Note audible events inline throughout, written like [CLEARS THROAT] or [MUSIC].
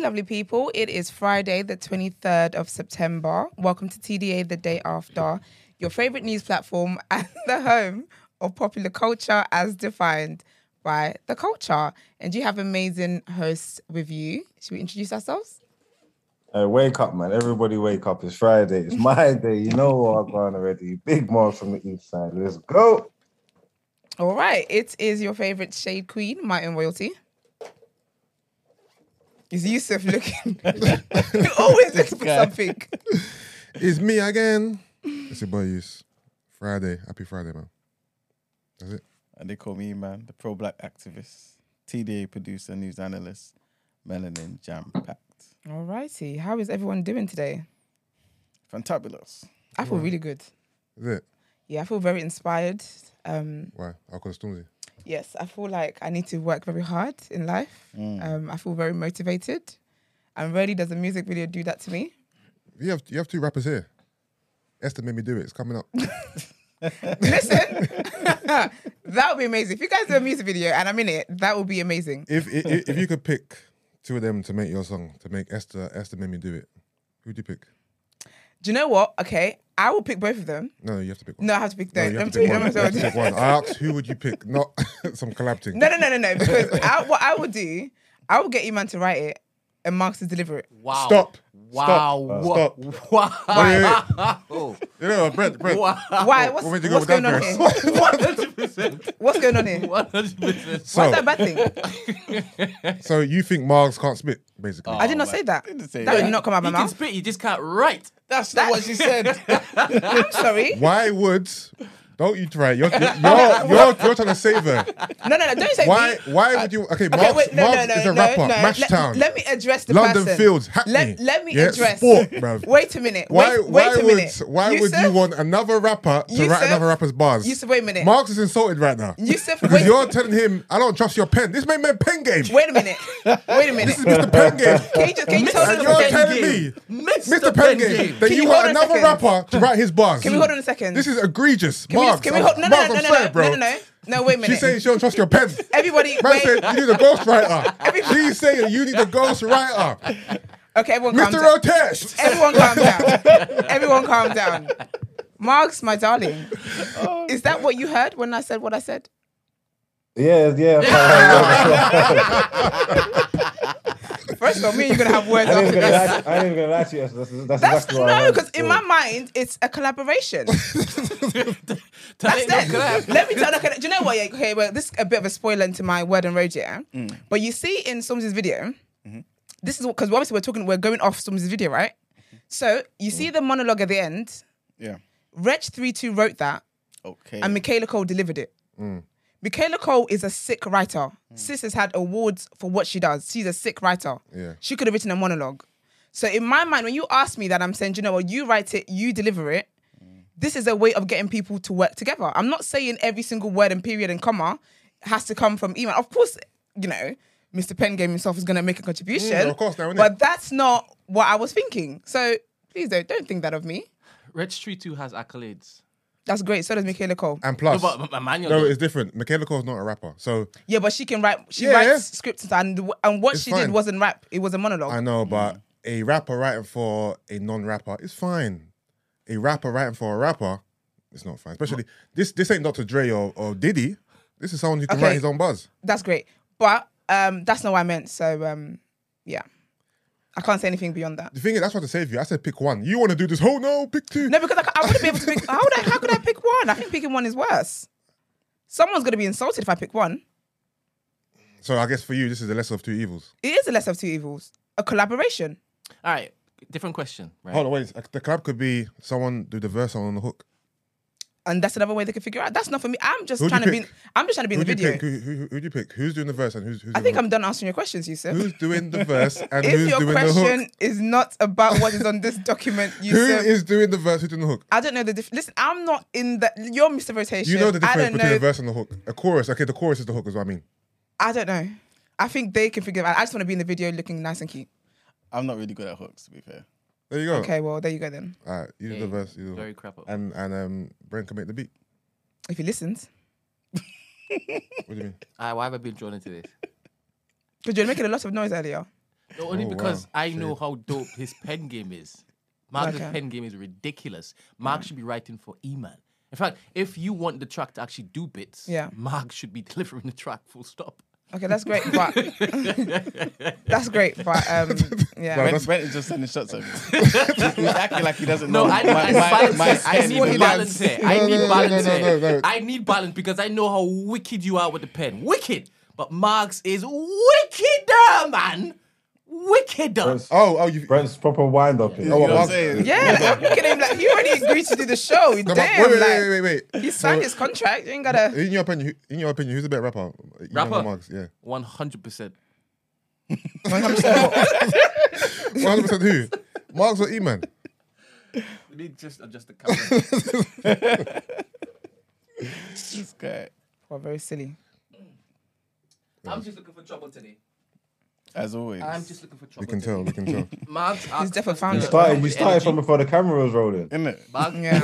Lovely people. It is Friday, the 23rd of September. Welcome to TDA the day after, your favorite news platform [LAUGHS] and the home of popular culture as defined by the culture. And you have amazing hosts with you. Should we introduce ourselves? Hey, wake up, man. Everybody wake up. It's Friday. It's my [LAUGHS] day. You know what I'm going already. Big Mark from the east side. Let's go. All right. It is your favorite shade queen, Martin Royalty. Is Yusuf looking? [LAUGHS] You always looking for something. It's me again. It's your boy Yus. Friday. Happy Friday, man. That's it. And they call me, man, the pro black activist, TDA producer, news analyst, melanin jam packed. All righty. How is everyone doing today? Fantabulous. I feel really good. Is it? Yeah, I feel very inspired. Um, Why? Alcohol Stormzy. Yes, I feel like I need to work very hard in life. Um, I feel very motivated. And rarely does a music video do that to me. You have you have two rappers here. Esther made me do it. It's coming up. [LAUGHS] [LAUGHS] Listen, [LAUGHS] that would be amazing. If you guys do a music video and I'm in it, that would be amazing. if, if if you could pick two of them to make your song, to make Esther Esther made me do it, who'd you pick? Do you know what? Okay, I will pick both of them. No, no, you have to pick one. No, I have to pick No, them. you have to pick one. You have to pick one. I asked who would you pick, not [LAUGHS] some collab thing. No, no, no, no, no. Because I, what I would do, I will get you man to write it and Marks to deliver it. Wow. Stop. Wow. Stop. Wow. Wait, wait, Wow. You know, Brent, Brent. Wow. Why? What's, What made go what's going on that here? [LAUGHS] 100%. What's going on here? 100%. So, What's that bad thing? [LAUGHS] so you think Margs can't spit, basically? I did not Oh, say that. Didn't say That that. did not come out of my You can mouth. spit, you just can't write. That's not what she said. [LAUGHS] I'm sorry. Why would? Don't you try? You're you're, [LAUGHS] you're, you're, you're trying to save her. No, no, no. Don't say Why? me. Why would you? Okay, Okay, wait, no, no, Marks no, is a rapper. Mashtown. Let, let me address the London person. Fields, Hackney. Let, let me Yeah, address. sport, bruv. [LAUGHS] Wait a minute. Why? wait, why wait a would? minute. Why would you want another rapper to write another rapper's bars? Yusuf, wait a minute. Marks is insulted right now Yusuf, because wait, you're telling him, "I don't trust your pen." This man meant pen game. wait a minute. Wait a minute. This is Mr. Pen [LAUGHS] game. Can you just, can you hold you're telling me, Mr. Pen game, that you want hold on a another rapper to write his bars. Can we hold on a second? This is egregious. Can we, can we hold? No, no, no, no, no, no, no, no. No, wait a minute. She's saying she don't trust your pen. [LAUGHS] Everybody, Man wait. said you need a ghostwriter. [LAUGHS] She's saying you need a ghostwriter. Okay, everyone calm Mr. down. Rotesh. Everyone calm down. [LAUGHS] Everyone calm down. Marks, my darling. Oh, Is that what you heard when I said what I said? Yeah, yeah. First of all, me and you're gonna have words I ain't after even gonna lie this. to- I ain't even gonna lie to you. That's, that's, that's That's exactly what I no, heard. because in my mind, it's a collaboration. [LAUGHS] That's it. Let me tell. Okay, do you know what? Yeah, okay, well, this is a bit of a spoiler into my word and road, yeah. But you see in Stormzy's video, this is because obviously we're talking, we're going off Stormzy's video, right? So you see the monologue at the end. Yeah. Wretch 32 wrote that, Okay. and Michaela Coel delivered it. Mm. Michaela Coel is a sick writer. Sis has had awards for what she does. She's a sick writer. Yeah. She could have written a monologue. So in my mind, when you ask me that, I'm saying, you know what, you write it, you deliver it. This is a way of getting people to work together. I'm not saying every single word and period and comma has to come from E-Man. Of course, you know, Mr. Penn Game himself is going to make a contribution. Mm, of course now, innit? but that's not what I was thinking. So please don't don't think that of me. Wretch 32 has accolades. That's great. So does Michaela Coel. And No, plus, but, but Emmanuel. no, it's different. Michaela Coel's not a rapper, so Yeah, but she can write. She Yeah. writes scripts and and what It's she fine. did wasn't rap. It was a monologue. I know. But a rapper writing for a non-rapper is fine. A rapper writing for a rapper, it's not fine. Especially this. This ain't Dr. Dre or, or Diddy. This is someone who can Okay. write his own buzz. That's great. But um, that's not what I meant. So um, yeah, I can't say anything beyond that. The thing is, that's what to save you. I said pick one. You want to do this? Oh no, pick two. No, because I, I wouldn't be able to pick. How, would I, how could I pick one? I think picking one is worse. Someone's gonna be insulted if I pick one. So I guess for you, this is the lesser of two evils. It is a lesser of two evils. A collaboration. All right, different question. Right? Hold on, wait. The club could be someone do the verse on the hook. And that's another way they can figure out. That's not for me. I'm just Who'd trying you to be. I'm just trying to be in Who'd the video. pick? Who, who, who'd you pick? Who's doing the verse and who's who's I think the I'm done answering your questions, Yusuf. Who's doing the verse [LAUGHS] and if who's your doing the hook? If your question is not about what is on this [LAUGHS] document, Who Yusuf, is doing the verse? Who's doing the hook? I don't know the difference. Listen, I'm not in the. You're Mr. Rotation. You know the I difference don't between know. a verse and the hook. A chorus. Okay, the chorus is the hook, is what I mean. I don't know. I think they can figure it out. I just want to be in the video looking nice and cute. I'm not really good at hooks, to be fair. There you go. Okay, well there you go then. All right, you do the verse. You do Very hook. crap up. And and um, Brent can make the beat. If he listens, What do you mean? [LAUGHS] All right, why have I been drawn into this? [LAUGHS] because you're making a lot of noise earlier. Only Oh, because wow. I know how dope his pen game is. Mark's Okay. pen game is ridiculous. Mark should be writing for E-Man. In fact, if you want the track to actually do bits, Yeah. Mark should be [LAUGHS] delivering the track full stop. Okay, that's great, but [LAUGHS] that's great, but um, yeah. No, Brent, that's- Brent is just sending shots at me. [LAUGHS] He's acting like he doesn't No, know. I, my, I, my, balance my here. I need balance works. here. I need no, no, balance no, no, here. no, no. I need balance because I know how wicked you are with the pen. Wicked. But Mark's is wickeder, man. Wickeder. Brent's, Oh, oh, you. Brent's proper wind up Oh, here. You know what I'm saying? Yeah, look at him. Like he already agreed to do the show. [LAUGHS] No, Damn, wait, wait, like wait, wait, wait. he signed So, his contract. You ain't gotta. In your opinion, who- in your opinion, who's a better rapper? You Rapper? and Marks, yeah. 100%. [LAUGHS] One hundred percent who? Marks or E-Man? Let me just adjust the camera. [LAUGHS] This guy. Well, very silly. I'm just looking for trouble today. As always. I'm just looking for trouble. We can tell. We can tell. Mark's He's definitely You found it. started, you started from before the camera was rolling. Isn't it? Mark, Yeah.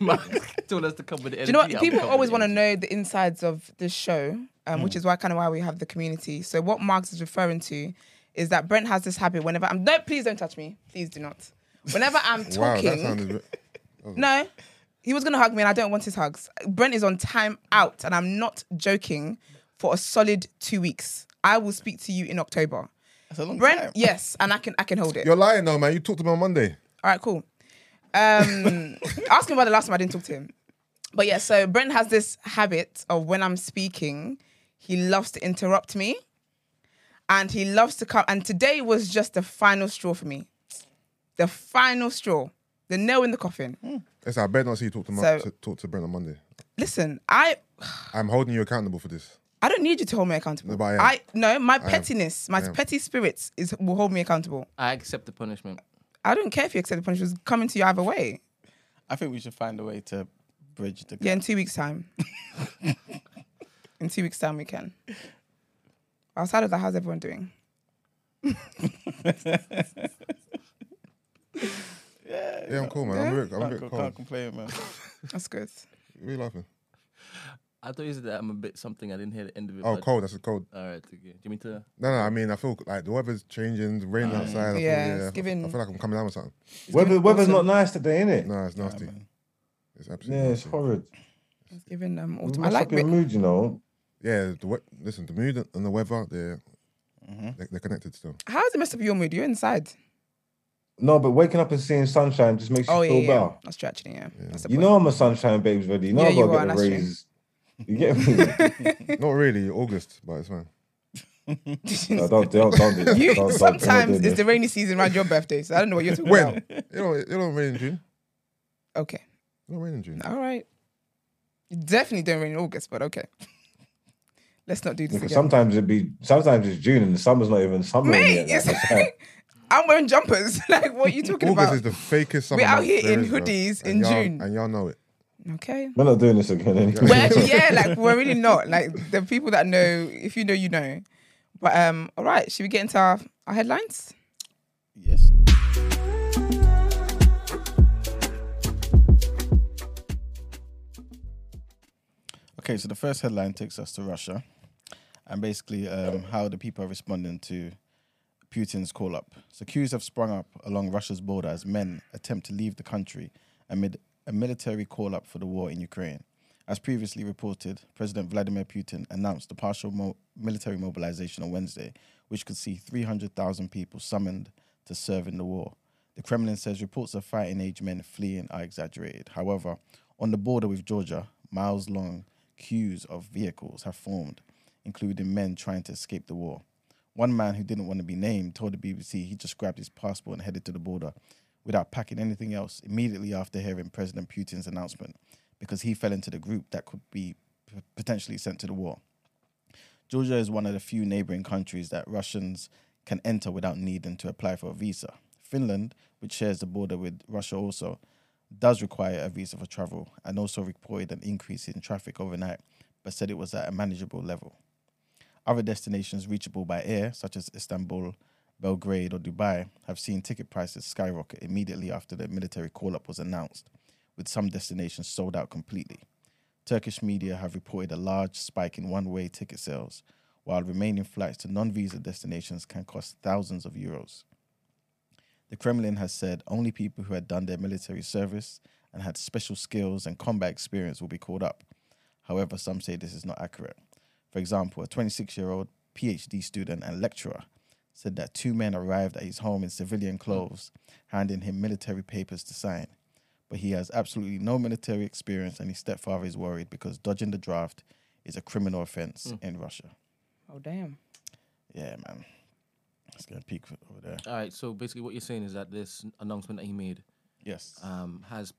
Mark told us to come with the Do you know what? People always want to know the insides of this show, um, Hmm. which is why kind of why we have the community. So what Marks is referring to is that Brent has this habit whenever I'm no, please don't touch me. Please do not. Whenever [LAUGHS] I'm Wow, that talking, sounded. no, he was gonna hug me and I don't want his hugs. Brent is on time out, and I'm not joking. For a solid two weeks, I will speak to you in October. That's a long Brent, time. yes, and I can I can hold it. You're lying though, man. You talked to me on Monday. All right, cool. Um, [LAUGHS] ask him about the last time I didn't talk to him. But yeah, so Brent has this habit of when I'm speaking, he loves to interrupt me, and he loves to come. And today was just the final straw for me, the final straw, the nail in the coffin. Yes, I better not see you talk to, Mar- So- to talk to Brent on Monday. Listen, I [SIGHS] I'm holding you accountable for this. I don't need you to hold me accountable. No, but I am. I no, my pettiness, my petty spirits is will hold me accountable. I accept the punishment. I don't care if you accept the punishment. It's coming to you either way. I think we should find a way to bridge the gap. Yeah, in two weeks' time. [LAUGHS] in two weeks' time, we can. Outside of that, how's everyone doing? Yeah, I'm cool, man. I'm a bit, I'm a Can't, bit can't complain, man. That's good. What are you laughing? I thought you said that I'm a bit something. I didn't hear the end of it. Oh, but- cold. That's a cold. All right. Okay. Do you mean to? No, no. I mean, I feel like the weather's changing. The rain outside. I feel, Yeah, yeah, it's I- giving- I feel like I'm coming down with something. Weather, weather's autumn. not nice today, innit? No, it's nasty. man. It's absolutely. Yeah, it's nasty. horrid. It's giving them. It autumn. I like up your mood, you know. Yeah, the we- listen, the mood and the weather, they're Mm-hmm. they're, they're connected still. How does it mess up your mood? You're inside. No, but waking up and seeing sunshine just makes you Oh, feel yeah, yeah. better. That's true, actually, yeah. That's the You point. know I'm a sunshine babes ready. You know Yeah, I you gotta are, get the that's true. rays. You get me? [LAUGHS] Not really August, but it's fine. [LAUGHS] no, don't, don't, don't do that. You, Don't- don't- sometimes don't it's the rainy season around your birthday, so I don't know what you're talking When about. you don't you don't rain in June. Okay, You don't rain in June. all right. You definitely don't rain in August, but okay. [LAUGHS] Let's not do this Because again. sometimes it be sometimes it's June and the summer's not even summer. Mate, yet, like, it's- I'm wearing jumpers. like, what are you talking about? August is the fakest summer. We're out here in is, bro. hoodies And in y'all- June. and y'all know it. Okay. We're not doing this again anyway. We're actually, yeah, like we're really [LAUGHS] not. Like the people that know, if you know, you know. But um, all right, should we get into our, our headlines? Yes. Okay, so the first headline takes us to Russia and basically um, how the people are responding to Putin's call up. So queues have sprung up along Russia's border as men attempt to leave the country amid a military call up for the war in Ukraine. As previously reported, President Vladimir Putin announced a partial mo- military mobilization on Wednesday, which could see 300,000 people summoned to serve in the war. The Kremlin says reports of fighting age men fleeing are exaggerated. However, on the border with Georgia, miles long queues of vehicles have formed, including men trying to escape the war. One man who didn't want to be named told the BBC he just grabbed his passport and headed to the border without packing anything else immediately after hearing President Putin's announcement because he fell into the group that could be p- potentially sent to the war. Georgia is one of the few neighboring countries that Russians can enter without needing to apply for a visa. Finland, which shares the border with Russia also, does require a visa for travel and also reported an increase in traffic overnight, but said it was at a manageable level. Other destinations reachable by air, such as Istanbul, Belgrade, or Dubai, have seen ticket prices skyrocket immediately after the military call up was announced, with some destinations sold out completely. Turkish media have reported a large spike in one way ticket sales, while remaining flights to non visa destinations can cost thousands of euros. The Kremlin has said only people who had done their military service and had special skills and combat experience will be called up. However, some say this is not accurate. For example, a 26 year old PhD student and lecturer said that two men arrived at his home in civilian clothes, handing him military papers to sign. But he has absolutely no military experience, and his stepfather is worried because dodging the draft is a criminal offense in Russia. Oh damn. Yeah, man. Let's get a peek over there. All right. So basically, what you're saying is that this announcement that he made Yes. um, has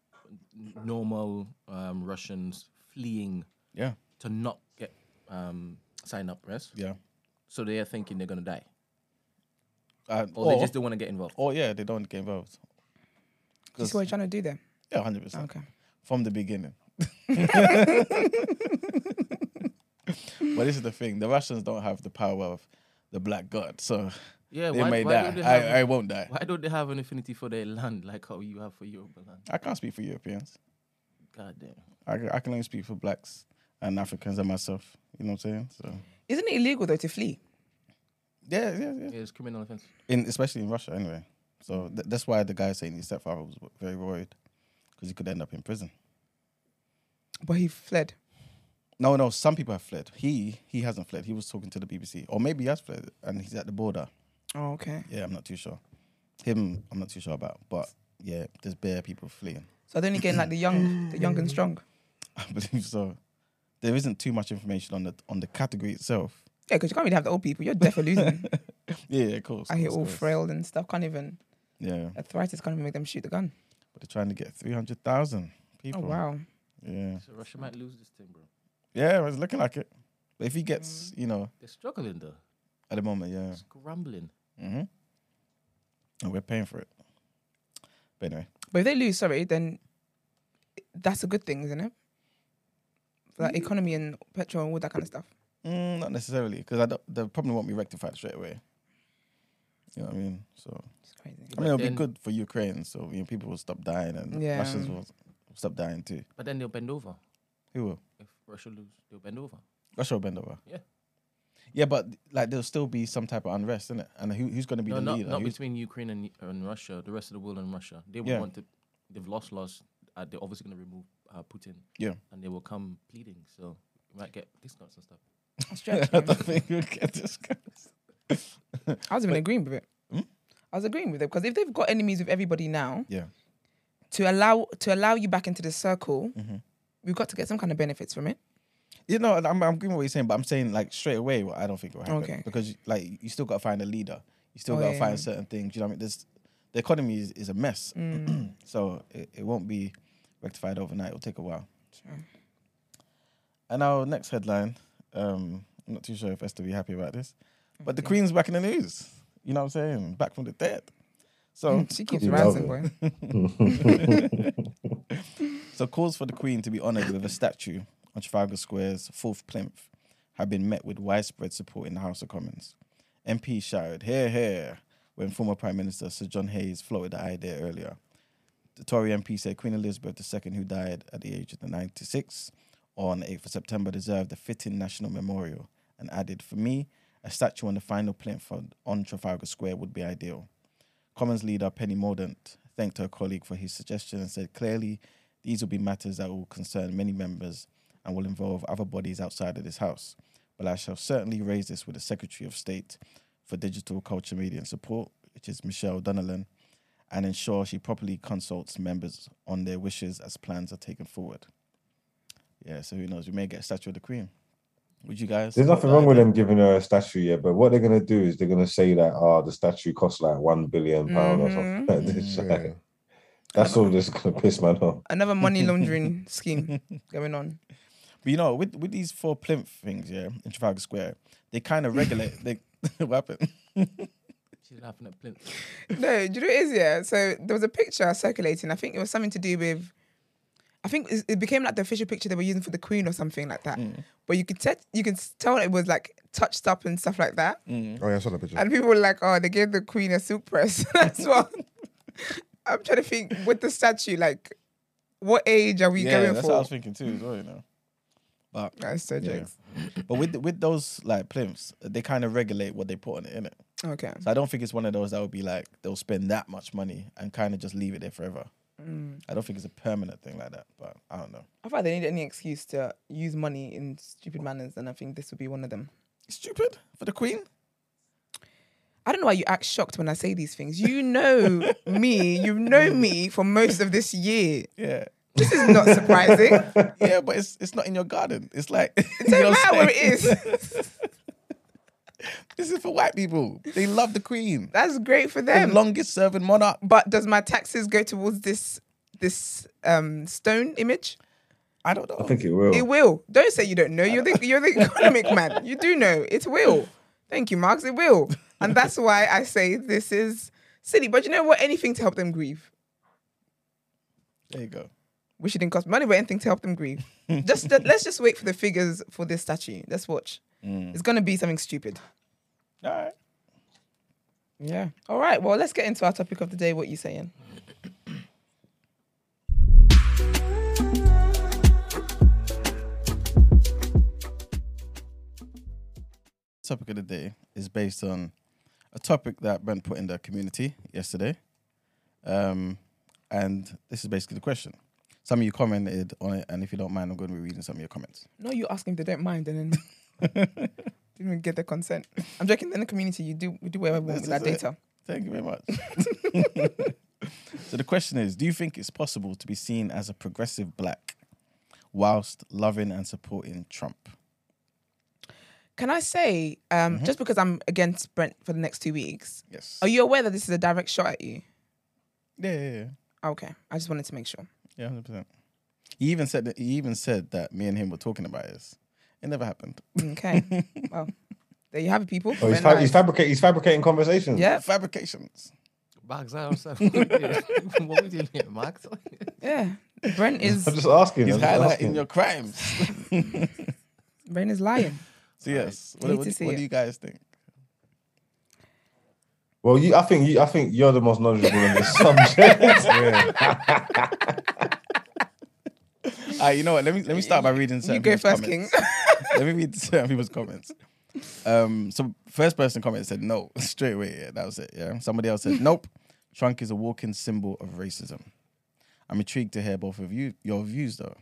normal um, Russians fleeing Yeah. to not get um, sign up, yes? Yeah. So they are thinking they're gonna die, Uh, or, or, they just don't want to get involved. or yeah, they don't get involved. You see what you're trying to do there? Yeah, hundred percent. Okay. From the beginning. [LAUGHS] [LAUGHS] but this is the thing: the Russians don't have the power of the Black God, so [LAUGHS] Yeah, they why, may why die. they have, I, I won't die. why don't they have an affinity for their land like how you have for Yoruba land? I can't speak for Europeans. God damn. I, can- I can only speak for blacks and Africans and myself. You know what I'm saying? So Isn't it illegal though to flee? Yeah, yeah, yeah. Yeah, it's criminal offense. In especially in Russia, anyway. So th- that's why the guy saying his stepfather was very worried because he could end up in prison. But he fled. No, no. Some people have fled. He he hasn't fled. He was talking to the BBC, or maybe he has fled, and he's at the border. Oh, okay. Yeah, I'm not too sure. Him, I'm not too sure about. But yeah, there's bare people fleeing. So they're only getting like the young, the young and strong. [LAUGHS] I believe so. There isn't too much information on the on the category itself. Yeah, because you can't really have the old people. You're definitely losing. [LAUGHS] Yeah, yeah, of course. I hear course, all course. frail and stuff. Can't even Yeah, arthritis can't even make them shoot the gun. but they're trying to get three hundred thousand people. Oh wow. Yeah, So Russia might lose this thing, bro. yeah, it's looking like it. But if he Mm. gets, you know, They're struggling though. at the moment, yeah, It's grumbling. mm-hmm. and we're paying for it. But anyway, But if they lose, sorry, then that's a good thing, isn't it? For like economy and petrol and all that kind of stuff. Mm, not necessarily because the problem won't be rectified straight away. You know what I mean? So It's crazy. I But mean, it'll then- be good for Ukraine. So you know, people will stop dying, and Yeah. Russians will stop dying too. But then they'll bend over. Who will? If Russia lose, they'll bend over. Russia will bend over. Yeah. Yeah, but like there'll still be some type of unrest, isn't it? And who, who's going to be No, the not, leader? not Who's- between Ukraine and, and Russia, the rest of the world and Russia. They would Yeah. want to, they've lost, lost. Uh, they're obviously going to remove uh, Putin. Yeah. And they will come pleading. So you might get discounts and stuff. I'll [LAUGHS] I don't think we'll get this. I was even agreeing with it. Hmm? I was agreeing with it because if they've got enemies with everybody now, Yeah. to allow to allow you back into the circle, Mm-hmm. we've got to get some kind of benefits from it. You know, I'm, I'm agreeing with what you're saying, but I'm saying like straight away, well, I don't think it will happen Okay. because like you still got to find a leader. You still Oh, got to yeah, find yeah. certain things. You know what I mean? There's, the economy is, is a mess, Mm. [CLEARS THROAT] so it, it won't be rectified overnight. It'll take a while. Sure. And our next headline, um, I'm not too sure if Esther will be happy about this, but the Queen's back in the news. You know what I'm saying? Back from the dead. So [LAUGHS] she keeps rising, boy. [LAUGHS] So calls for the Queen to be honoured with a statue on Trafalgar Square's fourth plinth have been met with widespread support in the House of Commons. MPs shouted, hear, hear, when former Prime Minister Sir John Hayes floated the idea earlier. The Tory MP said Queen Elizabeth II, who died at the age of 96 on 8th of September, deserved a fitting national memorial and added, For me, a statue on the final plinth on- Trafalgar Square would be ideal. Commons leader Penny Mordaunt thanked her colleague for his suggestion and said, Clearly, these will be matters that will concern many members and will involve other bodies outside of this House. But I shall certainly raise this with the Secretary of State for Digital Culture, Media and Support, which is Michelle Donelan, and ensure she properly consults members on their wishes as plans are taken forward. Yeah, so who knows? We may get a statue of the Queen. Would you guys? There's nothing wrong with them giving her a statue yet, but what they're gonna do is they're gonna say that oh the statue costs like one billion pound or something mm-hmm. like this. Yeah. Mm-hmm. [LAUGHS] Like, that's all that's gonna piss man off. Another money [LAUGHS] laundering scheme going on. But you know, with with these four plinth things, yeah, in Trafalgar Square, they kind of regulate. they [LAUGHS] what happened? She's laughing at Plinth. No, do you know what it is? Yeah. So there was a picture circulating. I think it was something to do with. I think it it became like the official picture they were using for the Queen or something like that. Mm. But you could te- you could tell it was like touched up and stuff like that. Mm. Oh yeah, I saw that picture. And people were like, "Oh, they gave the Queen a silk press." [LAUGHS] That's [LAUGHS] what I'm trying to think. With the statue, like, what age are we yeah, going that's for? what I was thinking too, as well. You know, But That's so yeah. [LAUGHS] but with with those like plimps, they kind of regulate what they put on it, innit? Okay. So I don't think it's one of those that would be like they'll spend that much money and kind of just leave it there forever. Mm. I don't think it's a permanent thing like that, but I don't know. I thought they need any excuse to use money in stupid manners, and I think this would be one of them. Stupid for the queen. I don't know why you act shocked when I say these things. You know me. You know me for most of this year. Yeah, This is not surprising. [LAUGHS] yeah, but it's it's not in your garden. It's like it [LAUGHS] Don't matter where it is. [LAUGHS] [LAUGHS] this is for white people. They love the queen, That's great for the them. longest serving monarch. but does my taxes go towards this this um stone image? I don't know. I think it will. It will. Don't say you don't know. You're the you're the [LAUGHS] economic man. You do know. It will. Thank you, Marks. It will. And that's why I say this is silly. But you know what? Anything to help them grieve. there you go. Wish it didn't cost money, but anything to help them grieve. [LAUGHS] just let's just wait for the figures for this statue. Let's watch. It's gonna be something stupid. All right. Yeah. All right. Well, let's get into our topic of the day. What you saying? topic of the day is based on a topic that Brent put in the community yesterday. Um, and this is basically the question. Some of you commented on it, and if you don't mind, I'm going to be reading some of your comments. No, you asking if they don't mind, and then [LAUGHS] [LAUGHS] didn't even get the consent. I'm joking. In the community, you do we do whatever we want with that it. data. Thank you very much. [LAUGHS] [LAUGHS] so the question is Do you think it's possible to be seen as a progressive black whilst loving and supporting Trump? Can I say, um, Mm-hmm. just because I'm against Brent for the next two weeks, Yes. are you aware that this is a direct shot at you? Yeah, yeah, yeah. Okay, I just wanted to make sure. Yeah, hundred percent. He even said that he even said that me and him were talking about this. It never happened. Okay, [LAUGHS] well, there you have it, people. Oh, he's, fa- he's fabricating. He's fabricating conversations. yeah, Fabrications. Bags out. so- What we doing? what we doing here, Max? yeah. Brent [LAUGHS] is I'm just asking. He's highlighting asking. your crimes. [LAUGHS] Brent is lying. so yes, what, Need what, what do you guys think? Well, you, I think you, I think you're the most knowledgeable in this subject. Ah, you know what? Let me let me start by reading. Certain you go first, King. [LAUGHS] let me read certain people's comments. Um, so first person comment said no [LAUGHS] straight away. Yeah, that was it. Yeah. Somebody else said nope. Trunk is a walking symbol of racism. I'm intrigued to hear both of you your views though.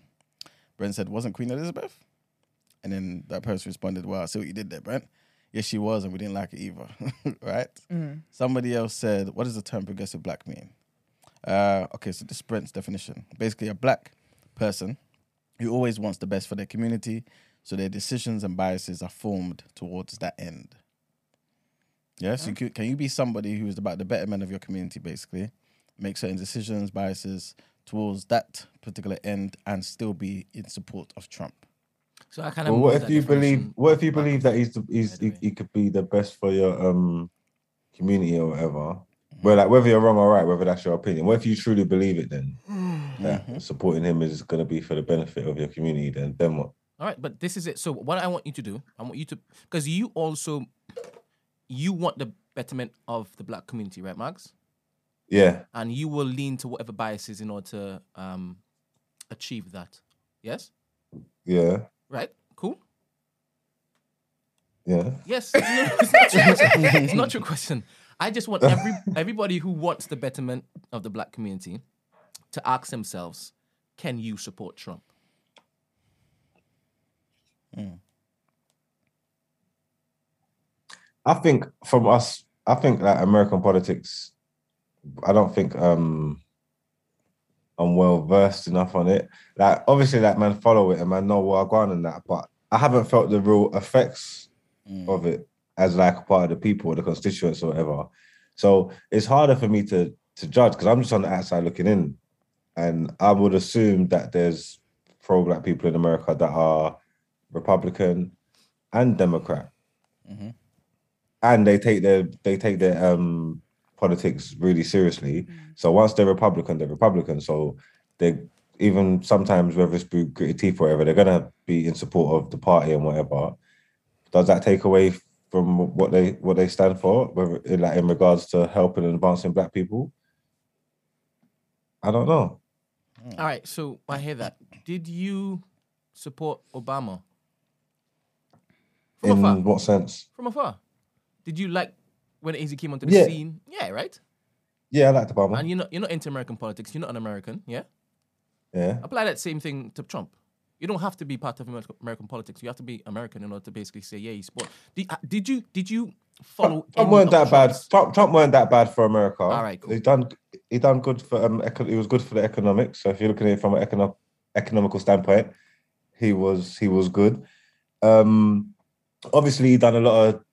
Brent said, "Wasn't Queen Elizabeth?" And then that person responded, "Well, I see what you did there, Brent. Yes, she was, and we didn't like it either. [LAUGHS] right?" Somebody else said, "What does the term progressive black mean?" Uh, okay, so this is Brent's definition. Basically, a black person who always wants the best for their community, so their decisions and biases are formed towards that end. Yes, you could, can you be somebody who is about the betterment of your community, basically, make certain decisions, biases towards that particular end, and still be in support of Trump? So I kind of. Well, what if you believe? What if you believe that he's the, he's he, he could be the best for your um community or whatever? Well, like whether you're wrong or right, whether that's your opinion. What if you truly believe it? Then that supporting him is going to be for the benefit of your community. Then then what? All right, but this is it. So what I want you to do, I want you to, because you also, you want the betterment of the black community, right, Max? Yeah, And you will lean to whatever biases in order to um, achieve that. Yes. yeah, Right. Cool. yeah. Yes. [LAUGHS] No, it's not your. It's not your question. I just want [LAUGHS] every everybody who wants the betterment of the black community to ask themselves, can you support Trump? I think from us, I think like American politics, I don't think um I'm well versed enough on it. Like obviously, like man follow it and man know what I going and that, but I haven't felt the real effects of it as like a part of the people or the constituents or whatever. So it's harder for me to to judge because I'm just on the outside looking in, and I would assume that there's pro black people in America that are Republican and Democrat and they take their they take their um politics really seriously. So once they're Republican, they're Republican. So they even sometimes whether it's through gritty teeth or whatever, they're gonna be in support of the party and whatever. Does that take away from what they what they stand for, whether in, like in regards to helping and advancing black people? I don't know. All right, so I hear that. Did you support Obama? From afar. In what sense? From afar. Did you like when he came onto the Yeah. scene? Yeah, right. Yeah, I liked Obama. And you're not you're not into American politics. You're not an American. Yeah. yeah. Apply that same thing to Trump. You don't have to be part of American, politics. You have to be American in order to basically say, yeah, you support. Did, uh, did you did you follow? Trump weren't that bad. Trump, Trump weren't that bad for America. All right, cool. He done he done good for um. Eco- he was good for the economics. So if you're looking at it from an econo- economical standpoint, he was he was good. Um, obviously he done a lot of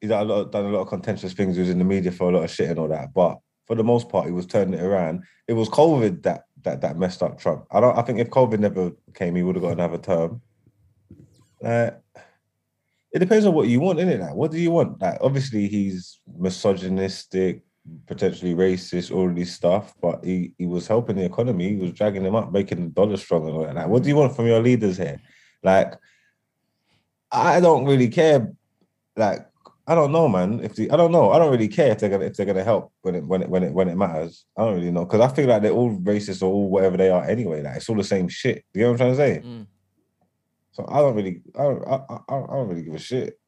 he done a lot of, done a lot of contentious things. He was in the media for a lot of shit and all that. But for the most part, he was turning it around. It was COVID that that that messed up Trump. I don't. I think if COVID never came, he would have got another term. Uh, it depends on what you want, innit? Like, what do you want? Like, obviously, he's misogynistic, potentially racist, all this stuff, but he, he was helping the economy. He was dragging them up, making the dollar strong and all that. Like, what do you want from your leaders here? Like, I don't really care. Like, I don't know, man. If the, I don't know, I don't really care if they're gonna if they're gonna help when it when it when it when it matters. I don't really know because I feel like they're all racist or all whatever they are anyway. Like, it's all the same shit. You know what I'm trying to say? Mm. So I don't really, I don't, I, I, I don't really give a shit.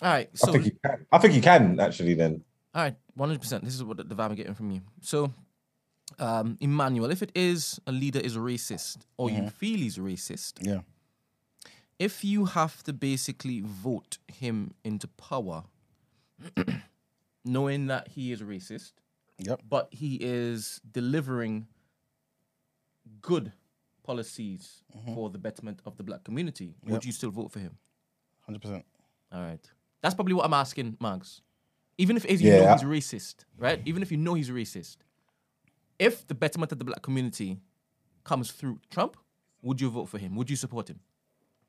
All right. So I think you can. I think you can actually. Then All right, one hundred percent. This is what the, the vibe I'm getting from you. So, um, Emmanuel, if it is a leader is a racist, or you feel he's racist, Yeah. if you have to basically vote him into power, [CLEARS THROAT] knowing that he is racist, Yep. but he is delivering good policies mm-hmm. for the betterment of the black community, would you still vote for him? Hundred percent. All right. That's probably what I'm asking, Mags. Even if if you Yeah, know he's racist, right? Even if you know he's racist, if the betterment of the black community comes through Trump, would you vote for him? Would you support him?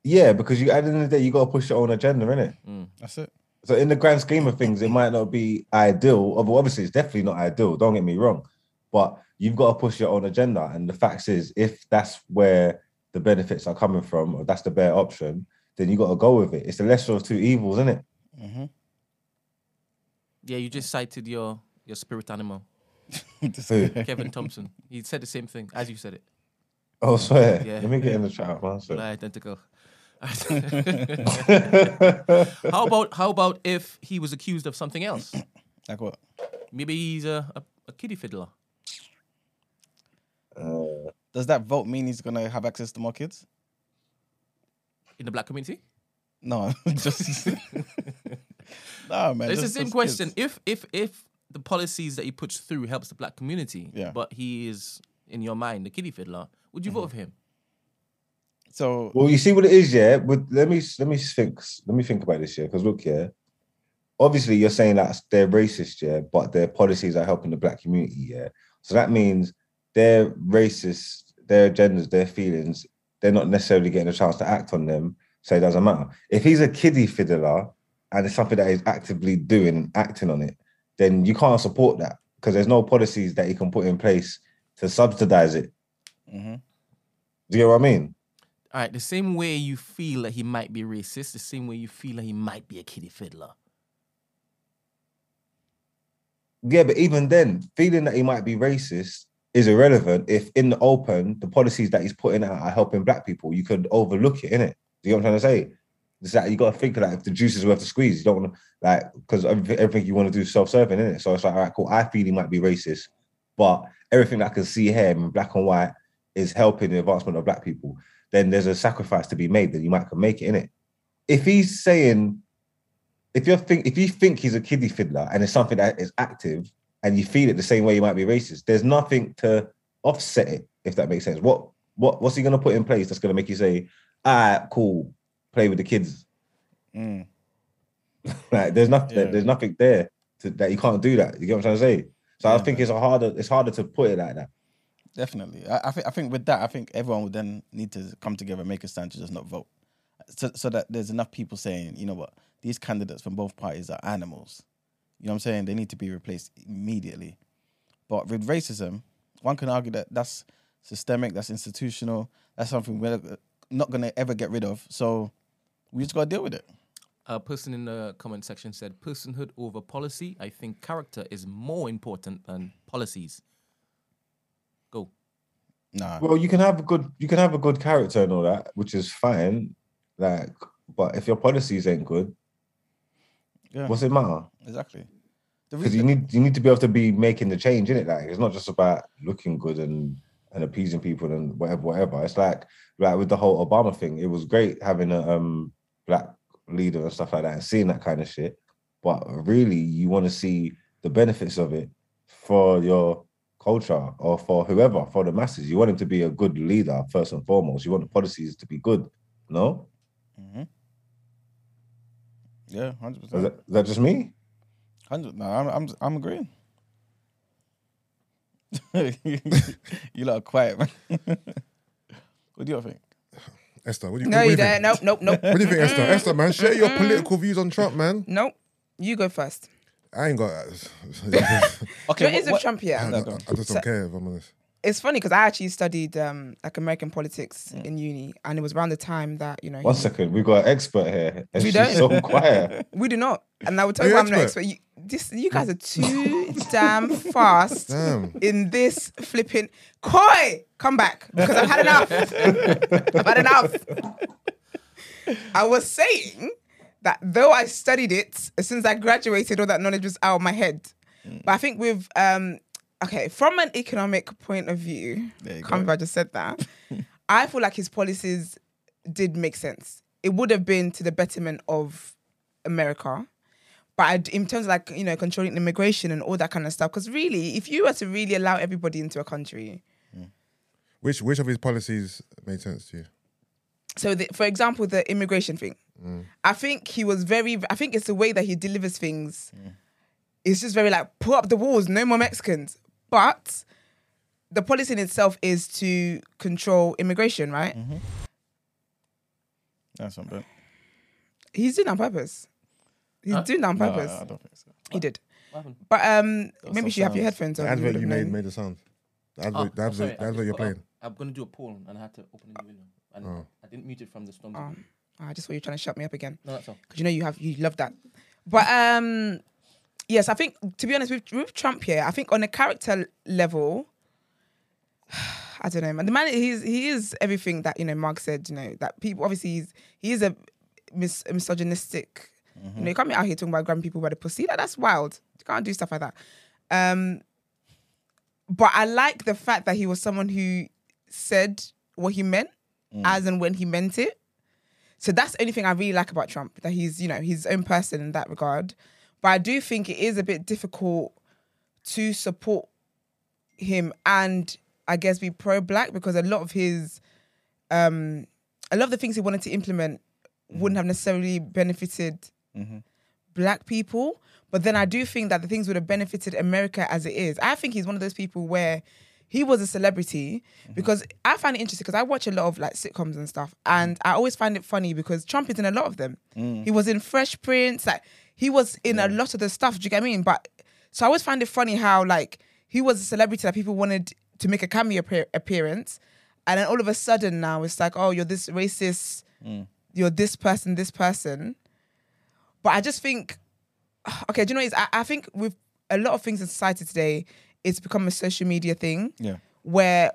yeah, because you at the end of the day, you got to push your own agenda, innit? Mm. That's it. So in the grand scheme of things, it might not be ideal. Although obviously, it's definitely not ideal. Don't get me wrong, but you've got to push your own agenda. And the fact is, if that's where the benefits are coming from, or that's the better option, then you got to go with it. It's the lesser of two evils, isn't it? Mm-hmm. Yeah, you just cited your your spirit animal, [LAUGHS] Kevin Thompson. He said the same thing as you said it. Oh, swear. Yeah. Let me get in the chat, man. But identical. [LAUGHS] how about how about if he was accused of something else? [CLEARS THROAT] Like what? Maybe he's a, a, a kiddie fiddler. Uh, Does that vote mean he's gonna have access to more kids? in the black community? No, [LAUGHS] just [LAUGHS] no, man. It's the same question. kids. If if if the policies that he puts through helps the black community, Yeah. but he is in your mind the kiddie fiddler, would you vote for him? So Well, you see what it is, yeah. But let me let me think. Let me think about this, yeah. Because look, yeah. Obviously, you're saying that they're racist, yeah, but their policies are helping the black community, yeah. So that means their racist, their agendas, their feelings, they're not necessarily getting a chance to act on them. So it doesn't matter. If he's a kiddie fiddler and it's something that he's actively doing, and acting on it, then you can't support that because there's no policies that he can put in place to subsidize it. mhm. Do you get what I mean? All right, the same way you feel that he might be racist, the same way you feel that he might be a kiddie fiddler. Yeah, but even then, feeling that he might be racist is irrelevant if in the open the policies that he's putting out are helping black people. You could overlook it, innit? Do you know what I'm trying to say? It's that you got to think that if the juice is worth the squeeze, you don't want to like because everything, everything you want to do is self-serving, innit? So it's like, all right, cool. I feel he might be racist, but everything that I can see here in black and white is helping the advancement of black people. Then there's a sacrifice to be made that you might can make it, in it. If he's saying if you think if you think he's a kiddie fiddler and it's something that is active and you feel it the same way you might be racist, there's nothing to offset it, if that makes sense. What what what's he gonna put in place that's gonna make you say, ah, cool, play with the kids? Mm. [LAUGHS] Like there's nothing Yeah. there's nothing there to, that you can't do that. You get what I'm trying to say? So I think it's a harder it's harder to put it like that. Definitely. I, I think I think with that, I think everyone would then need to come together, and make a stand to just not vote, so so that there's enough people saying, you know what, these candidates from both parties are animals. You know what I'm saying? They need to be replaced immediately. But with racism, one can argue that that's systemic, that's institutional, that's something we're not gonna ever get rid of. So we just gotta deal with it. A person in the comment section said, personhood over policy. I think character is more important than policies. Nah. Well, you can have a good you can have a good character and all that, which is fine. Like, but if your policies ain't good, yeah. what's it matter? Exactly. Because you need you need to be able to be making the change in it. Like, it's not just about looking good and and appeasing people and whatever, whatever. It's like like with the whole Obama thing. It was great having a um black leader and stuff like that and seeing that kind of shit. But really, you want to see the benefits of it for your culture or for whoever, for the masses. You want him to be a good leader first and foremost. You want the policies to be good. No, Mhm. Yeah, hundred percent. that, is that just me? Hundred. No, I'm I'm I'm agreeing. [LAUGHS] you lot are quiet, man. [LAUGHS] what do you think? Esther, what do you, No, what you you there? think? Nope, nope, nope. What do you think, Esther? Esther, man, share your political views on Trump, man. Nope. You go first. I ain't got. [LAUGHS] Okay, What is with Trump here? I, No, I. I just don't care if I'm honest. It's funny because I actually studied um, like American politics in uni, and it was around the time that you know One he- second, we've got an expert here. And We she's don't. so quiet. [LAUGHS] we do not. And I would tell you you I'm not expert? expert. You, this, you guys are too [LAUGHS] damn fast Damn. in this flipping. Koi, come back because I've had enough. I've had enough. I was saying that though I studied it, since I graduated, all that knowledge was out of my head. But I think with um, okay, from an economic point of view, can't believe I just said that. [LAUGHS] I feel like his policies did make sense. It would have been to the betterment of America. But I, in terms of like, you know, controlling immigration and all that kind of stuff, because really, if you were to really allow everybody into a country, Which which of his policies made sense to you? so the, for example, the immigration thing, I think he was very, I think it's the way that he delivers things. It's just very like, pull up the walls, no more Mexicans. But the policy in itself is to control immigration, right? That's not bad. He's doing that on purpose. He's Huh? doing that on No, purpose. I don't think so. he did. But um, maybe you should have your sounds. headphones The on. advert would you made made the sound. The Oh, advert, the oh, advert, sorry, the advert you're playing. I'm gonna do a poll and I had to open the window. And Oh. I didn't mute it from the storm. Um, I just thought you were trying to shut me up again. no, that's all. because you know you have you love that. But um, yes, I think to be honest with with Trump here, I think on a character level, [SIGHS] I don't know, man. The man he's he is everything that you know Mark said. You know that people obviously he's he is a, mis- misogynistic. You know, you can't be out here talking about grabbing people by the pussy. That that's wild. You can't do stuff like that. Um, but I like the fact that he was someone who said what he meant as and when he meant it. So that's the only thing I really like about Trump, that he's, you know, his own person in that regard. But I do think it is a bit difficult to support him and I guess be pro black because a lot of his um a lot of the things he wanted to implement wouldn't have necessarily benefited black people. But then I do think that the things would have benefited America as it is. I think he's one of those people where he was a celebrity mm-hmm. because I find it interesting because I watch a lot of like sitcoms and stuff, and I always find it funny because Trump is in a lot of them. Mm. He was in Fresh Prince, like he was in a lot of the stuff. Do you get what I mean? But so I always find it funny how like he was a celebrity that people wanted to make a cameo appear- appearance, and then all of a sudden now it's like, oh, you're this racist, mm. you're this person, this person. But I just think, [SIGHS] okay, do you know what? I, I think with a lot of things in society today, it's become a social media thing Yeah. where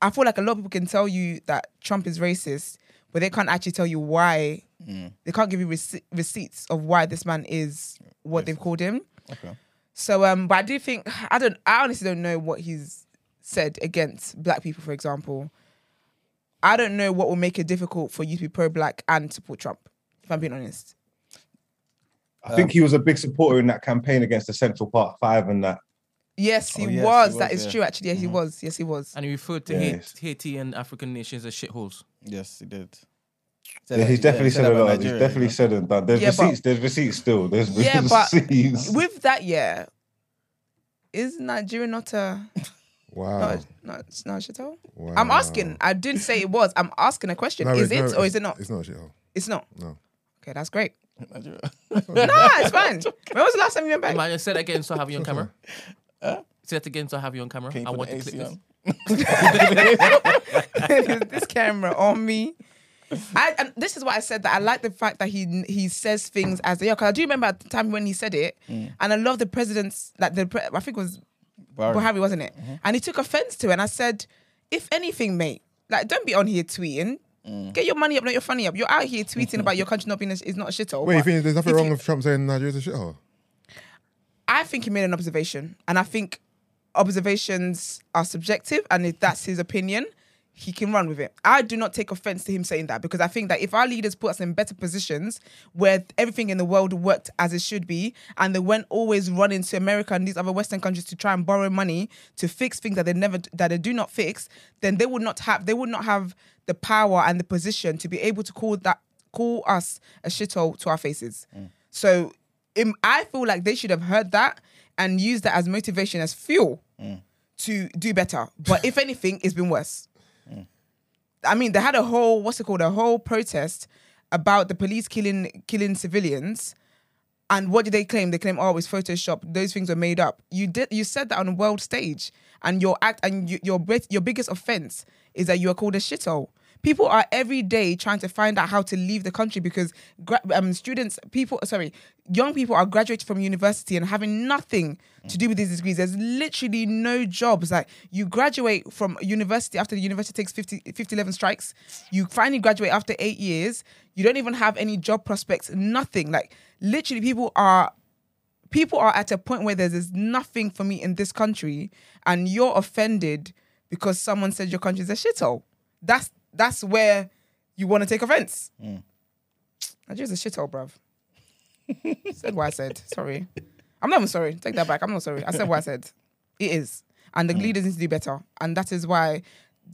I feel like a lot of people can tell you that Trump is racist, but they can't actually tell you why. They can't give you rece- receipts of why this man is what they've called him. Okay. So, um, but I do think I don't. I honestly don't know what he's said against black people, for example. I don't know what will make it difficult for you to be pro-black and support Trump. If I'm being honest. I think he was a big supporter in that campaign against the Central Park Five and that. Yes, he Oh, yes, he was. was, That is yeah. true. Actually, yes, he mm-hmm. was. Yes, he was. And he referred to Yes. Haiti, Haiti and African nations as shitholes. Yes, he did. Yeah, he's definitely said a lot. He's definitely said. said and done. There's Yeah, but- receipts. There's receipts still. There's Yeah, [LAUGHS] but receipts. with that, yeah, is Nigeria not a Wow. not not not a shithole? wow. I'm asking. I didn't say it was. I'm asking a question. No, is it's- it no, or is it not? It's not a shithole. It's not. No. Okay, that's great. [LAUGHS] Nigeria. no, it's fine. [LAUGHS] When was the last time you went back? Man, say that again so I have you on camera. Say that again so I have you on camera. Can you I put want the to clip AC this. on? this camera on me. I, and this is what I said that I like the fact that he he says things as they are. Because I do remember at the time when he said it, and I love the president's like the pre- I think it was Buhari. Buhari, wasn't it? And he took offense to it. And I said, if anything, mate, like don't be on here tweeting. Mm. Get your money up, not your funny up. You're out here tweeting about your country not being a, is not a shithole. Wait, you but think there's nothing if wrong you- with Trump saying Nigeria's a shithole? I think he made an observation, and I think observations are subjective, and if that's his opinion, he can run with it. I do not take offense to him saying that because I think that if our leaders put us in better positions where everything in the world worked as it should be, and they weren't always running to America and these other Western countries to try and borrow money to fix things that they never that they do not fix, then they would not have they would not have the power and the position to be able to call that call us a shithole to our faces. Mm. So im- I feel like they should have heard that and used that as motivation, as fuel mm. to do better. But if anything, it's been worse. Mm. I mean, they had a whole what's it called? A whole protest about the police killing killing civilians. And what did they claim? They claim, oh, it's Photoshop. Those things were made up. You did. You said that on a world stage, and your act and you, your your biggest offense is that you are called a shithole. People are every day trying to find out how to leave the country because um, students, people, sorry, young people are graduating from university and having nothing to do with these degrees. There's literally no jobs. Like you graduate from university after the university takes 50, 50 11 strikes. You finally graduate after eight years. You don't even have any job prospects, nothing. Like literally, people are people are at a point where there's, there's nothing for me in this country, and you're offended because someone said your country's a shithole. That's that's where you want to take offense. Hmm. Nigeria's a shithole, bruv. [LAUGHS] said what I said. Sorry. I'm not even sorry. Take that back. I'm not sorry. I said what I said. It is. And the hmm. leaders need to do better. And that is why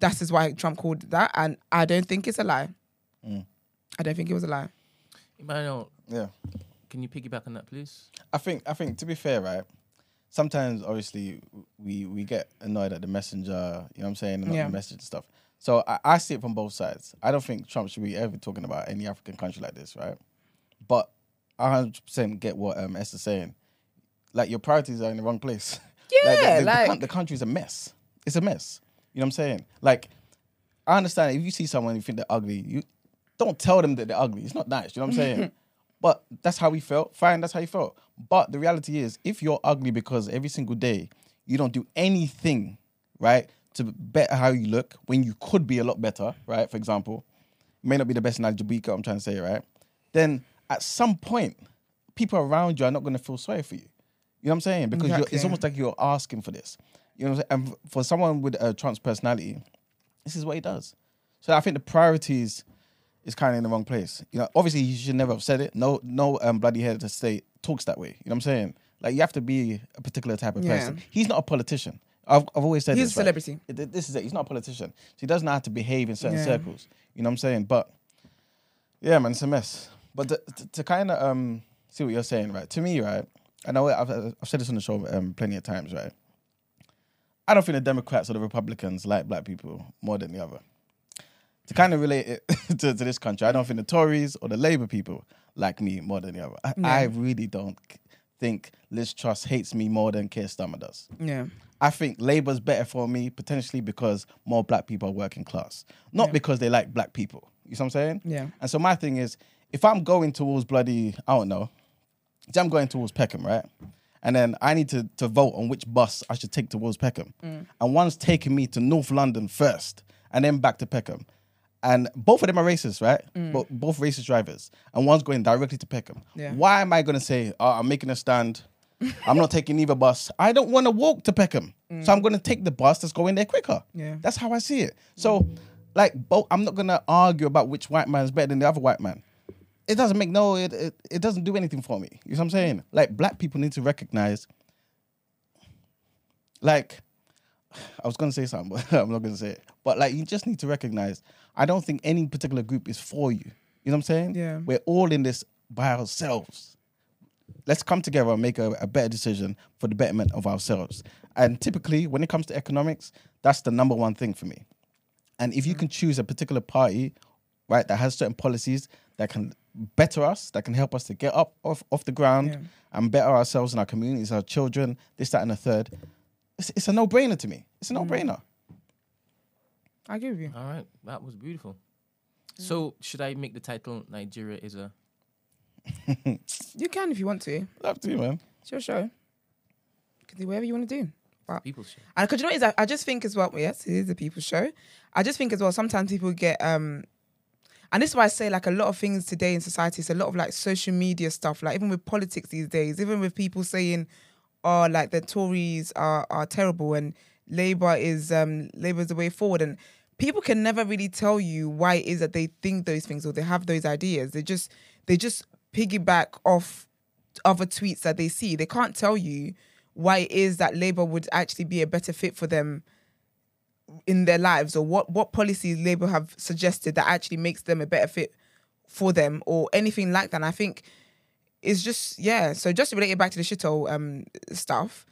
that is why Trump called it that. And I don't think it's a lie. Hmm. I don't think it was a lie. Emmanuel, Yeah. can you piggyback on that, please? I think I think to be fair, right? Sometimes obviously we we get annoyed at the messenger, you know what I'm saying, and Yeah. the message and stuff. So I, I see it from both sides. I don't think Trump should be ever talking about any African country like this, right? But I hundred percent get what um Esther's saying. Like your priorities are in the wrong place. [LAUGHS] Yeah, the, the, the, like- coun- the country's a mess. It's a mess. You know what I'm saying? Like, I understand if you see someone you think they're ugly, you don't tell them that they're ugly. It's not nice. You know what I'm [LAUGHS] saying? but that's how we felt. Fine, that's how you felt. But the reality is, if you're ugly because every single day you don't do anything, right, to better how you look when you could be a lot better, right? For example, may not be the best analogy, but I'm trying to say, right? Then at some point, people around you are not going to feel sorry for you. You know what I'm saying? Because you're, it's almost like you're asking for this. You know what I'm saying? And for someone with a trans personality, this is what he does. So I think the priorities is kind of in the wrong place. You know, obviously you should never have said it. No, no um, bloody head to state talks that way. You know what I'm saying? Like you have to be a particular type of Yeah. person. He's not a politician. I've, I've always said this. He's this, a right? celebrity. It- This is it. He's not a politician. So he doesn't know how to behave in certain Yeah. circles. You know what I'm saying? But yeah, man, it's a mess. But to, to, to kind of um see what you're saying, right? To me, right? I know I've, I've said this on the show um, plenty of times, right? I don't think the Democrats or the Republicans like black people more than the other. To kind of relate it [LAUGHS] to, to this country, I don't think the Tories or the Labour people like me more than the other. I, I really don't think Liz Truss hates me more than Keir Starmer does. Yeah. I think Labour's better for me potentially because more black people are working class, not because they like black people. You see what I'm saying? Yeah. And so my thing is, if I'm going towards bloody, I don't know, say I'm going towards Peckham, right? And then I need to, to vote on which bus I should take towards Peckham. Mm. And one's taking me to North London first and then back to Peckham. And both of them are racist, right? But both racist drivers. And one's going directly to Peckham. Yeah. Why am I going to say, oh, I'm making a stand? I'm not taking either bus. I don't want to walk to Peckham. So I'm going to take the bus that's going there quicker. Yeah. That's how I see it. So, like, both, I'm not going to argue about which white man is better than the other white man. It doesn't make no, it, it, it doesn't do anything for me. You know what I'm saying? Like, black people need to recognize, like, [SIGHS] I was going to say something, but [LAUGHS] I'm not going to say it. But, like, you just need to recognize, I don't think any particular group is for you. You know what I'm saying? Yeah. We're all in this by ourselves let's come together and make a, a better decision for the betterment of ourselves. And typically, when it comes to economics, that's the number one thing for me. And if you mm. can choose a particular party, right, that has certain policies that can better us, that can help us to get up off, off the ground Yeah. and better ourselves and our communities, our children, this, that, and the third, it's, it's a no brainer to me. It's a mm. no brainer. I agree with you. All right, that was beautiful. Mm. So, should I make the title Nigeria is a You can if you want to. Up to you, man. It's your show. You can do whatever you want to do. But People's show. and because you know what it is, I, I just think as well. Yes, it is a people's show. I just think as well. Sometimes people get um, and this is why I say like a lot of things today in society. It's a lot of like social media stuff. Like even with politics these days, even with people saying, "Oh, like the Tories are are terrible and Labour is um Labour's the way forward," and people can never really tell you why it is that they think those things or they have those ideas. They just they just piggyback off other tweets that they see. They can't tell you why it is that Labour would actually be a better fit for them in their lives or what what policies Labour have suggested that actually makes them a better fit for them or anything like that. And I think it's just yeah. So just to relate it back to the shithole um stuff,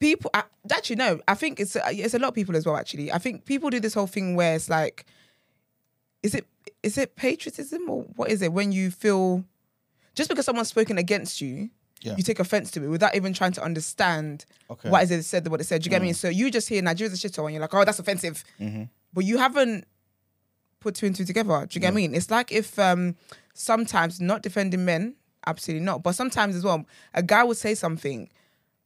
people I, actually no. I think it's it's a lot of people as well. Actually, I think people do this whole thing where it's like, is it is it patriotism or what is it when you feel just because someone's spoken against you. Yeah. You take offense to it without even trying to understand Okay. why is it said what it said. Do you get me? Mm. So you just hear Nigeria's a shithole and you're like, oh, that's offensive. Mm-hmm. But you haven't put two and two together. Do you get what I mean? It's like if um sometimes not defending men, absolutely not. But sometimes as well, a guy would say something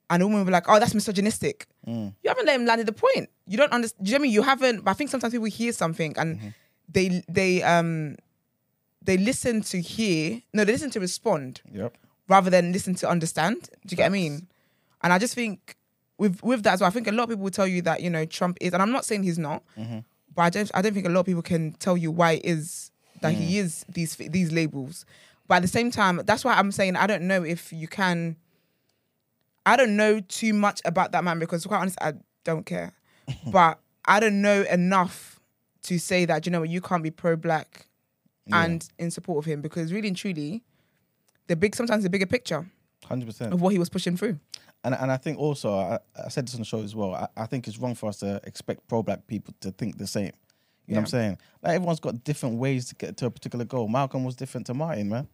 and a woman would be like, oh, that's misogynistic. Mm. You haven't let him land the point. You don't understand. Do you know what I mean? You haven't, but I think sometimes people hear something and mm-hmm. They they um they listen to hear, no, they listen to respond Yep. rather than listen to understand. Do you get what I mean? And I just think with with that as well, I think a lot of people will tell you that you know Trump is, and I'm not saying he's not, but I don't I don't think a lot of people can tell you why it is that he is these these labels. But at the same time, that's why I'm saying I don't know if you can. I don't know too much about that man because, to be quite honest, I don't care. [LAUGHS] but I don't know enough to say that you know what you can't be pro black and in support of him because really and truly, the big sometimes the bigger picture Hundred percent. of what he was pushing through. And and I think also I, I said this on the show as well. I, I think it's wrong for us to expect pro black people to think the same. You know what I'm saying? Like everyone's got different ways to get to a particular goal. Malcolm was different to Martin, man.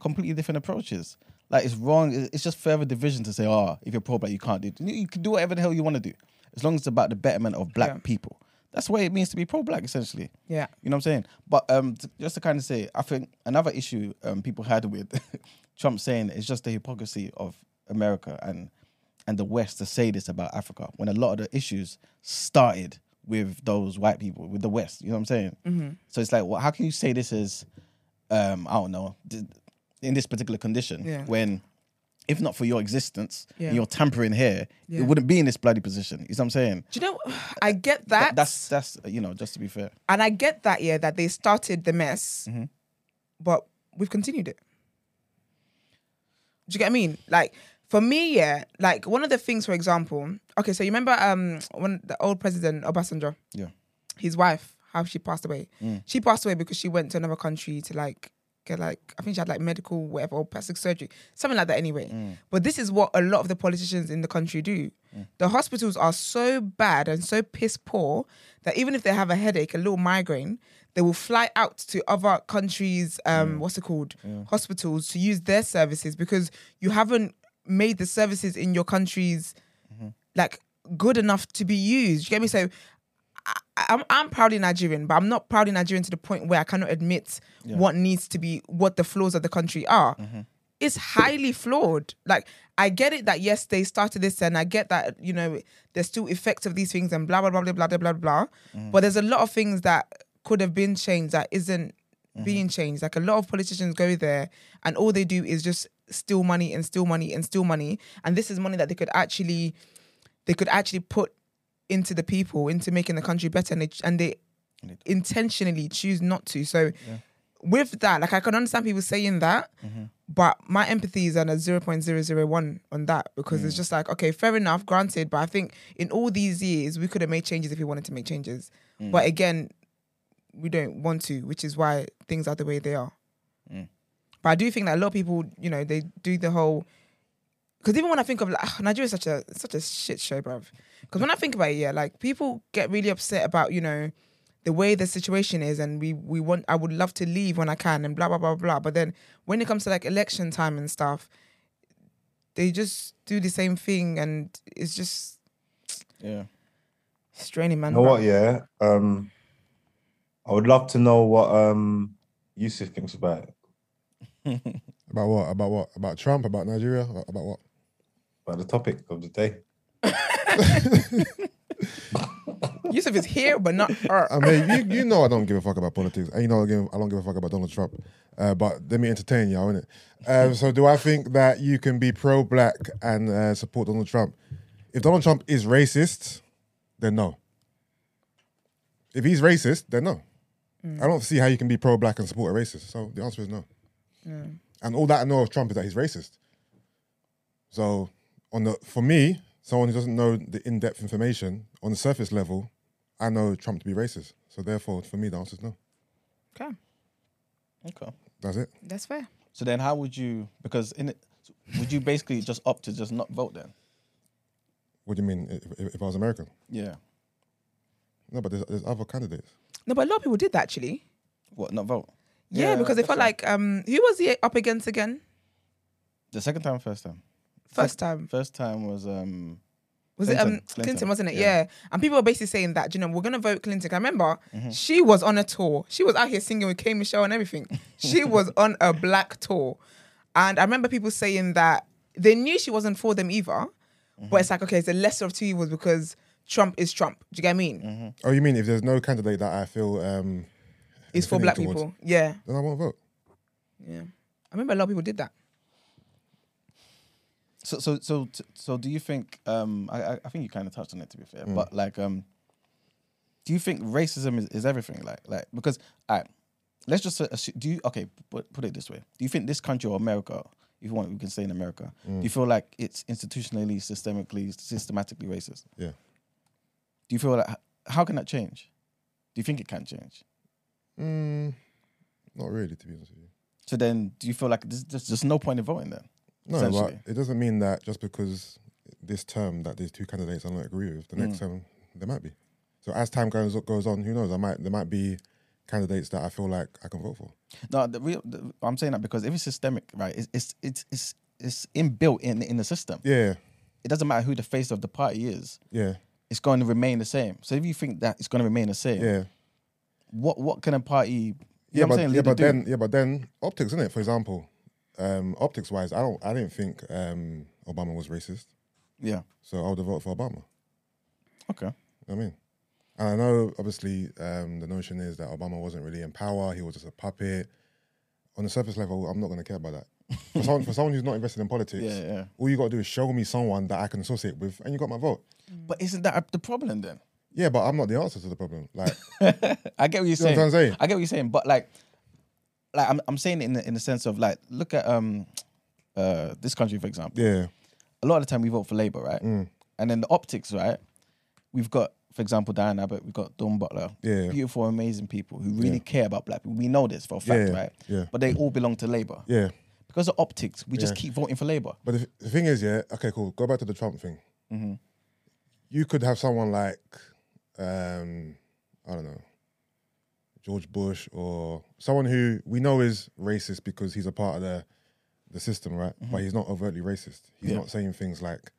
Completely different approaches. Like it's wrong. It's just further division to say, oh, if you're pro black, you can't do. You you can do whatever the hell you want to do, as long as it's about the betterment of black Yeah. people. That's what it means to be pro black, essentially. Yeah. You know what I'm saying? But um, just to kind of say, I think another issue um, people had with [LAUGHS] Trump saying is just the hypocrisy of America and and the West to say this about Africa when a lot of the issues started with those white people, with the West. You know what I'm saying? Mm-hmm. So it's like, well, how can you say this is, um, I don't know, in this particular condition Yeah. when, if not for your existence, Yeah. and your tampering here, Yeah. it wouldn't be in this bloody position. You know what I'm saying? Do you know? [SIGHS] I get that. That's that's you know just to be fair. and I get that. Yeah, that they started the mess, Mm-hmm. but we've continued it. Do you get what I mean? Like for me, yeah. Like one of the things, for example, okay. So you remember um when the old president Obasanjo, Yeah. his wife, how she passed away. Mm. She passed away because she went to another country to like like I think she had like medical whatever or plastic surgery, something like that. Anyway, Mm. but this is what a lot of the politicians in the country do. The hospitals are so bad and so piss poor that even if they have a headache, a little migraine, they will fly out to other countries. Um, what's it called? Hospitals to use their services because you haven't made the services in your countries like good enough to be used. You get me? So I'm, I'm proudly Nigerian, but I'm not proudly Nigerian to the point where I cannot admit yeah. what needs to be, what the flaws of the country are. Mm-hmm. It's highly flawed. Like, I get it that yes, they started this, and I get that, you know, there's still effects of these things and blah, blah, blah, blah, blah, blah, blah. Mm-hmm. But there's a lot of things that could have been changed that isn't mm-hmm. being changed. Like, a lot of politicians go there, and all they do is just steal money and steal money and steal money. And this is money that they could actually, they could actually put into the people, into making the country better, and they and they intentionally choose not to. So with that, like I can understand people saying that, but my empathy is on a zero point zero zero one on that because it's just like okay, fair enough, granted. But I think in all these years we could have made changes if we wanted to make changes, but again, we don't want to, which is why things are the way they are. But I do think that a lot of people, you know, they do the whole because even when I think of like Nigeria is such a such a shit show, bruv. Because when I think about it, yeah, like people get really upset about you know the way the situation is, and we we want I would love to leave when I can, and blah blah blah blah. But then when it comes to like election time and stuff, they just do the same thing, and it's just Yeah. straining, man. You know bruv. what? Yeah. Um, I would love to know what um Yusuf thinks about it, [LAUGHS] About what? About what? About Trump? About Nigeria? About, about what? about the topic of the day. [LAUGHS] [LAUGHS] Yusuf is here, but not her. I mean, you, you know I don't give a fuck about politics, and you know I, give, I don't give a fuck about Donald Trump. Uh, but let me entertain y'all, innit? Um, so, do I think that you can be pro-black and uh, support Donald Trump? If Donald Trump is racist, then no. If he's racist, then no. I don't see how you can be pro-black and support a racist. So the answer is no. And all that I know of Trump is that he's racist. So, on the for me, someone who doesn't know the in-depth information on the surface level, I know Trump to be racist. So therefore, for me, the answer is no. Okay, Okay. That's it. that's fair. So then, how would you? Because in it, would you basically just opt to just not vote then? What do you mean? If, if if I was American? Yeah. No, but there's, there's other candidates. No, but a lot of people did that actually. What? Not vote? Yeah, because they felt so. like um, who was he up against again? the second time, first time. First time First time was um. was it Clinton. um Clinton, Clinton, wasn't it? yeah. Yeah. and people were basically saying that you know we're gonna vote Clinton. I remember Mm-hmm. she was on a tour. She was out here singing with K Michelle and everything. [LAUGHS] She was on a black tour, and I remember people saying that they knew she wasn't for them either. Mm-hmm. But it's like okay, it's a lesser of two evils because Trump is Trump. Do you get what I mean? Mm-hmm. Oh, you mean if there's no candidate that I feel um, It's for black towards- people. Yeah, then I won't vote. yeah. I remember a lot of people did that. So so so so do you think um I I- I think you kind of touched on it to be fair, Mm. but like um do you think racism is, is everything like like because all right let's just assume, do you okay put put it this way do you think this country or America if you want we can say in America Mm. do you feel like it's institutionally systemically systematically racist Yeah. do you feel like how can that change do you think it can change Mm, not really, to be honest with you. so then do you feel like there's, there's just no point in voting then No, but it doesn't mean that just because this term that these two candidates I don't agree with, the Mm. next term there might be. So as time goes goes on, who knows? I might there might be candidates that I feel like I can vote for. No, the real. The, I'm saying that because if it's systemic, right, it's it's it's it's, it's inbuilt in in the system. Yeah, It doesn't matter who the face of the party is; yeah, it's going to remain the same. So if you think that it's going to remain the same, yeah. what what can a party? Yeah, but, I'm saying? yeah, but then yeah, but then optics, isn't it? For example, um, optics wise, I don't I didn't think um, Obama was racist, yeah, so I would have voted for Obama. okay, You know I mean, and I know obviously um, the notion is that Obama wasn't really in power; he was just a puppet. On the surface level, I'm not going to care about that. [LAUGHS] For someone, for someone who's not invested in politics, yeah, yeah. all you got to do is show me someone that I can associate with, and you got my vote. But isn't that the problem then? Yeah, but I'm not the answer to the problem. Like, [LAUGHS] I get what you're you know saying. what I'm saying? I get what you're saying, but like, like I'm I'm saying it in the, in the sense of like, look at um, uh, this country for example. Yeah, a lot of the time we vote for Labour, right? Mm. And then the optics, right? We've got, for example, Diane Abbott, we've got Dawn Butler, Yeah. beautiful, amazing people who really Yeah. care about black people. We know this for a fact, Yeah, right? yeah. But they all belong to Labour. yeah. Because of optics, we just keep voting for Labour. But the, the thing is, yeah, okay, cool. Go back to the Trump thing. Mhm you could have someone like, um, I don't know, George Bush or someone who we know is racist because he's a part of the the system, right? But mm-hmm. he's not overtly racist. He's Yeah. not saying things like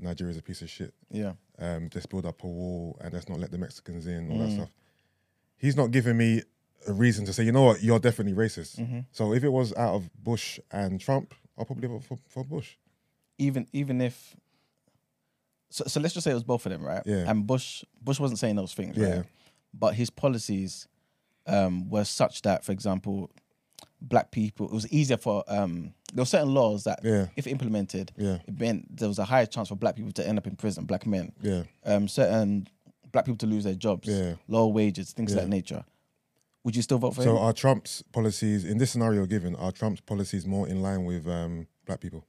Nigeria's a piece of shit. Yeah. um, let's build up a wall and let's not let the Mexicans in, all that mm. stuff. He's not giving me a reason to say, you know what, you're definitely racist. Mm-hmm. So if it was out of Bush and Trump, I'll probably vote for, for Bush. Even even if so, so let's just say it was both of them, right? Yeah. And Bush Bush wasn't saying those things, Yeah. But his policies um, were such that, for example, black people it was easier for um, there were certain laws that Yeah. if implemented, Yeah. it meant there was a higher chance for black people to end up in prison, black men. Yeah. Um, certain black people to lose their jobs, Yeah. lower wages, things of that nature. Would you still vote for So him? are Trump's policies, in this scenario given, are Trump's policies more in line with um, black people?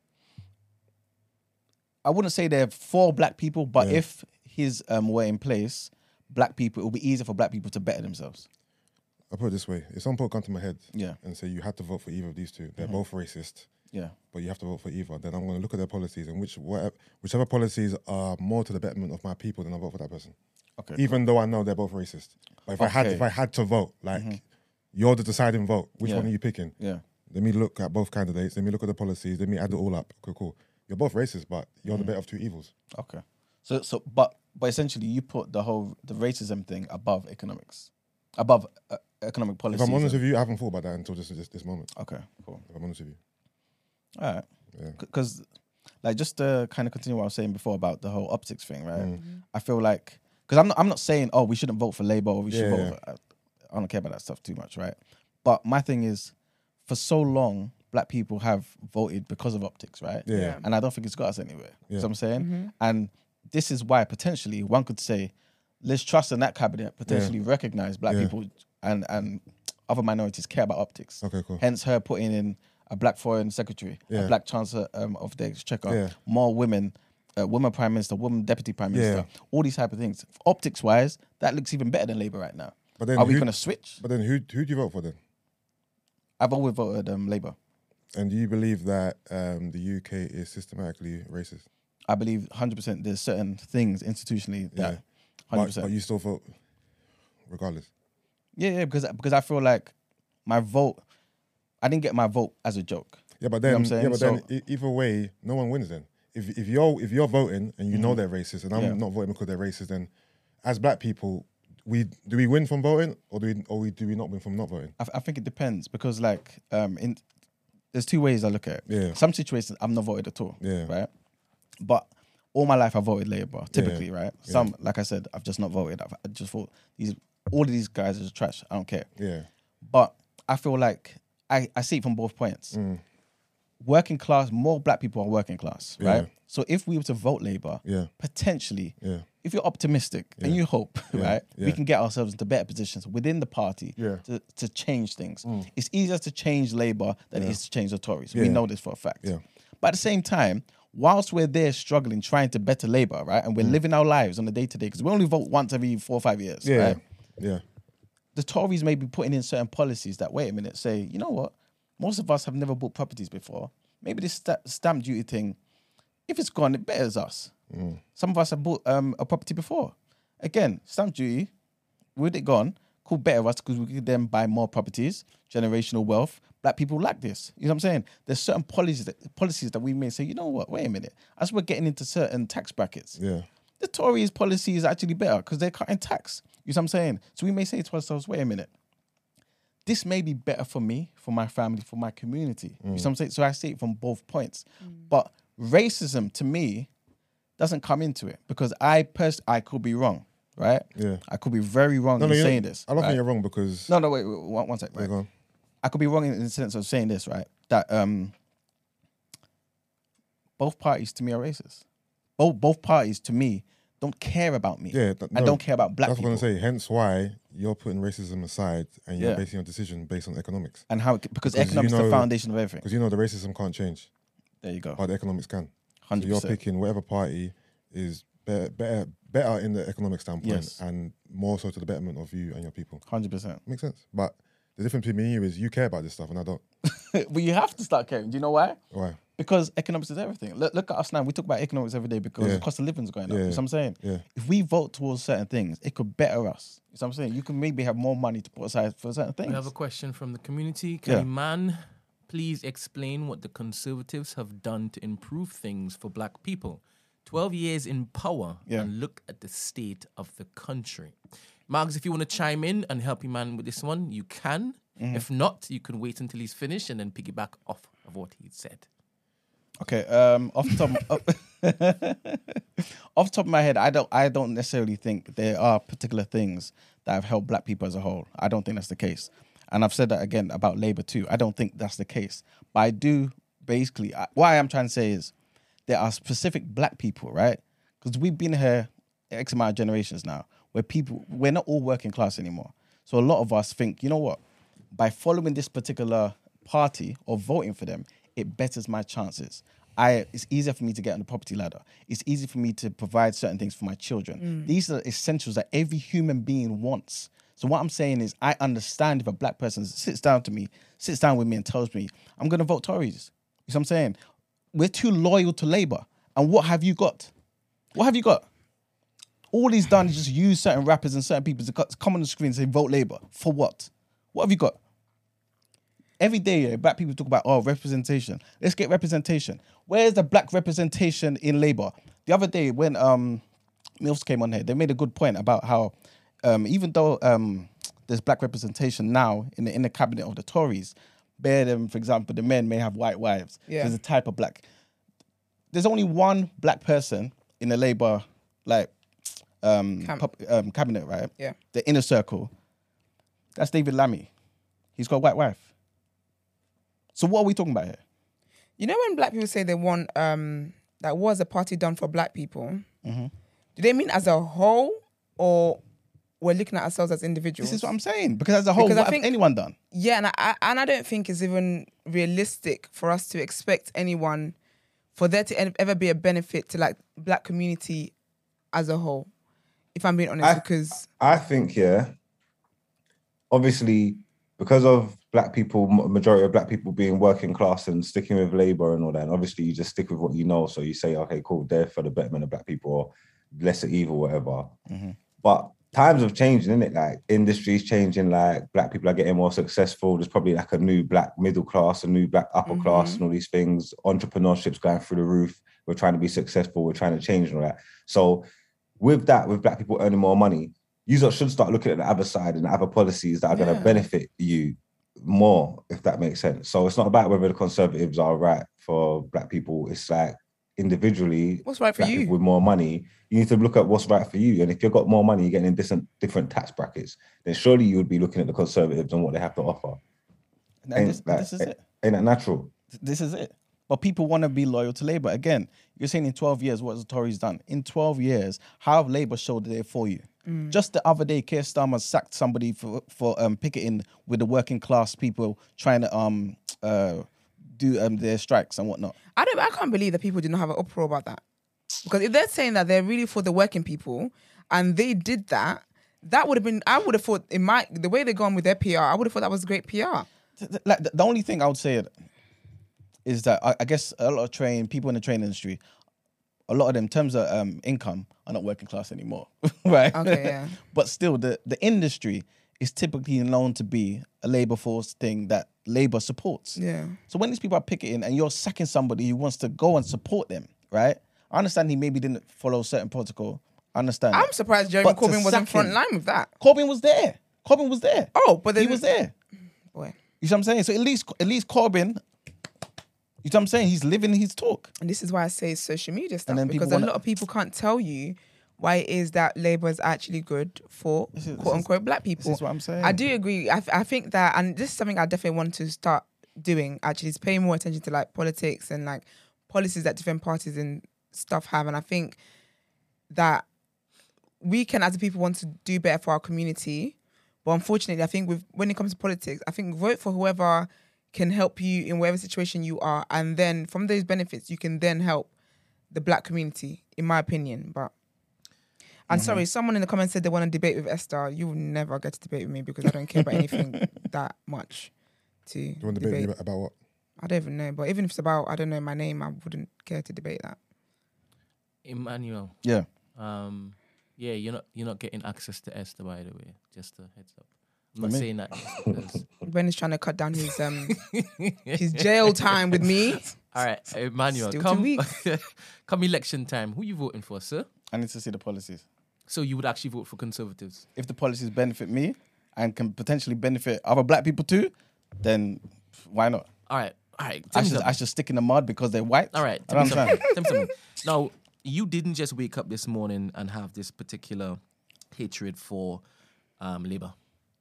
I wouldn't say they're for black people, but Yeah. if his um, were in place, black people it would be easier for black people to better themselves. I'll put it this way. If some people come to my head Yeah, and say you had to vote for either of these two, they're Mm-hmm. both racist, yeah, but you have to vote for either, then I'm going to look at their policies and which whatever, whichever policies are more to the betterment of my people, then I'll vote for that person. okay. even though I know they're both racist. But if I had if I had to vote, like you're the deciding vote, which Yeah. one are you picking? yeah, Let me look at both candidates. Let me look at the policies. Let me add it all up. Okay, cool. You're both racist, but you're the better of two evils. okay. So so but but essentially you put the whole the racism thing above economics, above uh, economic If. I'm honest with you, I haven't thought about that until this this, this moment. okay, cool. If I'm honest with you, All right. Yeah. Because like just to kind of continue what I was saying before about the whole optics thing, right? Mm. I feel like because I'm not I'm not saying oh we shouldn't vote for Labour or we should Yeah, vote. For, I don't care about that stuff too much, right? But my thing is, for so long, black people have voted because of optics, right? Yeah. Yeah. And I don't think it's got us anywhere. You know what I'm saying? And this is why potentially one could say, Liz Truss and that cabinet potentially recognize black Yeah. people and and other minorities care about optics. Okay, cool. Hence her putting in a black foreign secretary, Yeah. a black chancellor um, of the exchequer, Yeah. more women, uh, woman prime minister, woman deputy prime minister, all these type of things. Optics wise, that looks even better than Labour right now. But then Are we who- going to switch? But then who who do you vote for then? I've always voted um, Labour. And do you believe that um, the UK is systematically racist? I believe 100% there's certain things institutionally that But, 100%. but you still vote regardless. Yeah, yeah, because because I feel like my vote, I didn't get my vote as a joke. Yeah, but You know then what I'm yeah, but saying? then either way, no one wins. Then if if you're if you're voting and you know they're racist, and I'm Mm-hmm. Yeah. not voting because they're racist, then as black people, we do we win from voting or do we or we do we not win from not voting? I, I think it depends because like um in there's two ways I look at it. Yeah. Some situations I'm not voted at all. Yeah. Right. But all my life I voted Labour, typically, right? Yeah. Some, like I said, I've just not voted. I've, I just thought these all of these guys are trash. I don't care. Yeah, But I feel like I, I see it from both points. Mm. Working class, more black people are working class, right? Yeah. So if we were to vote Labour, yeah, potentially, yeah, if you're optimistic and you hope, [LAUGHS] right, we can get ourselves into better positions within the party Yeah. Mm. to, to change things. It's easier to change Labour than it is to change the Tories. We know this for a fact. Yeah. But at the same time, whilst we're there struggling, trying to better Labour, right, and we're living our lives on a day to day, because we only vote once every four or five years, Mm. yeah, right? Yeah, the Tories may be putting in certain policies that, wait a minute, say, you know what? Most of us have never bought properties before. Maybe this sta- stamp duty thing, if it's gone, it betters us. Some of us have bought um, a property before. Again, stamp duty, with it gone, could better us because we could then buy more properties, generational wealth. Black people like this. You know what I'm saying? There's certain policies that, policies that we may say, you know what? Wait a minute. As we're getting into certain tax brackets, yeah, the Tories' policy is actually better because they're cutting tax. You know what I'm saying? So we may say to ourselves, wait a minute, this may be better for me, for my family, for my community. You know what I'm saying? So I see it from both points. But racism to me doesn't come into it because I pers- I could be wrong, right? Yeah. I could be very wrong No, in no, saying this. I don't right? think you're wrong because No, no, wait, wait one, one sec. Yeah, Right? go on. I could be wrong in the sense of saying this, right? That um, both parties to me are racist. Both both parties to me don't care about me. Yeah, th- I no, don't care about black That's what I'm gonna say. Hence why you're putting racism aside and you're Yeah. basing your decision based on economics. and how it, because, Because you economics is know- the foundation of everything. Because you know the racism can't change, There you go. but the economics can. So Hundred you're picking whatever party is better, better, better in the economic standpoint, Yes. and more so to the betterment of you and your people. Hundred percent. Makes sense. But the difference between me and you is you care about this stuff, and I don't. [LAUGHS] But you have to start caring. Do you know why? Why? Because economics is everything. Look, look at us now. We talk about economics every day because Yeah. the cost of living is going up. Yeah. You know what I'm saying? Yeah. If we vote towards certain things, it could better us. You know what I'm saying? You can maybe have more money to put aside for certain things. We have a question from the community. Yeah. Can a man please explain what the Conservatives have done to improve things for black people? 12 years in power Yeah. and look at the state of the country. Margs, if you want to chime in and help your man with this one, you can. Mm-hmm. If not, you can wait until he's finished and then piggyback off of what he said. Okay. Um, off the top, [LAUGHS] off the top of my head, I don't, I don't necessarily think there are particular things that have helped black people as a whole. I don't think that's the case, and I've said that again about Labour too. I don't think that's the case, but I do basically. I, what I am trying to say is there are specific black people, right? Because we've been here X amount of generations now, where people we're not all working class anymore. So a lot of us think, you know what? By following this particular party or voting for them, it betters my chances. I it's easier for me to get on the property ladder. It's easy for me to provide certain things for my children. Mm. These are essentials that every human being wants. So what I'm saying is, I understand if a black person sits down to me, sits down with me, and tells me, "I'm going to vote Tories." You know what I'm saying? We're too loyal to Labour. And what have you got? What have you got? All he's done is just use certain rappers and certain people to come on the screen and say vote Labour. For what? What have you got? Every day, yeah, black people talk about oh representation. Let's get representation. Where's the black representation in Labour? The other day when um Mills came on here, they made a good point about how um, even though um, there's black representation now in the in the cabinet of the Tories, bear them for example, the men may have white wives. Yeah. There's a type of black there's only one black person in the Labour like um, Camp. pub- um cabinet, right? Yeah. The inner circle. That's David Lammy. He's got a white wife. So what are we talking about here? You know when black people say they want um that was a party done for black people, Mm-hmm. do they mean as a whole or we're looking at ourselves as individuals? This is what I'm saying. Because as a whole, Because I think- have anyone done? Yeah, and I and I don't think it's even realistic for us to expect anyone for there to ever be a benefit to like black community as a whole. If I'm being honest, I- because I think, yeah, obviously, because of black people, majority of black people being working class and sticking with labor and all that, and obviously you just stick with what you know. So you say, okay, cool, they're for the betterment of black people or lesser evil, whatever. Mm-hmm. But times have changed, isn't it? Like industries changing, like black people are getting more successful. There's probably like a new black middle class, a new black upper mm-hmm. class, and all these things. Entrepreneurship's going through the roof. We're trying to be successful. We're trying to change and all that. So with that, with black people earning more money, you should start looking at the other side and the other policies that are going to benefit you more, if that makes sense. So it's not about whether the conservatives are right for black people. It's like individually, what's right for you? with more money, you need to look at what's right for you. And if you've got more money, you're getting in different different tax brackets, then surely you would be looking at the conservatives and what they have to offer. And Ain't this, this is it. Ain't that natural? This is it. But people want to be loyal to Labour. Again, you're saying in 12 years, what has the Tories done? In 12 years, how have Labour showed they're for you? Just the other day, Keir Starmer sacked somebody for for um, picketing with the working class people trying to um uh do um their strikes and whatnot. I don't. I can't believe that people did not have an uproar about that. Because if they're saying that they're really for the working people, and they did that, that would have been. I would have thought in my the way they're going with their PR. I would have thought that was great PR. Like the, the only thing I would say is that I, I guess a lot of train people in the train industry, a lot of them in terms of um income are not working class anymore, [LAUGHS] right? Okay, yeah. [LAUGHS] but still, the the industry is typically known to be a labor force thing that labor supports. Yeah. So when these people are picketing and you're sacking somebody who wants to go and support them, right? I understand he maybe didn't follow certain protocol. I understand. I'm that. surprised Jeremy But Corbyn was in front him- line with that. Corbyn was there. Corbyn was there. Oh, but he was there. Boy. You see what I'm saying? So at least at least Corbyn, you see what I'm saying? He's living his talk. And this is why I say social media stuff because a wanna- lot of people can't tell you why it is that Labour is actually good for is- this quote is- unquote black people. is what I'm saying. I do agree. I, I think that, and this is something I definitely want to start doing. Actually, is paying more attention to like politics and like policies that different parties and stuff have. And I think that we can, as a people, want to do better for our community. But unfortunately, I think with when it comes to politics, I think vote for whoever can help you in whatever situation you are, and then from those benefits, you can then help the black community, in my opinion. But and Mm-hmm. sorry, someone in the comments said they want to debate with Esther. You will never get to debate with me because I don't care about anything [LAUGHS] that much. To Do you want to debate debate, me about what? I don't even know. But even if it's about I don't know my name, I wouldn't care to debate that. Emmanuel. Yeah. Um, yeah, you're not you're not getting access to Esther by the way. Just a heads up. I'm not me? saying that [LAUGHS] just because. Ben is trying to cut down his um his jail time with me. [LAUGHS] All right, Emmanuel, Still come [LAUGHS] come election time. Who you voting for, sir? I need to see the policies. So you would actually vote for conservatives? If the policies benefit me and can potentially benefit other black people too, then why not? All right, all right. I should. I should stick in the mud because they're white. All right. I Tell me something. understand. Tell me something. Now, you didn't just wake up this morning and have this particular hatred for um, Labour,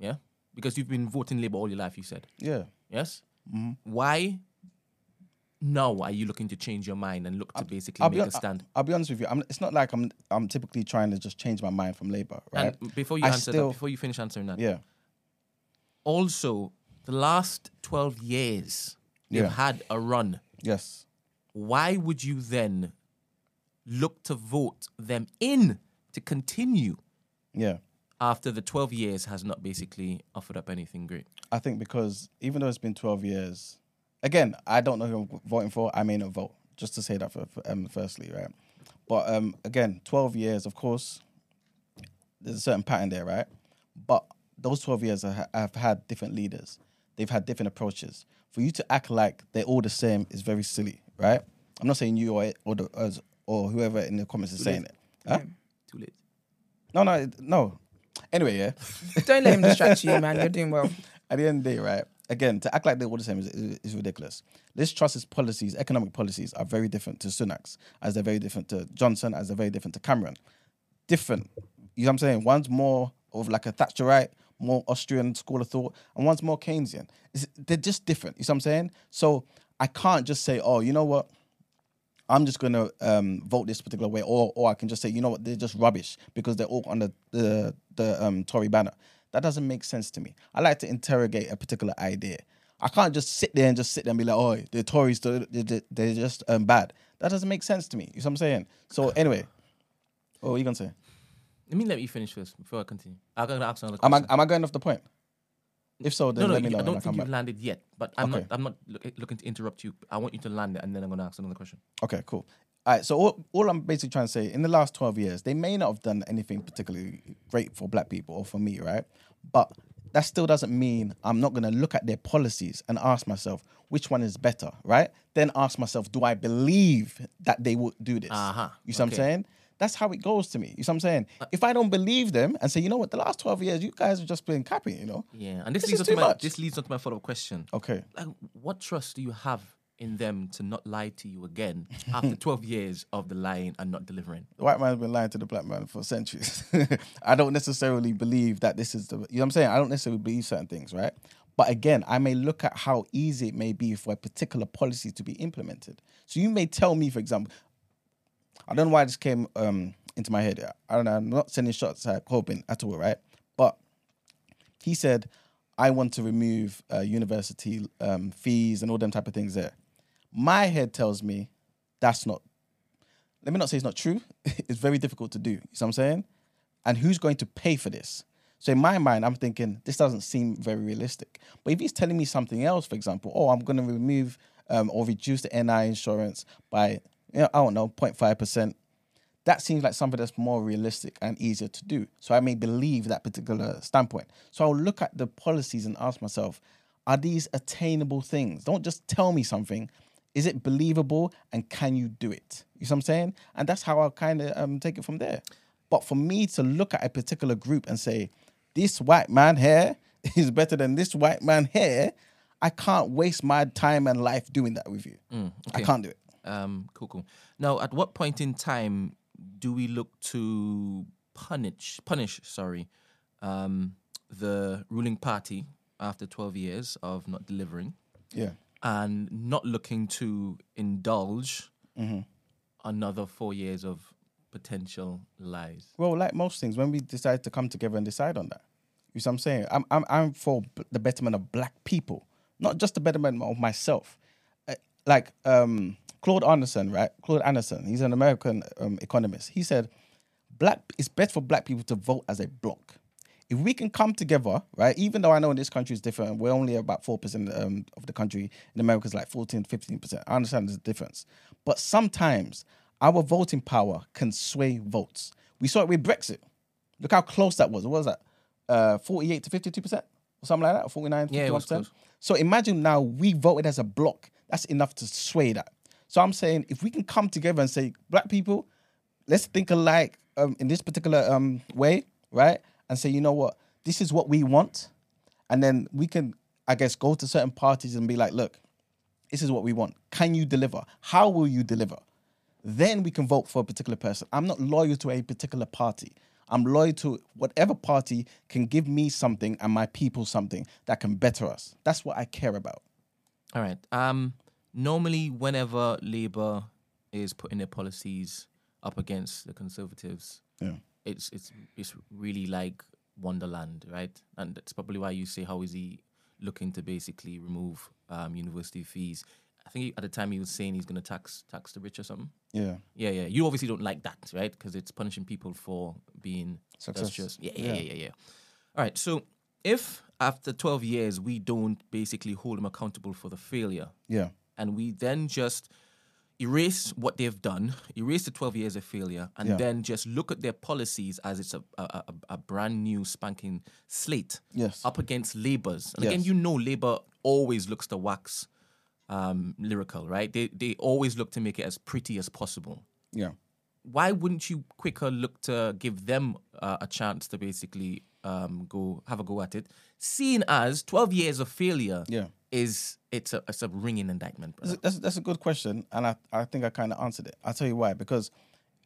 yeah? Because you've been voting Labour all your life, you said. Yeah. Yes? Mm-hmm. Why now are you looking to change your mind and look to basically I'll make be, a stand? I'll be honest with you. I'm, it's not like I'm I'm typically trying to just change my mind from Labour, right? And before you I answer still- that, before you finish answering that, yeah. also, the last 12 years, they've Yeah. had a run. Yes. Why would you then look to vote them in to continue Yeah. After the 12 years has not basically offered up anything great? I think because even though it's been 12 years, again, I don't know who I'm voting for. I may not vote, just to say that for, for um, firstly, right? But um, again, 12 years, of course, there's a certain pattern there, right? But those 12 years have, have had different leaders. They've had different approaches. For you to act like they're all the same is very silly, right? I'm not saying you or or, the, or whoever in the comments is saying it. Huh? Too late. No, no, no. Anyway, yeah. [LAUGHS] Don't let him distract you, man. You're doing well. at the end of the day, right? again, to act like they're all the same is, is, is ridiculous. Liz Truss's policies, economic policies, are very different to Sunak's, as they're very different to Johnson, as they're very different to Cameron. Different. You know what I'm saying? One's more of like a Thatcherite, more Austrian school of thought, and one's more Keynesian. It's, they're just different. You know what I'm saying? So I can't just say, oh, you know what? I'm just gonna um, vote this particular way, or or I can just say, you know what, they're just rubbish because they're all under the the um, Tory banner. That doesn't make sense to me. I like to interrogate a particular idea. I can't just sit there and just sit there and be like, oh, the Tories, they're, just um, bad. That doesn't make sense to me. You know what I'm saying? So anyway, oh, what are you gonna say? Let me let you finish first before I continue. I'm gonna ask another Am I, am I going off the point? If so, then no, no, let me know. I don't think you've back. landed yet. But I'm Okay. not. I'm not look, looking to interrupt you. I want you to land it, and then I'm gonna ask another question. Okay, cool. All right, so all, all I'm basically trying to say, in the last 12 years, they may not have done anything particularly great for black people or for me, right? But that still doesn't mean I'm not going to look at their policies and ask myself, which one is better, right? Then ask myself, do I believe that they would do this? Uh-huh, You see what I'm saying? That's how it goes to me. You see what I'm saying? Uh, if I don't believe them and say, you know what, the last 12 years, you guys have just been capping, you know? Yeah, and this, This leads on to my this leads on to my follow up question. Okay. Like, what trust do you have in them to not lie to you again [LAUGHS] after 12 years of the lying and not delivering? the white man's been lying to the black man for centuries. [LAUGHS] I don't necessarily believe that this is the, you know what I'm saying? I don't necessarily believe certain things, right? But again, I may look at how easy it may be for a particular policy to be implemented. So you may tell me, for example, I don't know why this came um, into my head. I don't know. I'm not sending shots at Corbyn at all, right? But he said, I want to remove uh, university um, fees and all them type of things there. My head tells me that's not let me not say it's not true. [LAUGHS] it's very difficult to do. You see what I'm saying? And who's going to pay for this? So in my mind, I'm thinking this doesn't seem very realistic. But if he's telling me something else, for example, oh, I'm going to remove um, or reduce the NI insurance by, you know, I don't know, 0.5 percent. That seems like something that's more realistic and easier to do. So I may believe that particular standpoint. So I'll look at the policies and ask myself, are these attainable things? Don't just tell me something. Is it believable and can you do it? You see what I'm saying? And that's how I'll kind of um, take it from there. But for me to look at a particular group and say, this white man here [LAUGHS] is better than this white man here, I can't waste my time and life doing that with you. I okay. can't do it. Um, cool, cool. Now, at what point in time do we look to punish, punish, sorry, um, the ruling party after 12 years of not delivering Yeah. and not looking to indulge Mm-hmm. another four years of potential lies? Well, like most things, when we decide to come together and decide on that, you see what I'm saying? I'm, I'm, I'm for b- the betterment of black people, not just the betterment of myself. Uh, Like um, Claude Anderson, right? Claude Anderson, he's an American um, economist. He said, black it's best for black people to vote as a block. If we can come together, right, even though I know in this country is different, we're only about 4% um, of the country. In America, it's like 14, 15%. I understand there's a difference. But sometimes our voting power can sway votes. We saw it with Brexit. Look how close that was. What was that? Uh, 48 to 52%? Or something like that? Or 49, 51%? Yeah, close. So imagine now we voted as a block. That's enough to sway that. So I'm saying if we can come together and say, black people, let's think alike um, in this particular um, way, right? And say, you know what, this is what we want. And then we can, I guess, go to certain parties and be like, look, this is what we want. Can you deliver? How will you deliver? Then we can vote for a particular person. I'm not loyal to a particular party. I'm loyal to whatever party can give me something and my people something that can better us. That's what I care about. All right. Um, normally, whenever Labour is putting their policies up against the Conservatives, Yeah. it's it's it's really like Wonderland, right? And that's probably why you say, how is he looking to basically remove um, university fees? I think he, at the time he was saying he's going to tax tax the rich or something. Yeah. Yeah, yeah. You obviously don't like that, right? Because it's punishing people for being Success. Yeah, yeah, Yeah. yeah, yeah, yeah. All right. So if after 12 years we don't basically hold him accountable for the failure, Yeah. And we then just erase what they've done, erase the 12 years of failure, and Yeah. then just look at their policies as it's a, a, a, a brand new spanking slate Yes. up against Labour's. And again, you know, Labour always looks to wax um, lyrical, right? They, they always look to make it as pretty as possible. Yeah. Why wouldn't you quicker look to give them uh, a chance to basically um, go have a go at it. Seeing as twelve years of failure, Yeah. is it's a it's a ringing indictment. brother. That's, that's, that's a good question, and I, I think I kind of answered it. I'll tell you why. Because,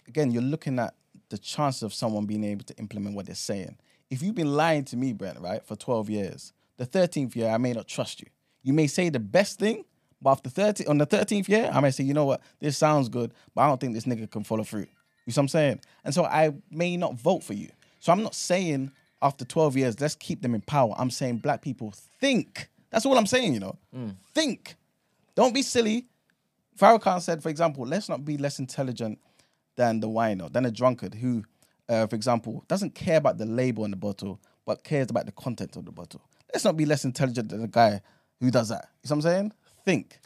again, you're looking at the chances of someone being able to implement what they're saying. If you've been lying to me, Brent, right, for 12 years, the 13th year, I may not trust you. You may say the best thing, but after 30, on the 13th year, I may say, you know what, this sounds good, but I don't think this nigga can follow through. You see what I'm saying? And so I may not vote for you. So I'm not saying after 12 years, let's keep them in power. I'm saying black people think. That's all I'm saying, you know. Think. Don't be silly. Farrakhan said, for example, let's not be less intelligent than the wino, than a drunkard who, uh, for example, doesn't care about the label on the bottle, but cares about the content of the bottle. Let's not be less intelligent than the guy who does that. You know what I'm saying? Think.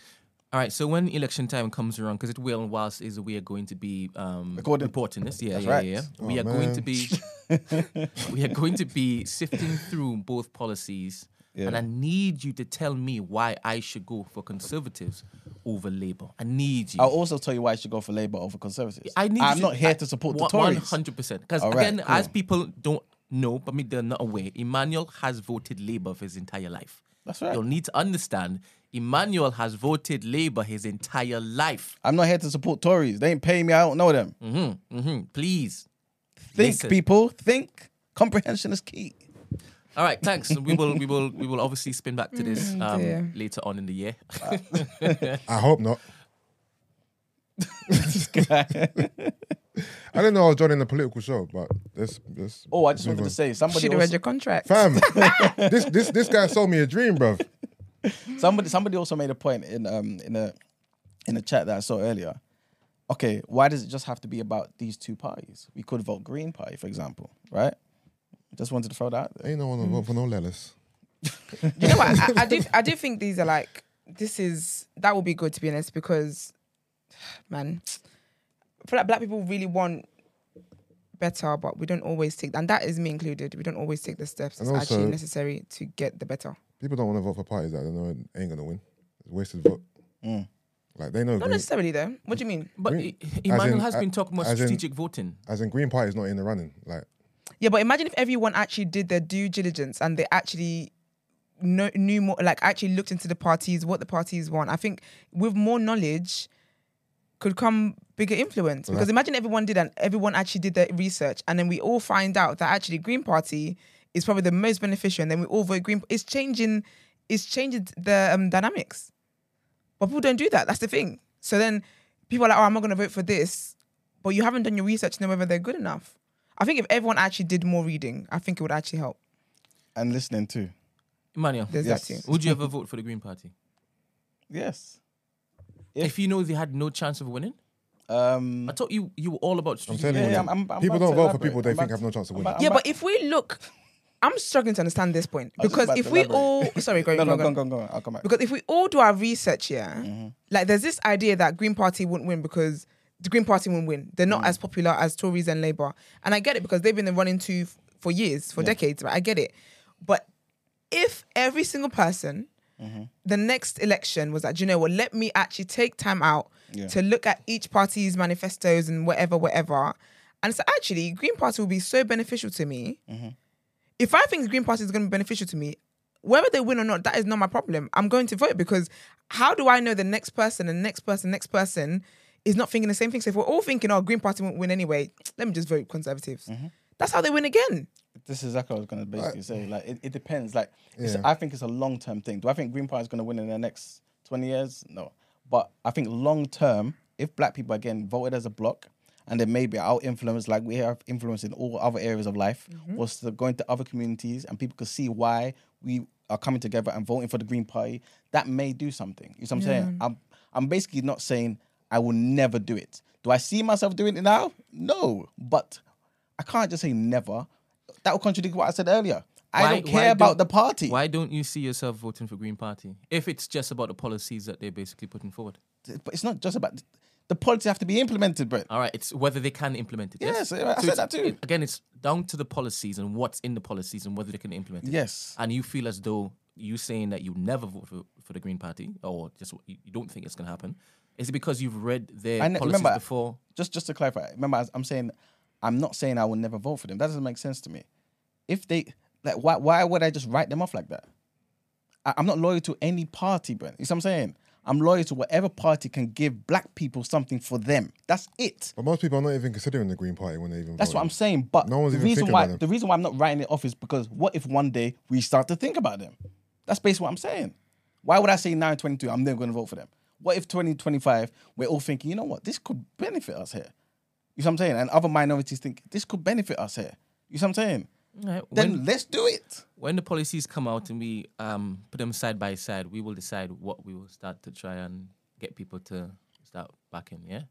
All right. So when election time comes around, because it will, whilst is we are going to be um, Recording. reporting this, yeah, That's yeah, right. yeah, yeah. we Oh, are going to be [LAUGHS] we are going to be sifting through both policies, and I need you to tell me why I should go for conservatives over Labour. I need you. I'll also tell you why I should go for Labour over Conservatives. I need I'm you not here to support the Tories. hundred percent. Because again, cool. as people don't know, but me they're not aware, Emmanuel has voted Labour for his entire life. That's right. You'll need to understand. Emmanuel has voted Labour his entire life. I'm not here to support Tories. They ain't paying me. I don't know them. hmm hmm Please. Think, Listen. people. Think. Comprehension is key. All right, thanks. [LAUGHS] we will we will we will obviously spin back to this Mm, um, dear. later on in the year. I hope not. [LAUGHS] I didn't know I was joining a political show, but this this. Oh, I just wanted to say somebody. Should have read your contract. Fam, [LAUGHS] this this this guy sold me a dream, bruv. Somebody somebody also made a point in um in a in a chat that I saw earlier. Okay, why does it just have to be about these two parties? We could vote Green Party, for example, right? Just wanted to throw that out there. Ain't no one to vote for no Lelis. [LAUGHS] you know what? I, I do. I do think these are like. This is that would be good to be honest because, [SIGHS] man, I feel like black people really want better, but we don't always take, and that is me included. We don't always take the steps that's And actually necessary to get the better. People don't want to vote for parties that they know ain't gonna win. It's a wasted vote. Mm. Like they know Not Green, necessarily though. What do you mean? But Green- Emmanuel in- has been talking about as in- strategic voting. as in Green Party is not in the running. Like Yeah, but imagine if everyone actually did their due diligence and they actually know, knew more, like actually looked into the parties, what the parties want. I think with more knowledge could come bigger influence. Well, because that- imagine everyone did and everyone actually did their research, and then we all find out that actually Green Party is probably the most beneficial, and then we all vote Green. It's changing, it's changing the um, dynamics. But people don't do that. That's the thing. So then people are like, oh, I'm not going to vote for this, but you haven't done your research to know whether they're good enough. I think if everyone actually did more reading, I think it would actually help. And listening too. Emmanuel, There's Yes. that too. would you ever vote for the Green Party? Yes. If you know they had no chance of winning? Um, I thought you you were all about I'm strategic telling you, yeah, voting. I'm- I'm- I'm people don't to vote for people they I'm think have no chance of I'm winning. Yeah, I'm but if we look, I'm struggling to understand this point I was just because if we all, [LAUGHS] sorry, go, no, go, no, go. go on, go on, go on. I'll come back. Because if we all do our research here, mm-hmm. like there's this idea that Green Party wouldn't win because the Green Party won't win. They're not mm. as popular as Tories and Labour. And I get it because they've been running to f- for years, for decades, right? I get it. But if every single person, mm-hmm. the next election was like, "Do you know what, let me actually take time out Yeah. to look at each party's manifestos and whatever, whatever. And so actually, Green Party will be so beneficial to me. Mm-hmm. If I think the Green Party is going to be beneficial to me, whether they win or not, that is not my problem. I'm going to vote because how do I know the next person and next person, next person is not thinking the same thing? So if we're all thinking, oh, Green Party won't win anyway, let me just vote Conservatives. Mm-hmm. That's how they win again. This is exactly what I was going to basically say. Like, it, it depends. Like, it's, Yeah. I think it's a long term thing. Do I think Green Party is going to win in the next 20 years? No. But I think long term, if black people again voted as a block, and then maybe our influence, like we have influence in all other areas of life, mm-hmm. was to go into other communities and people could see why we are coming together and voting for the Green Party, that may do something. You know what I'm saying? I'm, I'm basically not saying I will never do it. Do I see myself doing it now? No. But I can't just say never. That will contradict what I said earlier. I Why- don't care about don't- the party. Why don't you see yourself voting for Green Party if it's just about the policies that they're basically putting forward? But it's not just about the policies have to be implemented, Brett. All right, it's whether they can implement it. Yes, Yes, I said that too. again, it's down to the policies and what's in the policies and whether they can implement it. Yes. And you feel as though you saying that you never vote for, for the Green Party or just you don't think it's going to happen. Is it because you've read their ne- policies remember- before? Just just to clarify, remember I'm saying I'm not saying I will never vote for them. That doesn't make sense to me. If they Like, why why would I just write them off like that? I, I'm not loyal to any party, Brent. You see what I'm saying? I'm loyal to whatever party can give black people something for them. That's it. But most people are not even considering the Green Party when they even. That's what. I'm saying. But No one's the even reason thinking why about them. the reason why I'm not writing it off is because what if one day we start to think about them? That's basically what I'm saying. Why would I say now in 22 I'm never going to vote for them? What if 2025 we're all thinking, you know what, this could benefit us here? You see what I'm saying? And other minorities think this could benefit us here. You see what I'm saying? Right. Then When, let's do it. when the policies come out and we um, put them side by side, we will decide what we will start to try and get people to start backing. Yeah.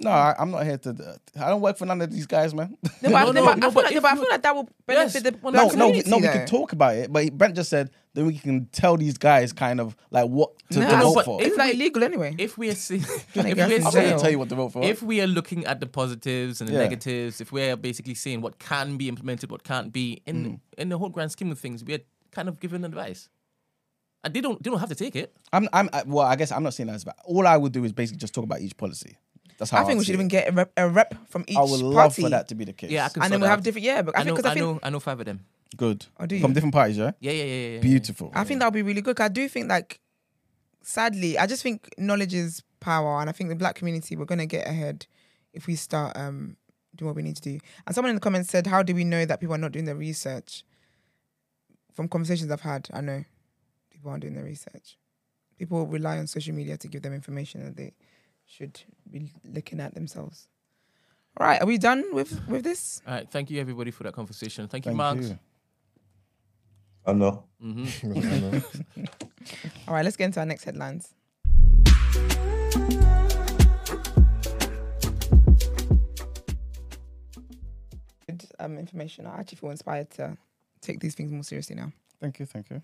No, I, I'm not here to. I don't work for none of these guys, man. No, but, I- No, no, no, I feel but like, but I feel like that will Yes, the no, no, community. no. We though. can talk about it, but Brent just said then we can tell these guys kind of like what to, No, to vote but for. It's like illegal anyway. If we are [LAUGHS] seeing, if we are I'm saying, going to tell you what to vote for. if we are looking at the positives and the Yeah. negatives, if we're basically saying what can be implemented, what can't be, in Mm. in the whole grand scheme of things, we're kind of giving advice. And they don't they don't have to take it. I'm, I'm, well, I guess I'm not saying that as bad. All I would do is basically just talk about each policy. That's how I think I'd we should see even get a rep, a rep from each I would love party, for that to be the case. Yeah, I can and then we'll have different. Yeah, but I, I know, think because I I, think know, I know five of them. good. Oh, do you? From different parties, yeah. Yeah, yeah, yeah, yeah, yeah. Beautiful. I think that would be really good. 'cause I do think like, sadly, I just think knowledge is power, and I think the black community we're gonna get ahead if we start um doing what we need to do. And someone in the comments said, "How do we know that people are not doing their research?" From conversations I've had, I know people aren't doing their research. People rely on social media to give them information that they should be looking at themselves. All right, are we done with with this? All right, thank you everybody for that conversation. Thank you, Mark. I know. [LAUGHS] hmm [LAUGHS] All right, let's get into our next headlines. Good um, information. I actually feel inspired to take these things more seriously now. Thank you, thank you.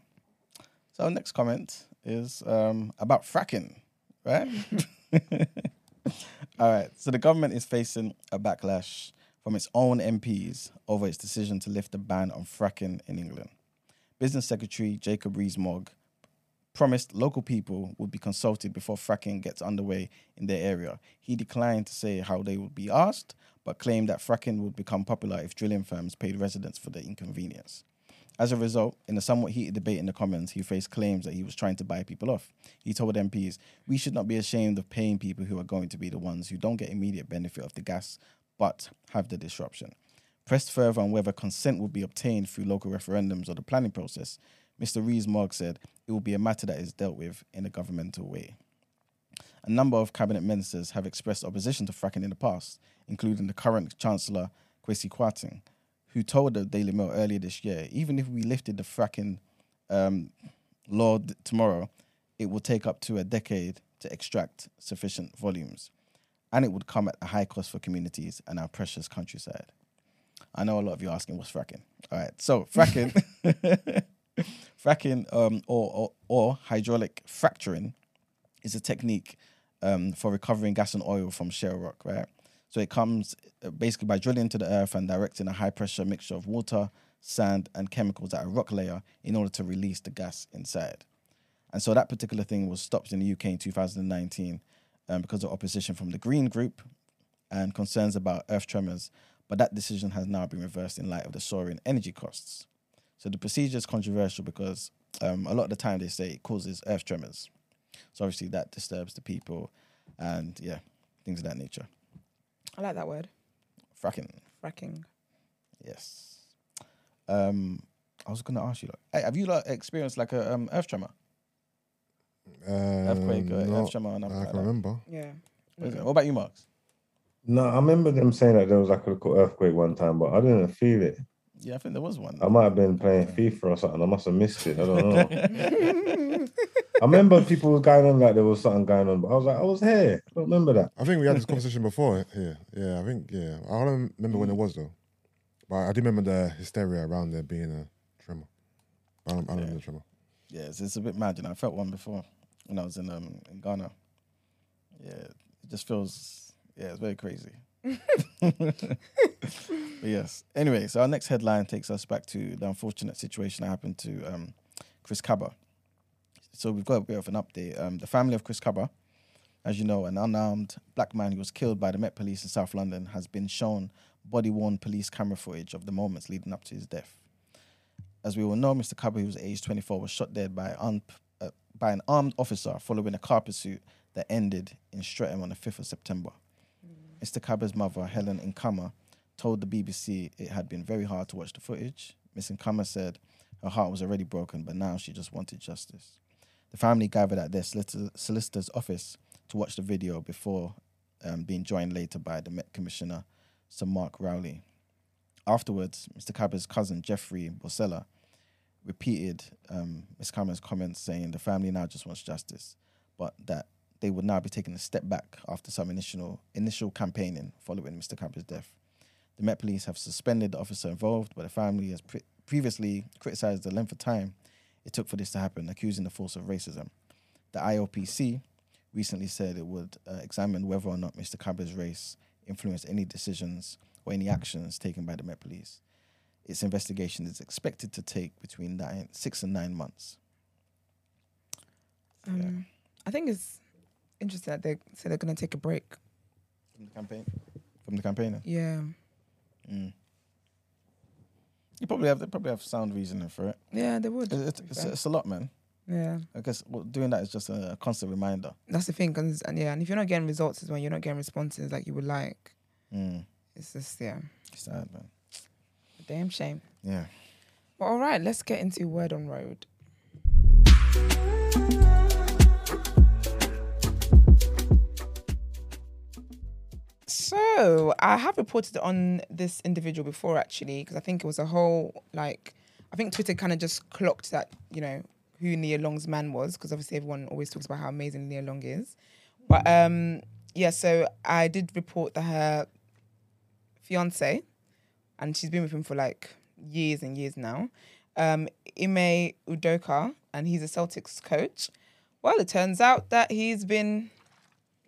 So our next comment is um, about fracking, right? [LAUGHS] [LAUGHS] All right. So the government is facing a backlash from its own MPs over its decision to lift the ban on fracking in England. Business Secretary Jacob Rees-Mogg promised local people would be consulted before fracking gets underway in their area. He declined to say how they would be asked, but claimed that fracking would become popular if drilling firms paid residents for the inconvenience. As a result, in a somewhat heated debate in the Commons, he faced claims that he was trying to buy people off. He told MPs, We should not be ashamed of paying people who are going to be the ones who don't get immediate benefit of the gas but have the disruption. Pressed further on whether consent will be obtained through local referendums or the planning process, Mr. Rees-Mogg said it will be a matter that is dealt with in a governmental way. A number of cabinet ministers have expressed opposition to fracking in the past, including the current Chancellor Kwasi Kwarteng, who told the Daily Mail earlier this year, even if we lifted the fracking um, law tomorrow, it will take up to a decade to extract sufficient volumes, and it would come at a high cost for communities and our precious countryside. I know a lot of you are asking what's fracking. All right, so [LAUGHS] fracking, [LAUGHS] fracking, um, or, or or hydraulic fracturing, is a technique um, for recovering gas and oil from shale rock, right? So it comes uh, basically by drilling into the earth and directing a high pressure mixture of water, sand, and chemicals at a rock layer in order to release the gas inside. And so that particular thing was stopped in the UK in 2019 um, because of opposition from the Green Group and concerns about earth tremors. But that decision has now been reversed in light of the soaring energy costs. So the procedure is controversial because um, a lot of the time they say it causes earth tremors. So obviously that disturbs the people and yeah, things of that nature. I like that word, Fracking, fracking. yes. Um, I was gonna ask you, like, hey, have you like, experienced like a um, earth tremor, earthquake, Um, uh, no, earth tremor, or nothing I like can that? remember. Yeah. What, is it? what about you, Marks? No, I remember them saying that there was like a little earthquake one time, but I didn't feel it. Yeah, I think there was one. I might have been playing FIFA or something. I must have missed it. I don't know. [LAUGHS] [LAUGHS] I remember people were going on like there was something going on, but I was like, I was here. I don't remember that. I think we had this conversation before here. Yeah, I think yeah. I don't remember when it was though, but I do remember the hysteria around there being a tremor. I don't, I don't remember the tremor. Yeah, it's, it's a bit mad. You know, I felt one before when I was in um in Ghana. Yeah, it just feels yeah, it's very crazy. [LAUGHS] but yes. Anyway, so our next headline takes us back to the unfortunate situation that happened to um, Chris Kaba. So we've got a bit of an update. Um, the family of Chris Kaba, as you know, an unarmed black man who was killed by the Met Police in South London, has been shown body-worn police camera footage of the moments leading up to his death. As we all know, Mr. Kaba, who was aged 24, was shot dead by, un- uh, by an armed officer following a car pursuit that ended in Streatham on the 5th of September. Mr. Kaba's mother, Helen Nkama, told the BBC it had been very hard to watch the footage. Miss Nkama said her heart was already broken, but now she just wanted justice. The family gathered at their solicitor's office to watch the video before um, being joined later by the Met Commissioner, Sir Mark Rowley. Afterwards, Mr. Kaba's cousin, Jeffrey Bosela, repeated um, Ms. Cameron's comments saying the family now just wants justice, but that they would now be taking a step back after some initial initial campaigning following Mr. Kaba's death. The Met Police have suspended the officer involved, but the family has pre- previously criticised the length of time it took for this to happen, accusing the force of racism. The IOPC recently said it would uh, examine whether or not Mr. Kaba's race influenced any decisions or any actions taken by the Met Police. Its investigation is expected to take between nine, six and nine months. Um, I think it's interesting that they say they're going to take a break. From the campaign, from the campaigner, Yeah. mm. You probably have they probably have sound reasoning for it. Yeah, they would. It's, it's, it's a lot, man. yeah. I guess well, doing that is just a constant reminder. That's the thing. and yeah, and if you're not getting results as well, you're not getting responses like you would like. Mm. It's just, yeah, It's sad, man. a damn shame. Yeah. Well, all right, let's get into Word on Road. So I have reported on this individual before, actually, because I think it was a whole like I think Twitter kind of just clocked that you know who Nia Long's man was, because obviously everyone always talks about how amazing Nia Long is. But um, yeah, so I did report that her fiance, and she's been with him for like years and years now. Um, Ime Udoka, and he's a Celtics coach. Well, it turns out that he's been.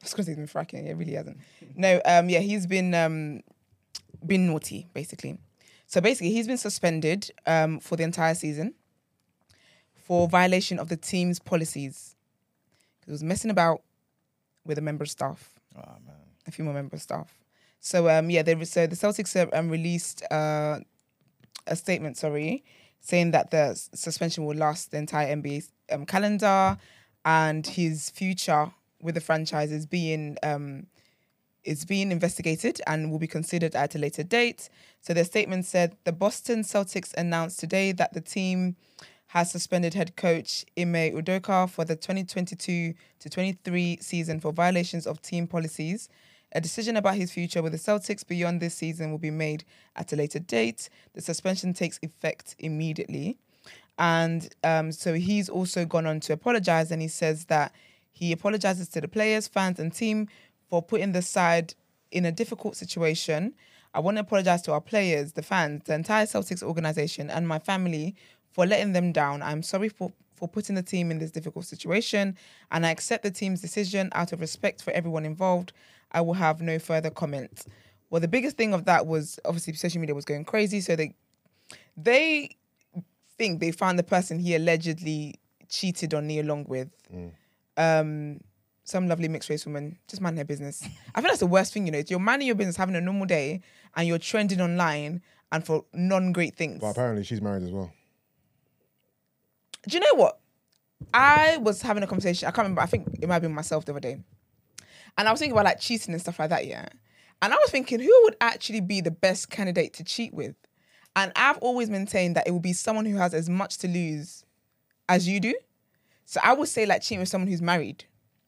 I was he's been fracking. It really hasn't. [LAUGHS] No, um, yeah, he's been um, been naughty basically. So basically, he's been suspended um, for the entire season for violation of the team's policies. He was messing about with a member of staff Oh man. a few more member of staff. So um yeah, they so the Celtics have um, released uh, a statement, sorry, saying that the suspension will last the entire NBA um, calendar, and his future with the franchise is being um is being investigated and will be considered at a later date. So the statement said the Boston Celtics announced today that the team has suspended head coach Ime Udoka for the 2022 to 23 season for violations of team policies. A decision about his future with the Celtics beyond this season will be made at a later date. The suspension takes effect immediately. And um, so he's also gone on to apologize and he says that he apologizes to the players, fans, and team for putting the side in a difficult situation. I want to apologize to our players, the fans, the entire Celtics organization, and my family for letting them down. I'm sorry for, for putting the team in this difficult situation, and I accept the team's decision out of respect for everyone involved. I will have no further comments. Well, the biggest thing of that was obviously social media was going crazy, so they they think they found the person he allegedly cheated on Nia along with. Mm. Um, some lovely mixed race woman, just mind her business. I think that's the worst thing, you know. You're minding your business, having a normal day, and you're trending online and for non great things. But apparently she's married as well. Do you know what? I was having a conversation. I can't remember. I think it might have been myself the other day, and I was thinking about like cheating and stuff like that. Yeah, and I was thinking who would actually be the best candidate to cheat with, and I've always maintained that it would be someone who has as much to lose as you do. So I would say like cheating with someone who's married,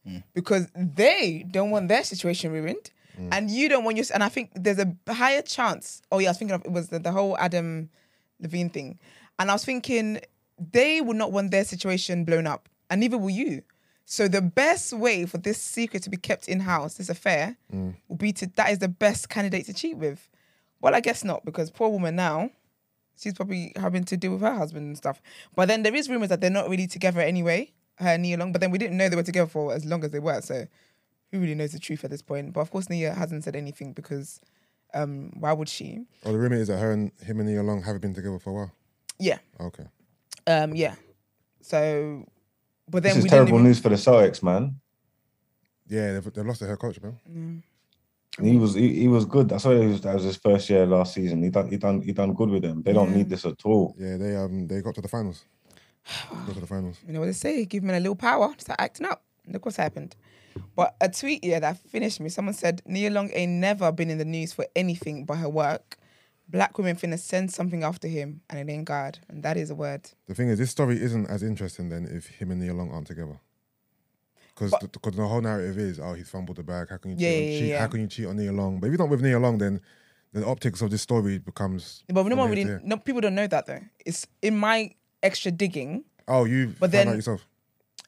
mm. because they don't want their situation ruined, mm. and you don't want your. And I think there's a higher chance. Oh yeah, I was thinking of it was the, the whole Adam Levine thing, and I was thinking they would not want their situation blown up, and neither will you. So the best way for this secret to be kept in house, this affair, mm. will be to that is the best candidate to cheat with. Well, I guess not because poor woman now, she's probably having to deal with her husband and stuff. But then there is rumors that they're not really together anyway, her and Nia Long. But then we didn't know they were together for as long as they were. So who really knows the truth at this point? But of course, Nia hasn't said anything because um, why would she? Oh, the rumor is that her and him and Nia Long haven't been together for a while. Yeah, Okay. um, yeah. So, but then This is we terrible didn't even, news for the Celtics, man. Yeah, they've, they've lost their head coach, man. He was he, he was good. That's why he was, that was his first year last season. He done he done he done good with them. They don't need this at all. Yeah, they um they got to the finals. got to the finals. You know what they say? Give men a little power, start acting up. Look what's happened. But a tweet here that finished me. Someone said Nia Long ain't never been in the news for anything but her work. Black women finna send something after him, and it ain't God, and that is a word. The thing is, this story isn't as interesting then if him and Nia Long aren't together. Because the, the whole narrative is, oh, he's fumbled the bag. How can you cheat? Yeah, on, yeah, cheat yeah. How can you cheat on Nia Long? But if you're not with Nia Long, then the optics of this story becomes. But no one really, no people don't know that though. It's in my extra digging. Oh, you But found then- out yourself.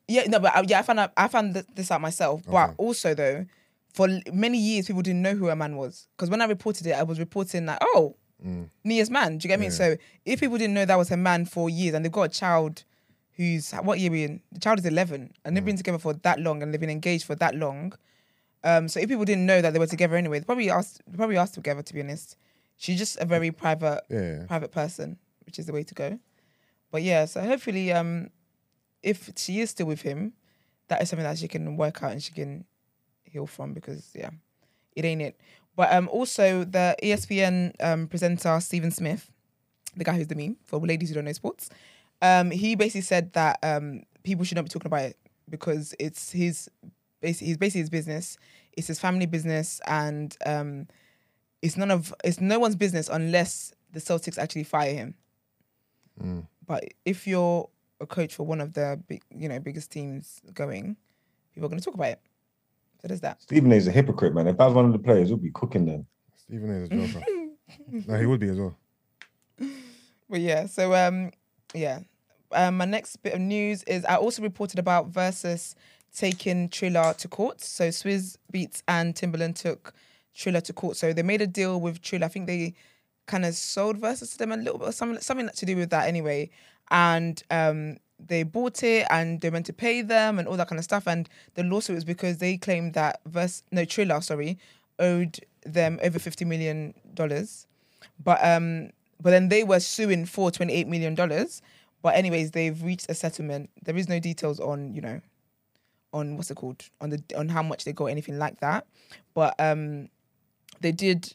Yeah, no, but I, yeah, I found out, I found this out myself. But also though, for many years, people didn't know who a man was because when I reported it, I was reporting like, oh, mm. Nia's man. Do you get me? So if people didn't know that was her man for years, and they've got a child who's what year we in? The child is eleven, and they've been together for that long, and they've been engaged for that long. Um, so if people didn't know that they were together anyway, they probably asked, they probably asked together. To be honest, she's just a very private, Yeah. private person, which is the way to go. But yeah, so hopefully, um, if she is still with him, that is something that she can work out and she can heal from because yeah, it ain't it. But um, also the ESPN um presenter Stephen Smith, the guy who's the meme for ladies who don't know sports, um, he basically said that um people should not be talking about it because it's his basically he's basically his business, it's his family business, and um, it's none of it's no one's business unless the Celtics actually fire him. But if you're a coach for one of the big, you know, biggest teams going, people are going to talk about it. So there's that. Stephen A. is a hypocrite, man. If that was one of the players, he'll be cooking them. Stephen A. is a joker. [LAUGHS] no, he would be as well. But yeah, so um, yeah. Um, my next bit of news is I also reported about Verzuz taking Triller to court. So Swizz Beatz and Timbaland took Triller to court. So they made a deal with Triller. I think they kind of sold Verzuz to them a little bit, or something something to do with that anyway. And um, they bought it and they meant to pay them and all that kind of stuff. And the lawsuit was because they claimed that Vers no Triller, sorry, owed them over fifty million dollars. But um, but then they were suing for twenty eight million dollars. But anyways, they've reached a settlement. There is no details on you know, on what's it called on the on how much they got anything like that. But um, they did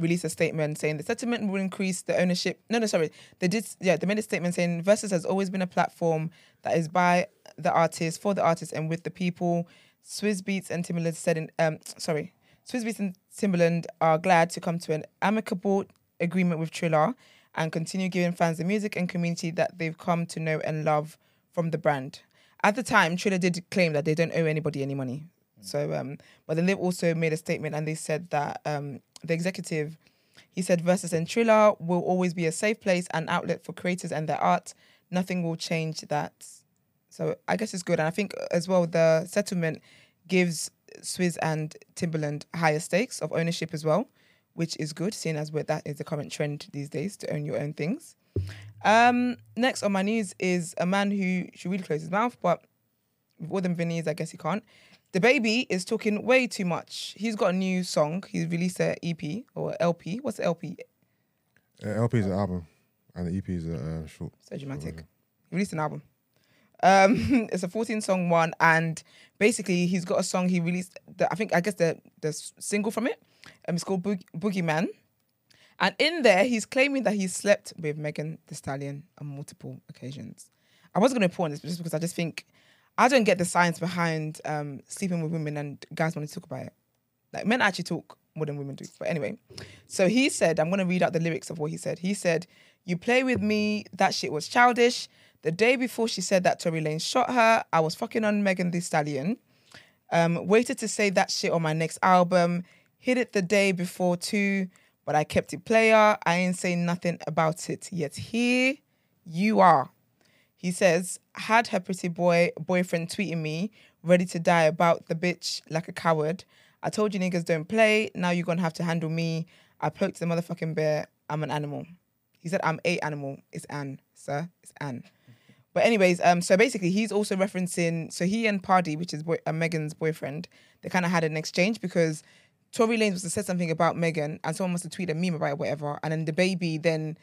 release a statement saying the settlement will increase the ownership. No, no, sorry. They did, yeah, they made a statement saying Verzuz has always been a platform that is by the artist, for the artist, and with the people. Swizz Beatz and Timbaland said in, um, sorry, Swizz Beatz and Timbaland are glad to come to an amicable agreement with Triller and continue giving fans the music and community that they've come to know and love from the brand. At the time, Triller did claim that they don't owe anybody any money. So, um, but then they've also made a statement and they said that um, the executive, he said, Verzuz and Triller will always be a safe place and outlet for creators and their art. Nothing will change that. So I guess it's good. And I think as well, the settlement gives Swizz and Timbaland higher stakes of ownership as well, which is good, seeing as where that is the current trend these days to own your own things. Um, next on my news is a man who should really close his mouth, but with all them veneers, I guess he can't. The baby is talking way too much. He's got a new song. He's released a EP or LP. What's the LP? Uh, LP is an album, and the EP is a uh, short. So dramatic. He released an album. Um, [LAUGHS] it's a 14 song one, and basically he's got a song he released. The, I think I guess the the single from it. Um, it's called Boog- Boogeyman, and in there he's claiming that he slept with Megan Thee Stallion on multiple occasions. I was going to report on this just because I just think I don't get the science behind um, sleeping with women and guys want to talk about it. Like men actually talk more than women do. But anyway, so he said, I'm going to read out the lyrics of what he said. He said, You play with me, that shit was childish. The day before she said that Tory Lane shot her, I was fucking on Megan Thee Stallion. Um, waited to say that shit on my next album. Hit it the day before too, but I kept it player. I ain't saying nothing about it. Yet here you are. He says, had her pretty boy boyfriend tweeting me, ready to die about the bitch like a coward. I told you niggas don't play. Now you're gonna have to handle me. I poked the motherfucking bear. I'm an animal. He said, I'm a animal. It's Anne, sir. It's Anne. But anyways, um, so basically he's also referencing. So he and Pardi, which is boy, uh, Megan's boyfriend, they kind of had an exchange because Tory Lanez was to say something about Megan, and someone must have tweeted a meme about it, whatever, and then the baby then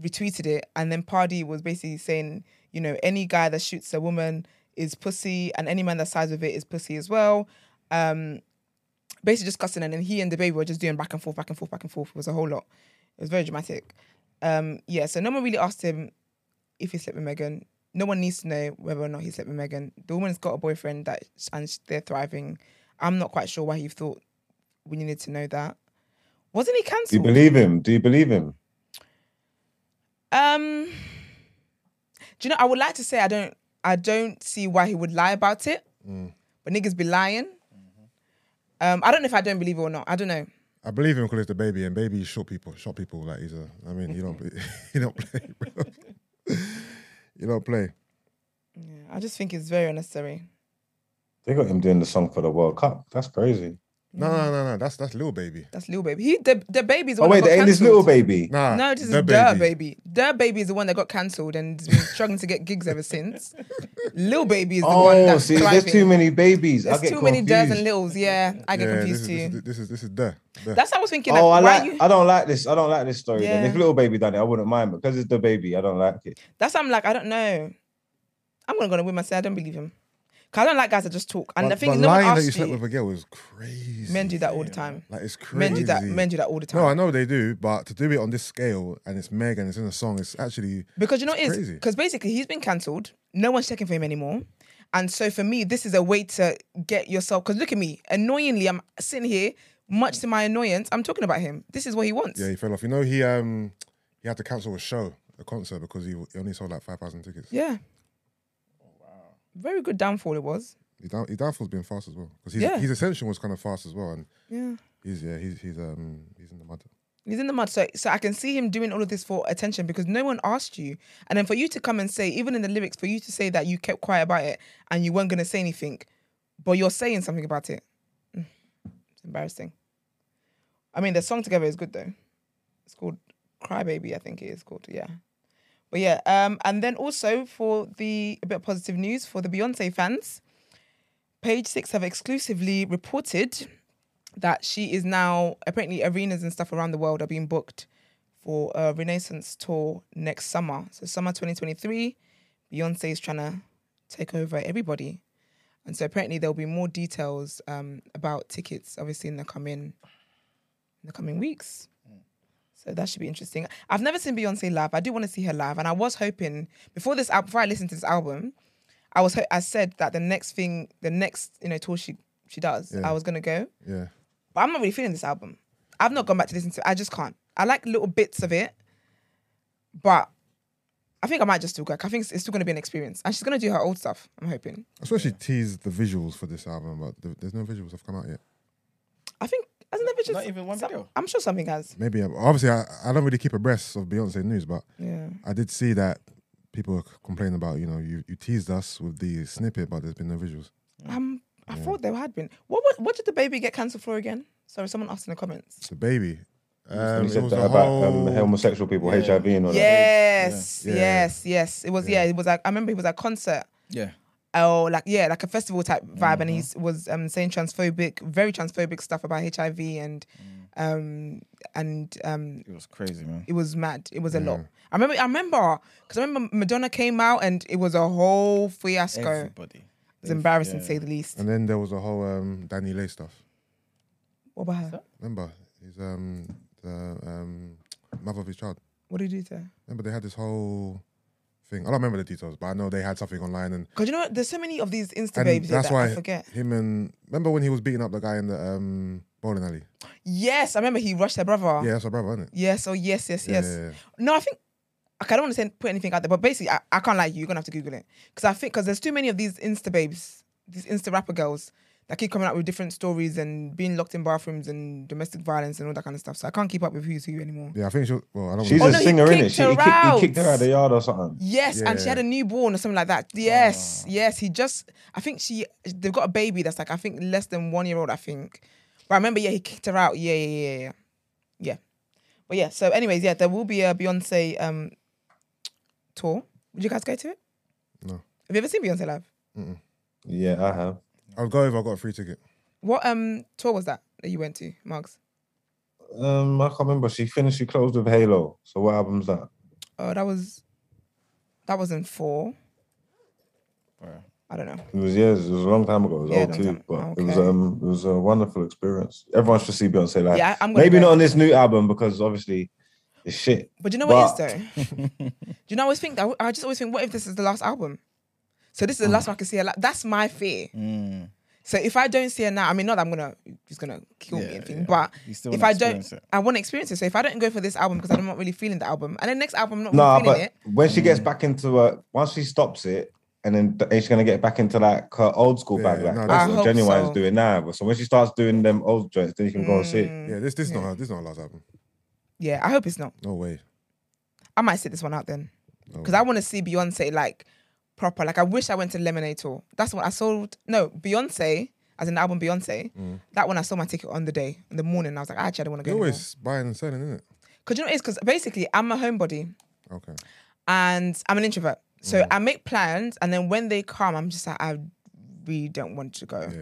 retweeted it, and then Pardi was basically saying, you know, any guy that shoots a woman is pussy, and any man that sides with it is pussy as well. Um, basically just cussing, and then he and the baby were just doing back and forth, back and forth, back and forth. It was a whole lot. It was very dramatic. Um, yeah, so no one really asked him if he slept with Megan. No one needs to know whether or not he slept with Megan. The woman's got a boyfriend that and they're thriving. I'm not quite sure why he thought we needed to know that. Wasn't he cancelled? Do you believe him? Do you believe him? Um, do you know? I would like to say I don't. I don't see why he would lie about it. But niggas be lying. Um, I don't know if I don't believe it or not. I don't know. I believe him because it's the baby, and baby shot people. Shot people like he's a. I mean, you don't. [LAUGHS] you [LAUGHS] don't play, bro. [LAUGHS] you don't play. Yeah, I just think it's very unnecessary. They got him doing the song for the World Cup. That's crazy. No, no, no, no. That's that's little baby. That's little baby. He the the baby's the Oh one wait, that got there ain't this cancelled. little baby. Nah, No, this is the the baby. The baby is the one that got cancelled and has been struggling to get gigs ever since. Lil baby is the oh, one Oh, that's see, there's thriving. too many babies. I There's get too many Durs and confused. Littles. Yeah, I get yeah, confused this too. is, this is this is the. the. That's what I was thinking. Oh, like, Oh, I why like. you? I don't like this. I don't like this story. Then Yeah. if little baby done it, I wouldn't mind. But because it's the baby, I don't like it. That's why I'm like, I don't know. I'm gonna go on a whim and say I don't believe him. Cause I don't like guys that just talk. And but, the thing but is, no one lying that you slept you. with a girl is crazy. Men do that all the time. Like it's crazy. Men do that. Men do that all the time. No, I know they do, but to do it on this scale and it's Meg and it's in a song, it's actually Because you know it is? Because basically he's been cancelled. No one's checking for him anymore. And so for me, this is a way to get yourself. Because look at me. Annoyingly, I'm sitting here, much to my annoyance, I'm talking about him. This is what he wants. yeah, he fell off. You know, he um he had to cancel a show, a concert because he, he only sold like five thousand tickets. Yeah. Very good downfall it was. His, down, his downfall's been fast as well because his, Yeah. his ascension was kind of fast as well, and Yeah. he's yeah he's he's um he's in the mud. He's in the mud. So, so I can see him doing all of this for attention because no one asked you. And then for you to come and say, even in the lyrics, for you to say that you kept quiet about it and you weren't going to say anything, but you're saying something about it. Mm, It's embarrassing. I mean, the song together is good though. It's called Cry Baby, I think it is called. Yeah. But yeah, um, and then also for the a bit of positive news for the Beyonce fans, Page Six have exclusively reported that she is now apparently arenas and stuff around the world are being booked for a Renaissance tour next summer. So summer 2023, Beyonce is trying to take over everybody, and so apparently there'll be more details um, about tickets, obviously in the coming in the coming weeks. So that should be interesting. I've never seen Beyonce live. I do want to see her live, and I was hoping before this album, before I listened to this album, I was ho- I said that the next thing, the next you know tour she she does, Yeah. I was gonna go. Yeah, But I'm not really feeling this album. I've not gone back to listen to it. I just can't. I like little bits of it, but I think I might just still go. I think it's, it's still going to be an experience. And she's going to do her old stuff, I'm hoping. I swear she teased the visuals for this album, but there's no visuals have come out yet. I think, hasn't there just. Not even one video? I'm sure something has. Maybe um, obviously I, I don't really keep abreast of Beyonce news, but Yeah. I did see that people were complaining about you know you, you teased us with the snippet, but there's been no visuals. Um, I thought there had been. What, what what did the baby get cancelled for again? Sorry, someone asked in the comments. The baby. Um, he it said was that about whole- um, homosexual people, Yeah. HIV, and all that. Yes, Yeah. yes, yes. It was, yeah. it was like, I remember it was a concert. Yeah. Oh, like yeah, like a festival type vibe, and he Mm-hmm. was um saying transphobic, very transphobic stuff about HIV and Mm. um and um It was crazy, man. it was mad. It was a lot. I remember, I remember, because I remember Madonna came out and it was a whole fiasco. Everybody. It's embarrassing Yeah. to say the least. And then there was a whole um, DaniLeigh stuff. What about her? Remember, he's um, the um, mother of his child. What did he do to her? Remember, they had this whole thing. I don't remember the details, but I know they had something online, and, Because you know what? There's so many of these Insta babes that's that why I forget. him and remember when he was beating up the guy in the um, bowling alley. Yes, I remember he rushed her brother. Yeah, that's my brother, isn't it? Yes, oh yes, yes, yes. yeah, yeah. No, I think okay, I don't want to say, put anything out there, but basically, I, I can't lie to you. You're gonna have to Google it because I think because there's too many of these Insta babes, these Insta rapper girls that keep coming out with different stories and being locked in bathrooms and domestic violence and all that kind of stuff. So I can't keep up with who's who anymore. Yeah, I think she. Was, well, I don't. She's Oh, a no, he singer, innit? kicked She, her he, kicked, he kicked her out of the yard or something. Yes, and she had a newborn or something like that. Yes, yes. He just, I think she, they've got a baby that's like I think less than one year old. I think, but I remember, yeah, he kicked her out. Yeah, yeah, yeah, yeah, yeah. But yeah, so anyways, yeah, there will be a Beyonce um tour. Would you guys go to it? No. Have you ever seen Beyonce live? Yeah, I have. I'll go if I got a free ticket. What um tour was that that you went to, Mugs? Um, I can't remember. She finished. She closed with Halo. So what album's that? Oh, that was that was in four. Bruh. I don't know. It was years. It was a long time ago. It was Yeah, old too, time- but it was um, it was a wonderful experience. Everyone should see Beyonce live. Yeah, I'm gonna Maybe go. not on this new album because obviously it's shit. But do you know what But- it is though? [LAUGHS] do you know? I always think that I just always think, what if this is the last album? So this is Mm. the last one I can see her. Like, that's my fear. So if I don't see her now, I mean, not that I'm gonna, he's gonna kill me, Yeah, and thing, yeah. but still if I don't, it. I want to experience it. So if I don't go for this album because I'm not really feeling the album, and the next album I'm not Nah, really feeling it. No, but it. when she Mm. gets back into uh once she stops it, and then th- she's gonna get back into like her old school Yeah, bag, like no, that's what hope Genuine so. is doing now. So when she starts doing them old joints, then you can go and see. Mm, Yeah, this this is not her, this is not her last album. yeah, I hope it's not. No way. I might sit this one out then because way. I want to see Beyonce like proper. Like I wish I went to Lemonade tour. That's what I sold. No, Beyonce as an album Beyonce. Mm. That one I sold my ticket on the day in the morning. I was like, actually, I don't want to You're go. anymore. always buying and selling, isn't it? Because you know what it is? Because basically, I'm a homebody Okay. and I'm an introvert. So Mm. I make plans, and then when they come, I'm just like, I really don't want to go. Yeah. okay.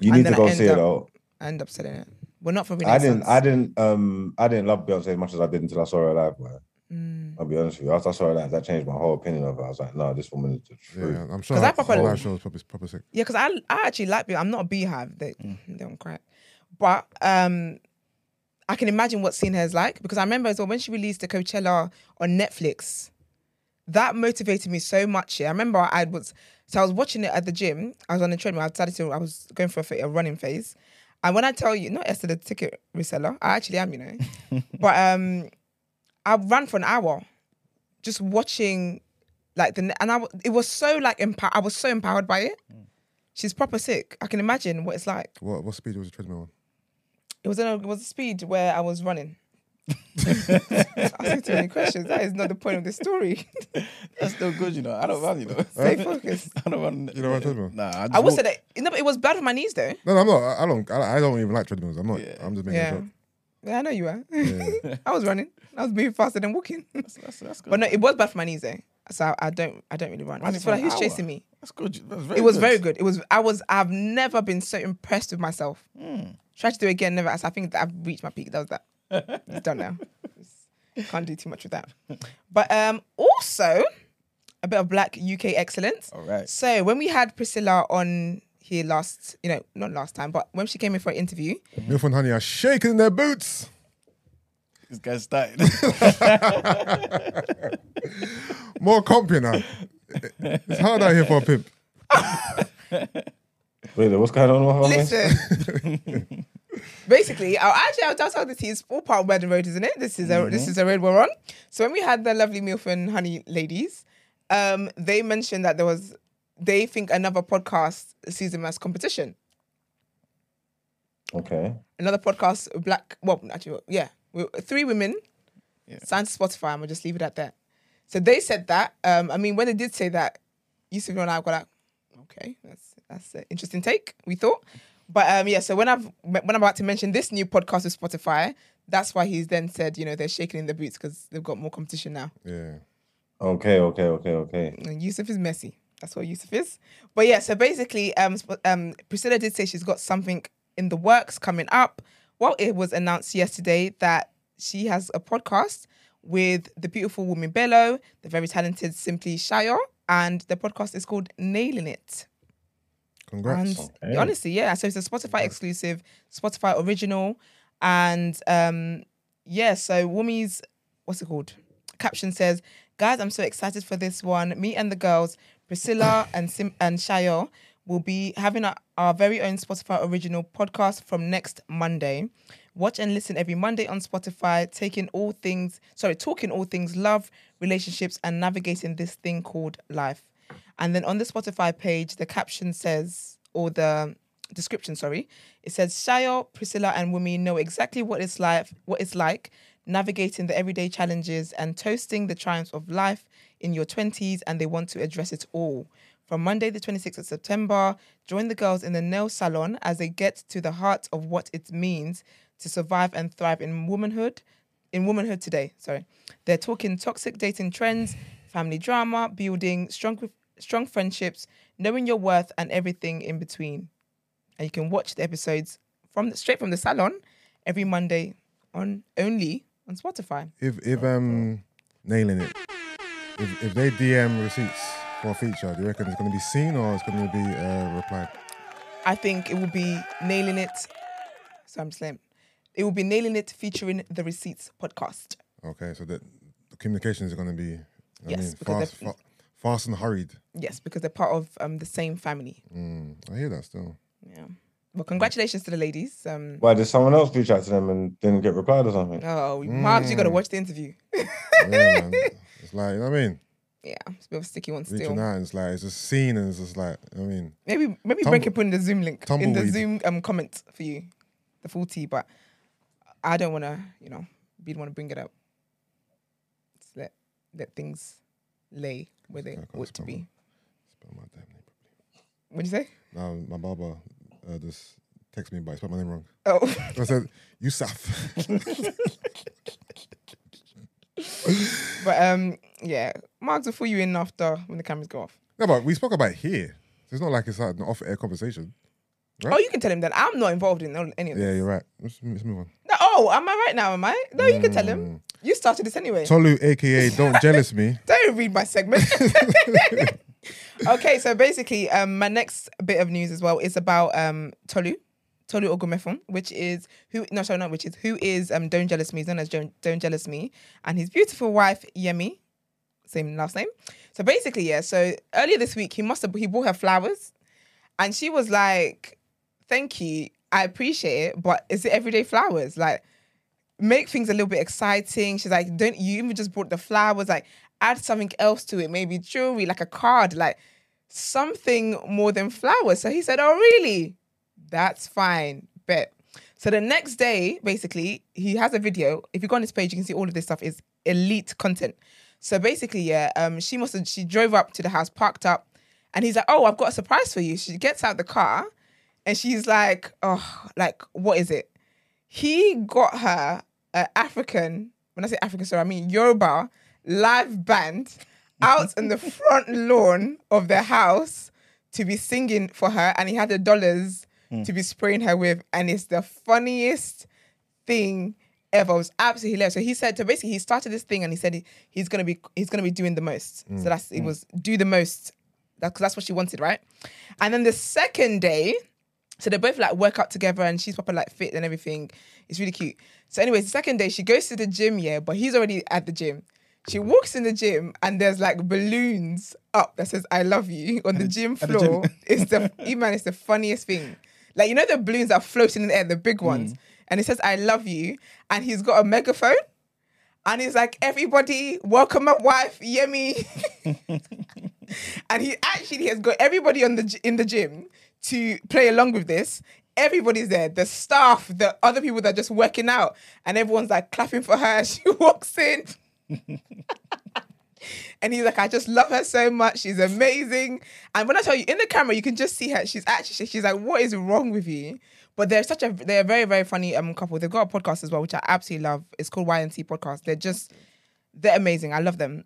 You And need then to go I see it up- though. I end up selling it. Well, not for me. I didn't, I didn't, um, I didn't love Beyonce as much as I did until I saw her live. Man. Mm. I'll be honest with you. After I saw her live, that changed my whole opinion of her. I was like, no, this woman is the truth. Yeah, I'm sure 'Cause I her proper- whole live proper, proper sick. Yeah, because I I actually like Beyonce. I'm not a Beyhive. They they don't cry, but um, I can imagine what seeing her is like because I remember as well when she released the Coachella on Netflix. That motivated me so much. Yeah, I remember I was so I was watching it at the gym. I was on the treadmill. I decided to. I was going for a, a running phase, and when I tell you, not Esther the ticket reseller, I actually am, you know, [LAUGHS] but um, I ran for an hour, just watching, like the and I w- it was so like empower. I was so empowered by it. Mm. She's proper sick. I can imagine what it's like. What what speed was the treadmill on? It was in a, it was a speed where I was running. [LAUGHS] Asking too many questions. That is not the point of the story. [LAUGHS] That's still good, you know. I don't run, you know. [LAUGHS] Stay focused. I don't run. You don't run treadmill? Nah, I, just I would walk. say that no, but it was bad for my knees though. No, no, I'm not. I I don't. I, I don't even like treadmills. I'm not. Yeah. I'm just making Yeah. a joke. Yeah, I know you were. Yeah. [LAUGHS] I was running. I was moving faster than walking. That's, that's, that's good. but no, it was bad for my knees though. So I, I don't I don't really run. I just feel like who's chasing me. That's good. That's very It was good. very good. It was I was I've never been so impressed with myself. Hmm. Tried to do it again, never. So I think I've reached my peak. That was that. It's done now. [LAUGHS] It's- Can't do too much with that. But um also a bit of black UK excellence. All right. So when we had Priscilla on here last, you know, not last time, but when she came in for an interview, Milf and Honey are shaking their boots. This guy's started. [LAUGHS] More comp, you know. It's hard out here for a pimp. Wait, what's going on? with her, man? listen. [LAUGHS] Basically, I'll actually I'll tell the it's all part of Word on Road, isn't it? This is a this is a road we're on. So when we had the lovely Milf and Honey ladies, um, they mentioned that there was they think another podcast sees them as competition. Okay. Another podcast, black well, actually, yeah, three women Yeah. signed to Spotify, and we'll just leave it at that. So they said that. Um, I mean, when they did say that, Yusuf and I were like, okay, that's that's an interesting take. We thought, but um, yeah. So when I've when I'm about to mention this new podcast with Spotify, that's why he's then said, you know, they're shaking in the boots because they've got more competition now. Yeah. Okay, okay, okay, okay. And Yusuf is messy. That's what Yusuf is. But yeah, so basically, um, um, Priscilla did say she's got something in the works coming up. Well, it was announced yesterday that she has a podcast with the beautiful Wunmi Bello, the very talented Simply Sayo, and the podcast is called Nailing It. Congrats. And Okay. honestly, yeah. So it's a Spotify exclusive, Spotify original, and um, yeah. So Wunmi's what's it called? Caption says, "Guys, I'm so excited for this one. Me and the girls, Priscilla and Sim and Sayo, will be having our, our very own Spotify original podcast from next Monday. Watch and listen every Monday on Spotify, taking all things, sorry, talking all things love, relationships, and navigating this thing called life. And then on the Spotify page, the caption says, or the description, sorry, it says Sayo, Priscilla, and Wunmi know exactly what it's like, what it's like navigating the everyday challenges and toasting the triumphs of life in your 20s, and they want to address it all. From Monday, the 26th of September, join the girls in the nail salon as they get to the heart of what it means to survive and thrive in womanhood. In womanhood today, sorry, they're talking toxic dating trends, family drama, building strong, strong friendships, knowing your worth, and everything in between. And you can watch the episodes from the, straight from the salon every Monday on only on Spotify. If if um nailing it, if if they DM receipts for a feature? Do you reckon it's going to be seen or it's going to be uh, replied? I think it will be nailing it. So I'm slim. It will be nailing it featuring the Receipts podcast. Okay, so the, the communications are going to be, I Yes, mean, because fast, fa- fast and hurried. Yes, because they're part of um, the same family. Mm, I hear that still. Yeah. Well, congratulations to the ladies. Um, Why did someone else reach out to them and didn't get replied or something? oh, Mark, you got to watch the interview. Yeah, man. [LAUGHS] It's like, you know what I mean? yeah, it's a bit of a sticky one Reaching still. out and it's like, it's just seen and it's just like, I mean, Maybe maybe Tumble- Brent can put in the Zoom link in the. Zoom um comment for you, the full tea. But I don't want to, you know, be the one to bring it up. Just let let things lay where they ought to be. spell my damn name. What'd you say? Now, my barber uh, just texted me, but I spelled my name wrong. Oh, I said, Yusuf. [LAUGHS] [LAUGHS] [LAUGHS] but um, yeah, Marks will fill you in after when the cameras go off. no, but we spoke about it here. So it's not like it's like an off air conversation. Right. Oh, you can tell him that I'm not involved in any of this. Yeah, you're right. Let's, let's move on. No, oh, am I right now? Am I? No, you can tell him. You started this anyway. Tolu, aka Don't Jealous Me. [LAUGHS] Don't read my segment. [LAUGHS] okay, so basically, um, my next bit of news as well is about um Tolu, Tolu Ogunmefun, which is who no sorry not which is who is um Don't Jealous Me, he's known as Don't, Don't Jealous Me, and his beautiful wife Yemi, same last name. So basically, yeah. So earlier this week, he must have he bought her flowers, and she was like, "Thank you, I appreciate it, but is it everyday flowers? Like, make things a little bit exciting." She's like, "Don't you even just bought the flowers? Like, add something else to it, maybe jewelry, like a card, like something more than flowers." So he said, "Oh, really? That's fine, bet." So the next day, basically, he has a video. If you go on his page, you can see all of this stuff is elite content. So basically, yeah, um, she must have she drove up to the house, parked up, and he's like, "Oh, I've got a surprise for you." She gets out the car, and she's like, "Oh, like what is it?" He got her an African. When I say African, sorry, I mean Yoruba live band out on the [LAUGHS] front lawn of their house to be singing for her, and he had the dollars Mm. to be spraying her with, and it's the funniest thing ever. It was absolutely hilarious. So he said, so basically, he started this thing, and he said he, he's gonna be he's gonna be doing the most. So mm. that's it mm. was do the most. That's that's what she wanted, right? And then the second day, so they both like work out together, and she's proper like fit and everything. It's really cute. So, anyways, the second day she goes to the gym, yeah, but he's already at the gym. She walks in the gym and there's like balloons up that says "I love you" [LAUGHS] on the gym at the floor. gym. it's the [LAUGHS] man, it's the funniest thing. Like you know the balloons that are floating in the air, the big ones, mm. and it says "I love you," and he's got a megaphone, and he's like, "Everybody, welcome my wife, Yemi." [LAUGHS] and he actually has got everybody on the in the gym to play along with this. Everybody's there, the staff, the other people that are just working out, and everyone's like clapping for her. [LAUGHS] She walks in. [LAUGHS] And he's like, I just love her so much. She's amazing. And when I tell you in the camera, you can just see her. She's actually she's like, what is wrong with you? But they're such a they're a very very funny um couple. They've got a podcast as well, which I absolutely love. It's called YNT Podcast. They're just they're amazing. I love them.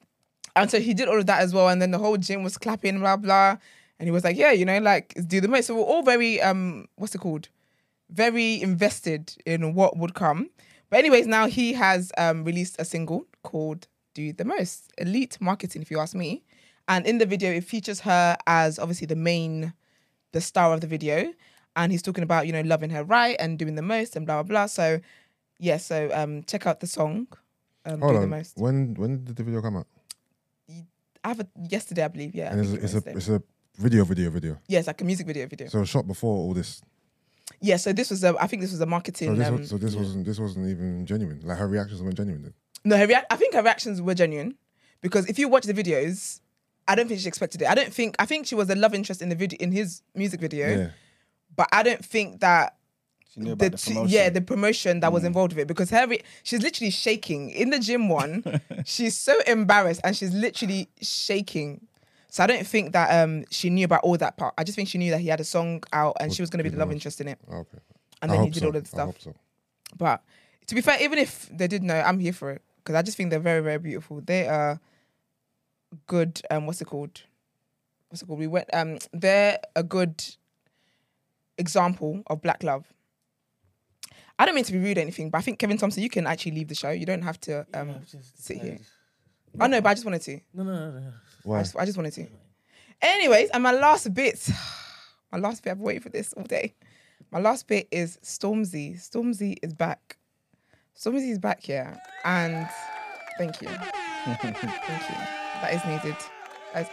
And so he did all of that as well. And then the whole gym was clapping, blah blah. And he was like, yeah, you know, like do the most. So we're all very um what's it called? Very invested in what would come. But anyways, now he has um released a single called Do the Most. Elite marketing, if you ask me. And in the video, it features her as obviously the main, the star of the video. And he's talking about, you know, loving her right and doing the most and blah blah blah. So yeah, so um check out the song. Um, Hold do the most. When when did the video come out? I have it yesterday, I believe. Yeah. I And it's, it's a it's a video, video, video. yeah, like a music video video. So shot before all this. yeah, so this was a I think this was a So marketing this, um, was, so this wasn't this wasn't even genuine. Like her reactions weren't genuine. Then. No, her react- I think her reactions were genuine because if you watch the videos, I don't think she expected it. I don't think I think she was a love interest in the video in his music video, Yeah. but I don't think that She knew about the, t- promotion. yeah the promotion that was involved with it because her re- she's literally shaking in the gym one. [LAUGHS] she's so embarrassed and she's literally shaking. So I don't think that um she knew about all that part. I just think she knew that he had a song out and she was going to be the love interest in it, okay. and I then he hope did so. all of the I stuff. hope so. But to be fair, even if they did know, I'm here for it because I just think they're very, very beautiful. They are good. Um, what's it called? What's it called? We went. Um, they're a good example of black love. I don't mean to be rude or anything, but I think Kevin Thompson, you can actually leave the show. You don't have to um sit here. I know, but I just wanted to. No, no, no, no. I Why? just, I just wanted to. Anyways, and my last bit, [SIGHS] my last bit, I've waited for this all day. My last bit is Stormzy. Stormzy is back. Stormzy is back here. And thank you. thank you. That is needed. That is-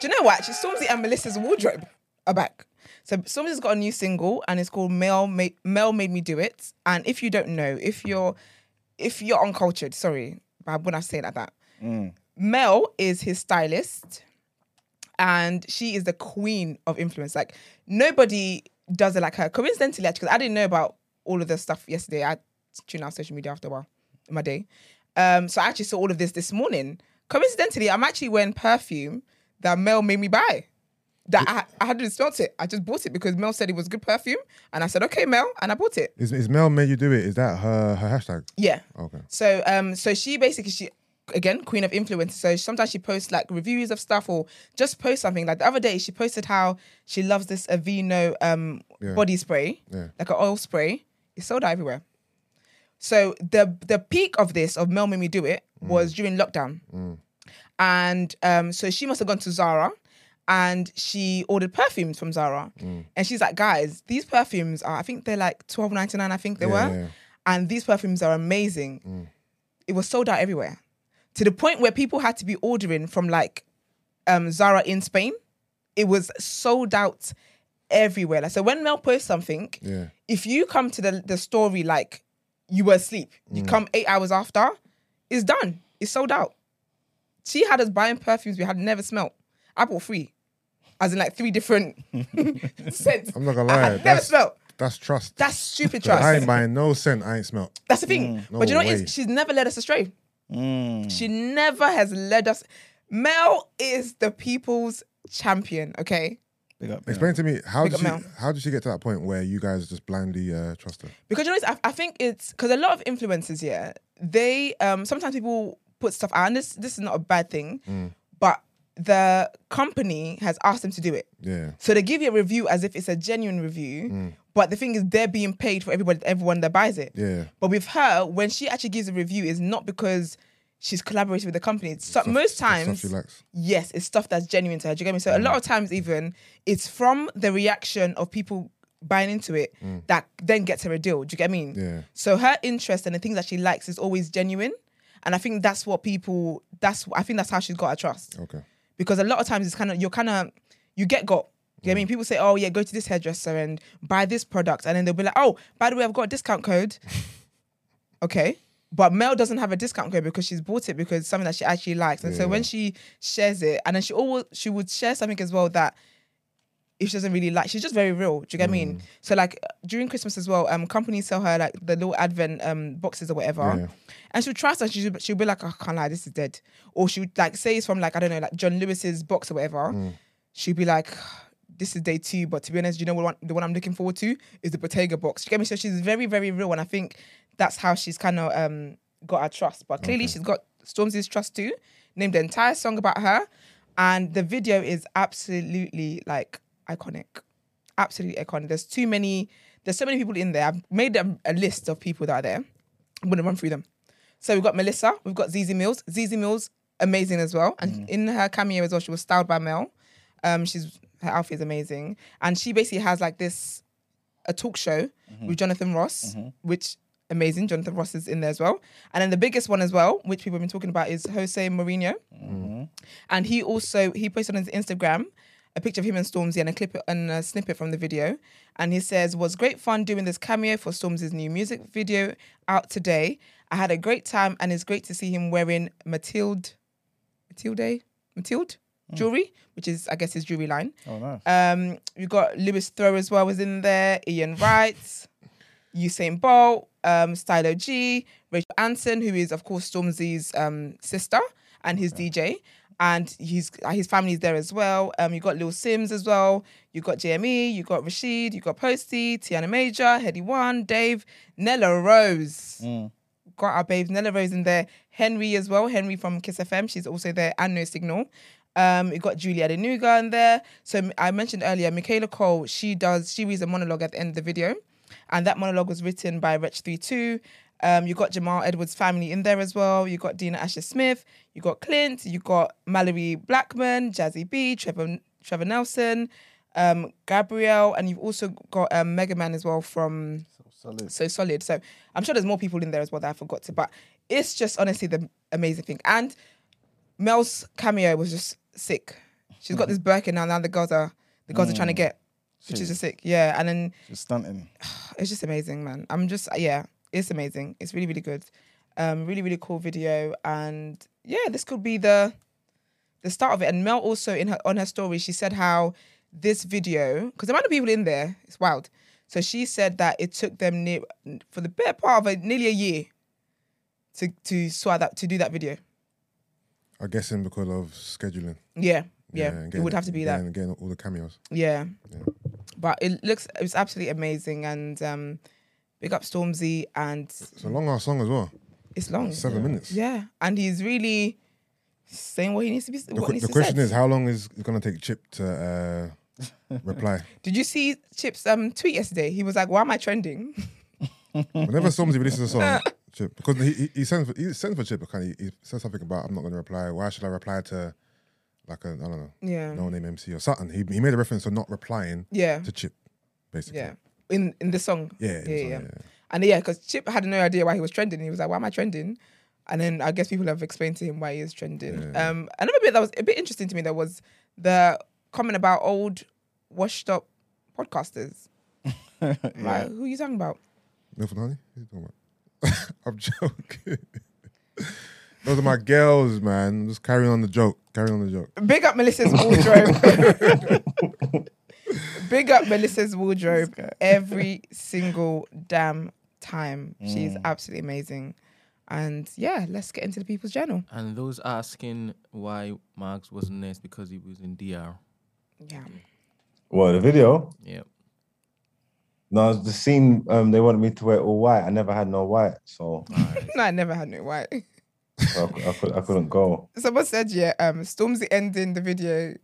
Do you know what? Actually, Stormzy and Melissa's wardrobe are back. So Stormzy's got a new single and it's called Mel Made, Mel Made Me Do It. And if you don't know, if you're if you're uncultured, sorry, but when I say it like that, mm. Mel is his stylist and she is the queen of influence. Like nobody does it like her. Coincidentally, actually, because I didn't know about all of this stuff yesterday. I tuned out social media after a while in my day. Um, so I actually saw all of this this morning. Coincidentally, I'm actually wearing perfume that Mel made me buy. That I, I hadn't smelt it. I just bought it because Mel said it was good perfume, and I said, "Okay, Mel," and I bought it. Is, is Mel made you do it? Is that her her hashtag? Yeah. Okay. So um so she basically she again queen of influence. So sometimes she posts like reviews of stuff or just post something. Like the other day she posted how she loves this Aveeno um Yeah. body spray, Yeah. like an oil spray. It's sold out everywhere. So the the peak of this of Mel made me do it was during lockdown, and um so she must have gone to Zara. And she ordered perfumes from Zara, and she's like, "Guys, these perfumes are—I think they're like twelve ninety nine. I think they Yeah, were, yeah. and these perfumes are amazing. It was sold out everywhere to the point where people had to be ordering from like um, Zara in Spain. It was sold out everywhere. Like, so when Mel posts something, Yeah. if you come to the, the story like you were asleep, you come eight hours after, it's done. It's sold out. She had us buying perfumes we had never smelt. I bought three. As in like three different [LAUGHS] scents. I'm not gonna I lie. had never That's smelt. that's trust. That's stupid [LAUGHS] trust. I ain't trust. buying no scent. I ain't smelt. That's the thing. no but you know what? she's never led us astray. Mm. She never has led us. Mel is the people's champion. Okay, Big up. Explain to me how Big did up she Mel. how did she get to that point where you guys just blindly uh, trust her? because you know, it's- I, I think it's because a lot of influencers, yeah, they um sometimes people put stuff out, and this this is not a bad thing, Mm. but the company has asked them to do it. Yeah. So they give you a review as if it's a genuine review, but the thing is they're being paid for everybody, everyone that buys it. Mm. Yeah. But with her, when she actually gives a review, is not because she's collaborated with the company. So, most Stuff times, she likes. yes, it's stuff that's genuine to her. Do you get me? So a lot of times, even it's from the reaction of people buying into it that then gets her a deal. Do you get me? Yeah. So her interest and the things that she likes is always genuine, and I think that's what people. That's I think that's how she's got her trust Okay. because a lot of times it's kind of you're kind of you get got. You know what I mean, people say, "Oh yeah, go to this hairdresser and buy this product," and then they'll be like, "Oh, by the way, I've got a discount code." [LAUGHS] okay, but Mel doesn't have a discount code because she's bought it because something that she actually likes, and so when she shares it, and then she always she would share something as well that if she doesn't really like, she's just very real. Do you get what I mean? So like during Christmas as well, um, companies sell her like the little advent um boxes or whatever, Yeah. and she'll trust us. She'll, she'll be like, "I can't lie, this is dead," or she would like say it's from like I don't know, like John Lewis's box or whatever. She'll be like. This is day two, but to be honest, you know what? The one I'm looking forward to is the Bottega box. You get me? So she's very, very real, and I think that's how she's kind of um got our trust. But clearly, she's got Stormzy's trust too. Named the entire song about her, and the video is absolutely like iconic, absolutely iconic. There's too many. There's so many people in there. I've made a, a list of people that are there. I'm gonna run through them. So we've got Melissa, we've got Zeze Millz. Zeze Millz, amazing as well. And in her cameo as well, she was styled by Mel. Um, she's her outfit is amazing, and she basically has like this a talk show mm-hmm. with Jonathan Ross, mm-hmm. which amazing. Jonathan Ross is in there as well, and then the biggest one as well, which people have been talking about, is Jose Mourinho, mm-hmm. and he also he posted on his Instagram a picture of him and Stormzy and a clip and a snippet from the video, and he says, "Was great fun doing this cameo for Stormzy's new music video out today. I had a great time, and it's great to see him wearing Matilde, Matilde, Matilde." Jewelry, which is I guess his jewelry line. Oh, nice. Um, we got Louis Theroux as well was in there. Ian Wright, Usain Bolt, um, Stylo G, Rachel Anson, who is of course Stormzy's um, sister and his DJ, and his uh, his family is there as well. Um, you got Lil Simz as well. You got JME. You got Rashid. You got Posty, Tiana Major, Headie One, Dave, Nella Rose. Got our babes, Nella Rose in there. Henrie as well. Henrie from Kiss FM. She's also there, and No Signal. Um, we got Julie Adenuga in there. So I mentioned earlier, Michaela Coel. She does. She reads a monologue at the end of the video, and that monologue was written by Wretch32. Um, you got Jamal Edwards' family in there as well. You got Dina Asher Smith. You got Clint. You got Malorie Blackman, Jazzy B, Trevor Trevor Nelson, um, Gabrielle, and you've also got um, Mega Man as well from so Solid. So Solid. So I'm sure there's more people in there as well that I forgot to, but it's just honestly the amazing thing. And Mel's cameo was just sick. She's got this Birkin now. Now the girls are the girls are trying to get, which is just sick. Yeah, and then Just stunting. [SIGHS] it's just amazing, man. I'm just yeah, it's amazing. It's really really good. Um, really really cool video, and yeah, this could be the the start of it. And Mel also in her on her story, she said how this video because the amount of people in there, it's wild. So she said that it took them near for the better part of a, nearly a year to to sort that to do that video. I'm guessing because of scheduling. Yeah, yeah, and it would have to be that. getting, Getting all the cameos. Yeah. But it looks it's absolutely amazing and um big up Stormzy and It's a long ass song as well. it's long. Seven minutes. Yeah. And he's really saying what he needs to be The, what que- needs the to question say. is, how long is it going to take Chip to uh, [LAUGHS] reply? Did you see Chip's um tweet yesterday? He was like, Why am I trending? Whenever Stormzy releases a song, [LAUGHS] Chip, because he, he, he sends for, he sends for Chip, kind of, he, he says something about I'm not going to reply. Why should I reply to like a I don't know, Yeah. no name MC or something? He, he made a reference to not replying Yeah. to Chip, basically. Yeah. In in the song. Yeah, in Yeah, song, yeah. yeah. And yeah, because Chip had no idea why he was trending. He was like, Why am I trending? And then I guess people have explained to him why he is trending. Um another bit that was a bit interesting to me that was the comment about old washed up podcasters. [LAUGHS] Like, who are you talking about? Milford Honey? Who you talking about? [LAUGHS] I'm joking. Those are my girls, man. Just carrying on the joke. Carrying on the joke. Big up Melissa's [LAUGHS] wardrobe. Big up Melissa's wardrobe every single damn time. She's mm. absolutely amazing. And yeah, let's get into the people's journal. And those asking why Marks wasn't there is because he was in DR. Yeah. What the video? Yeah. No, the scene. Um, they wanted me to wear all white. I never had no white, so [LAUGHS] No, I never had no white. I, I, could, I couldn't go. Someone said, yeah, um, Stormzy ending the video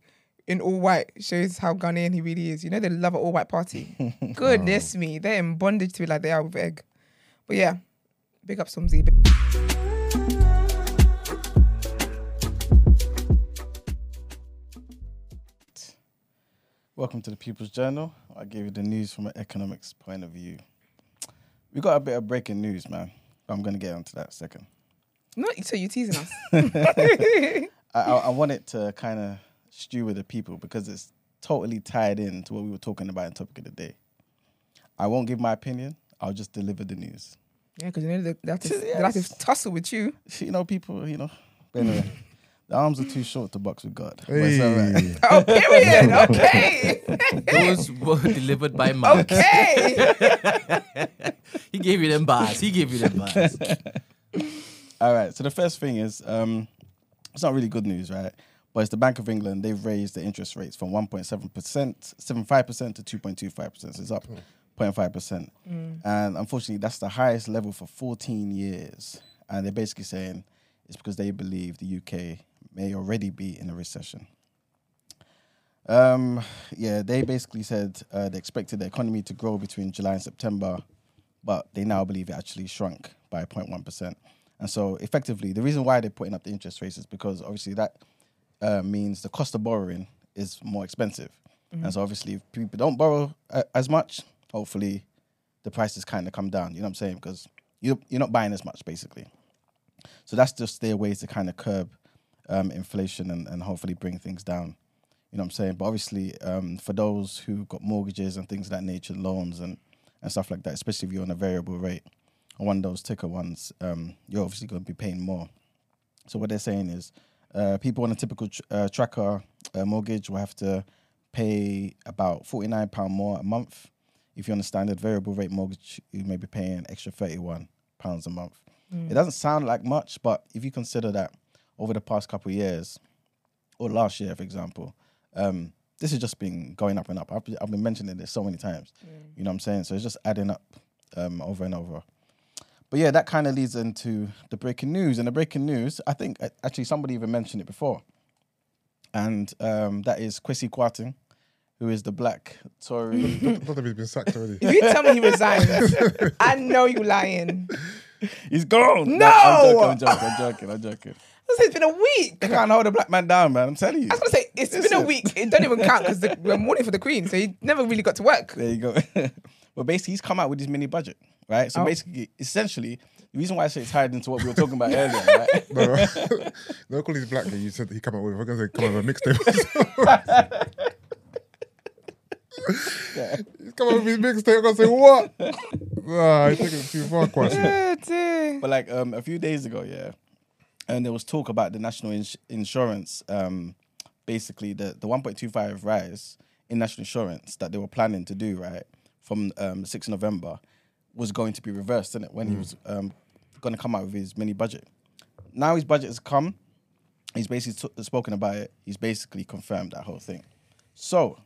in all white shows how Ghanaian he really is. You know, they love an all white party. [LAUGHS] Goodness me. They're in bondage to it like they are with egg. But yeah, big up Stormzy. Welcome to the People's Journal. I give you the news from an economics point of view. We got a bit of breaking news, man. I'm going to get onto that second. No, so you're teasing us. [LAUGHS] [LAUGHS] I, I, want it to kind of stew with the people because it's totally tied in to what we were talking about in topic of the day. I won't give my opinion. I'll just deliver the news. Yeah, because you know have, to, they have to tussle with you. [LAUGHS] You know, people. You know. But anyway, the arms are too short to box with God. Hey. it's all right. Oh, period. [LAUGHS] Okay. Those were delivered by Marks. okay. [LAUGHS] He gave you them bars. He gave you them bars. [LAUGHS] All right. So the first thing is, um, it's not really good news, right? But it's the Bank of England. They've raised the interest rates from 1.7 percent, 75 percent to 2.25 percent. So it's up 0.5 percent. And unfortunately, that's the highest level for 14 years. And they're basically saying it's because they believe the UK may already be in a recession. Um, yeah, they basically said uh, they expected the economy to grow between July and September, but they now believe it actually shrunk by 0.1%. And so, effectively, the reason why they're putting up the interest rates is because obviously that uh, means the cost of borrowing is more expensive. And so, obviously, if people don't borrow uh, as much, hopefully the prices kind of come down. You know what I'm saying? Because you, you're not buying as much, basically. So that's just their ways to kind of curb um, inflation and, and hopefully bring things down. You know what I'm saying? But obviously, um, for those who got mortgages and things of that nature, loans and, and stuff like that, especially if you're on a variable rate, or one of those ticker ones, um, you're obviously going to be paying more. So what they're saying is, uh, people on a typical tr- uh, tracker uh, mortgage will have to pay about forty nine pound more a month. If you're on a standard variable rate mortgage, you may be paying an extra thirty one pounds a month. It doesn't sound like much, but if you consider that over the past couple of years, or last year, for example, um, this has just been going up and up. I've, been- I've been mentioning this so many times. You know what I'm saying? So it's just adding up um, over and over. But yeah, that kind of leads into the breaking news. And the breaking news, I think uh, actually somebody even mentioned it before. And um, that is Kwasi Kwarteng, who is the black Tory. I thought he's been sacked already. If you tell me he resigned, [LAUGHS] I know you're lying. He's gone. No! I'm joking, I'm joking, I'm joking, I'm joking. I was gonna say, it's been a week. They can't hold a black man down, man. I'm telling you. I was gonna say it's been a week. It don't even count because we're mourning for the Queen, so he never really got to work. There you go. [LAUGHS] well, basically, he's come out with his mini budget, right? So Oh. basically, essentially, the reason why I say it's tied into what we were talking about [LAUGHS] earlier, right? No, [LAUGHS] no, call his black guy. You said he come up with. We're gonna say come up with a mixtape. He's come up with his mixtape. I'm gonna say what? Nah, he's taking it too far, quite. Dear. But like um, a few days ago, yeah, and there was talk about the national ins- insurance, um, basically the the 1.25 rise in national insurance that they were planning to do right from um, 6th November was going to be reversed, is it? When he was um, going to come out with his mini budget. Now his budget has come. He's basically t- spoken about it. He's basically confirmed that whole thing. So,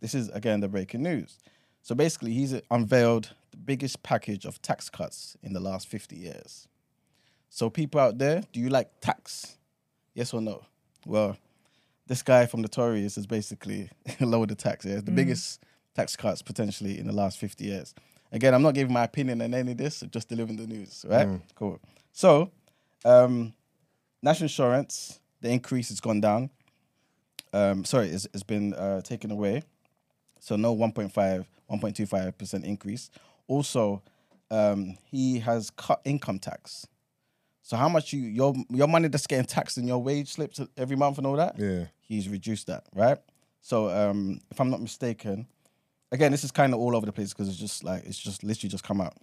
this is again the breaking news. So basically, he's unveiled the biggest package of tax cuts in the last 50 years. So, people out there, do you like tax? Yes or no? Well, this guy from the Tories has basically [LAUGHS] lowered the tax. Yeah, the biggest tax cuts potentially in the last 50 years. Again, I'm not giving my opinion on any of this, just delivering the news, right? Cool. So, um, national insurance, the increase has gone down. Um, sorry, it's, it's been uh, taken away. So no 1.5, 1.25% increase. Also, um, he has cut income tax. So how much you your your money that's getting taxed in your wage slips every month and all that? Yeah. He's reduced that, right? So um, if I'm not mistaken, again, this is kind of all over the place because it's just like it's just literally just come out.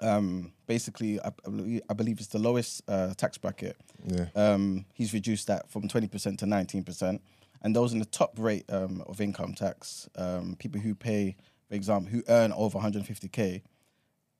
Um, basically, I, I believe- I believe it's the lowest uh, tax bracket. Yeah. Um, he's reduced that from 20% to 19%. And those in the top rate um, of income tax, um, people who pay, for example, who earn over 150K,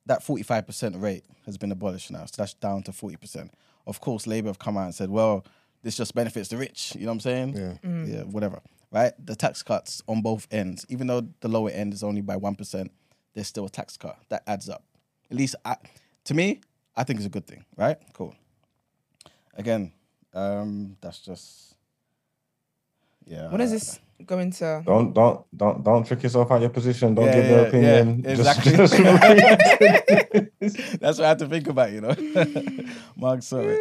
that 45% rate has been abolished now. So that's down to 40%. Of course, Labour have come out and said, well, this just benefits the rich. You know what I'm saying? Yeah. Yeah, whatever. Right? The tax cuts on both ends, even though the lower end is only by 1%, there's still a tax cut. That adds up. At least I, to me, I think it's a good thing, right? Cool. Again, um, that's just yeah. When is this going to? Don't don't don't don't trick yourself out your position. Don't Yeah, give your yeah, opinion. yeah, exactly. just read. [LAUGHS] [LAUGHS] That's what I have to think about, you know. [LAUGHS] Mark, sorry.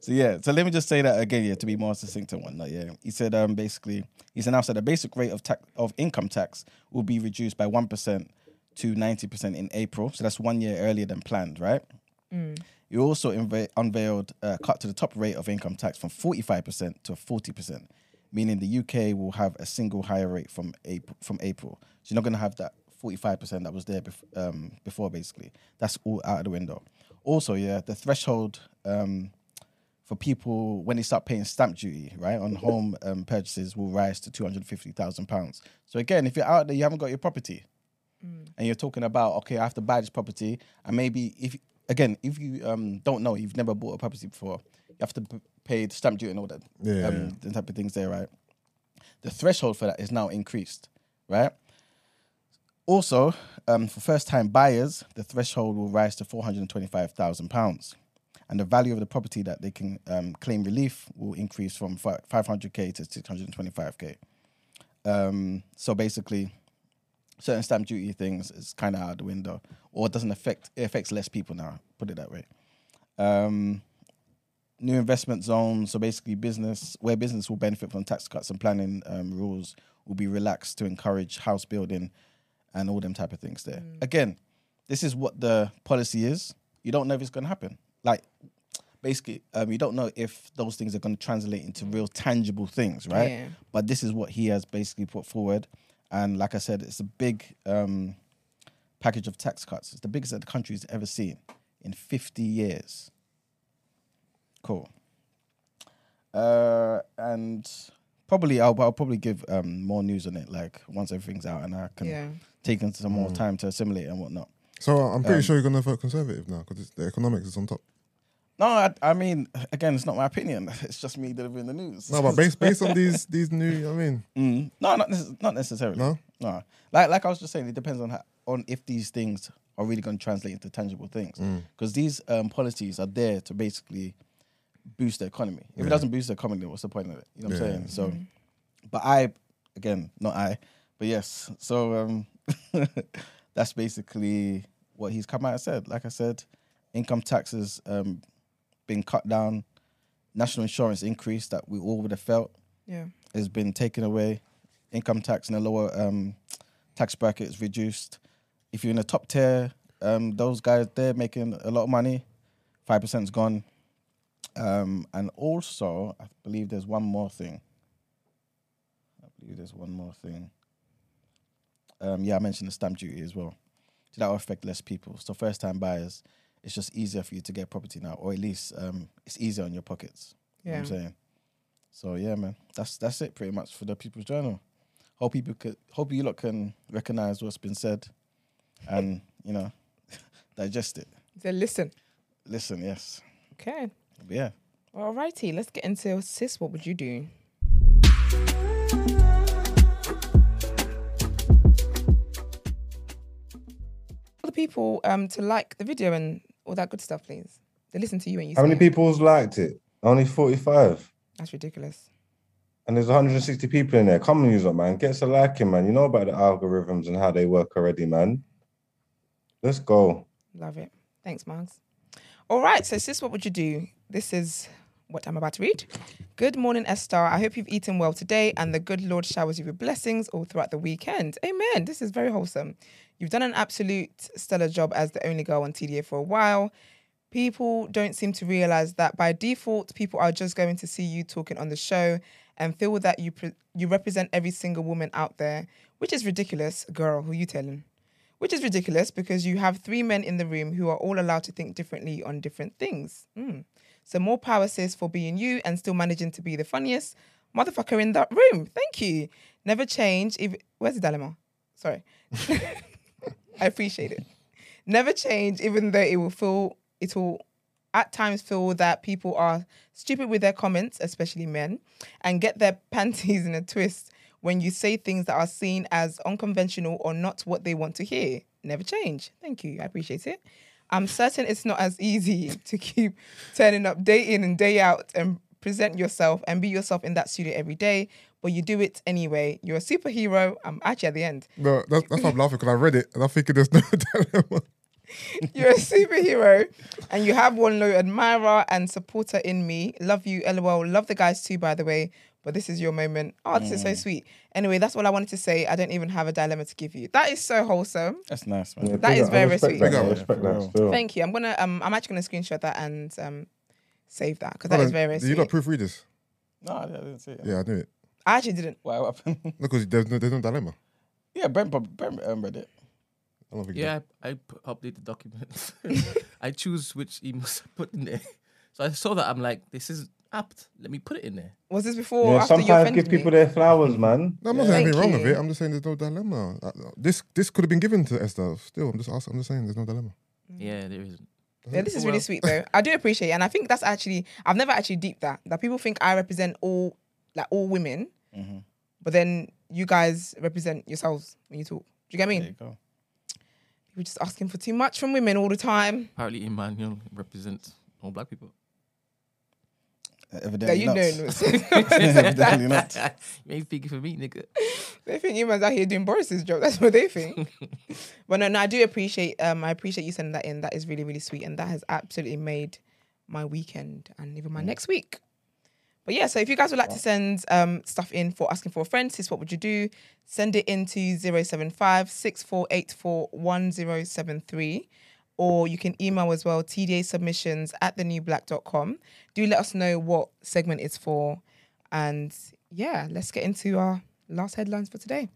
so yeah, so let me just say that again, yeah, to be more succinct and whatnot. Yeah, he said um basically he's announced that the basic rate of tax of income tax will be reduced by one percent to ninety percent in April. So that's one year earlier than planned, right? He also unve- unveiled a cut to the top rate of income tax from 45% to 40%, meaning the UK will have a single higher rate from April. From April. So you're not going to have that 45% that was there bef- um, before, basically. That's all out of the window. Also, yeah, the threshold um, for people when they start paying stamp duty, right, on home um, purchases will rise to £250,000. So again, if you're out there, you haven't got your property, and you're talking about okay, I have to buy this property, and maybe if again, if you um, don't know, you've never bought a property before, you have to p- the stamp duty and all that, Yeah, um, the type of things there, right? The threshold for that is now increased, right? Also, um, for first-time buyers, the threshold will rise to four hundred twenty-five thousand pounds, and the value of the property that they can um, claim relief will increase from five hundred k to six hundred twenty-five k. Um, so basically, certain stamp duty things is kind of out the window, or it doesn't affect it affects less people now. Put it that way. Um, new investment zones, so basically business where business will benefit from tax cuts and planning um, rules will be relaxed to encourage house building and all them type of things. There again, this is what the policy is. You don't know if it's going to happen. Like basically, um, you don't know if those things are going to translate into real tangible things, right? Yeah. But this is what he has basically put forward, and like I said, it's a big um, package of tax cuts. It's the biggest that the country's ever seen in 50 years. Cool. Uh, and probably I'll, I'll probably give um, more news on it like once everything's out and I can Yeah. take into some more time to assimilate and whatnot. So I'm pretty Um, sure you're gonna vote conservative now because the economics is on top. No, I, I mean, again, it's not my opinion. [LAUGHS] It's just me delivering the news. No, but based based on these [LAUGHS] these new, I mean, Mm, no, not not necessarily. No? no. Like like I was just saying, it depends on how, on if these things are really going to translate into tangible things. Mm. Because these um, policies are there to basically boost the economy. If it doesn't boost the economy, then what's the point of it? You know what I'm saying? So, but I, again, not I, but yes. So um, [LAUGHS] that's basically what he's come out and said. Like I said, income taxes um, been cut down national insurance increase that we all would have felt Yeah. has been taken away. Income tax in a lower um, tax bracket is reduced. If you're in the top tier, um, those guys they're making a lot of money. Five percent's gone. Um, and also, I believe there's one more thing. I believe there's one more thing. Um, yeah, I mentioned the stamp duty as well. So that will affect less people. So first time buyers, it's just easier for you to get property now, or at least um, it's easier on your pockets. You know Yeah. what I'm saying? So yeah, man, that's that's it pretty much for the People's Journal. Hope people could, hope you lot can recognize what's been said, and you know, [LAUGHS] digest it. So listen. Listen, yes, Okay. But yeah. All righty. Let's get into sis. What would you do? All the people um to like the video and all that good stuff, please. They listen to you and you. How say many it. people's liked it? Only 45. That's ridiculous. And there's 160 people in there. Come on, use it, man. Get some liking, man. You know about the algorithms and how they work already, man. Let's go. Love it. Thanks, Marks. All right. So, sis, what would you do? This is what I'm about to read. Good morning, Esther. I hope you've eaten well today and the good Lord showers you with blessings all throughout the weekend. Amen. This is very wholesome. You've done an absolute stellar job as the only girl on TDA for a while. People don't seem to realize that by default, people are just going to see you talking on the show and feel that you pre- you represent every single woman out there, which is ridiculous. Girl, who are you telling? which is ridiculous because you have three men in the room who are all allowed to think differently on different things. Mm. So more power, sis, for being you and still managing to be the funniest motherfucker in that room. Thank you. Never change. If, where's the dilemma? Sorry. [LAUGHS] I appreciate it. Never change, even though it will feel it will at times feel that people are stupid with their comments, especially men, and get their [LAUGHS] panties in a twist when you say things that are seen as unconventional or not what they want to hear. Never change. Thank you. I appreciate it. I'm certain it's not as easy to keep turning up day in and day out and present yourself and be yourself in that studio every day, but you do it anyway. You're a superhero. I'm actually at the end. No, that's, that's why I'm laughing because I read it and I'm thinking there's no [LAUGHS] dilemma. [LAUGHS] You're a superhero and you have one loyal admirer and supporter in me. Love you, lol. Love the guys too, by the way. But this is your moment. Oh, this is so sweet. Anyway, that's all I wanted to say. I don't even have a dilemma to give you. That is so wholesome. That's nice, man. Yeah, That big is up. I very sweet. That, Big I up. respect Yeah, that Thank you. I'm gonna um I'm actually gonna screenshot that and um save that because that Hold is very, very Did you sweet. not proofread this? No, I didn't see it. Yeah, I knew it. I actually didn't. Why what happened? No, because there's no, there's no dilemma. yeah, Brent, prob- Brent um, read it. I don't think Yeah, I, I p- update the documents. [LAUGHS] I choose which emails I put in there. So I saw that I'm like, this is apt. Let me put it in there. Was this before Yeah, after you sometimes offended give people their flowers, man. No, I'm not Yeah. saying anything wrong with you. it. I'm just saying there's no dilemma. Uh, This this could have been given to Esther. Still, I'm just asking, I'm just saying there's no dilemma. Yeah, there isn't. Yeah, this is really Well- sweet though. I do appreciate it. And I think that's actually I've never actually deeped that. That people think I represent all like all women, Mm-hmm. but then you guys represent yourselves when you talk. Do you get me? There you go. People just asking for too much from women all the time. Apparently, Emmanuel represents all black people. Uh, that you not. know. [LAUGHS] [LAUGHS] Evidently not. [LAUGHS] you ain't speaking for me, nigga. they think you man's out here doing Boris's job. That's what they think. but no, no, I do appreciate um I appreciate you sending that in. That is really, really sweet. And that has absolutely made my weekend and even my next week. But yeah, so if you guys would like to send um, stuff in for asking for a friend, sis, what would you do? Send it into 075 6484 1073. Or you can email as well, TDA submissions at thenewblack.com. Do let us know what segment it's for. And yeah, let's get into our last headlines for today.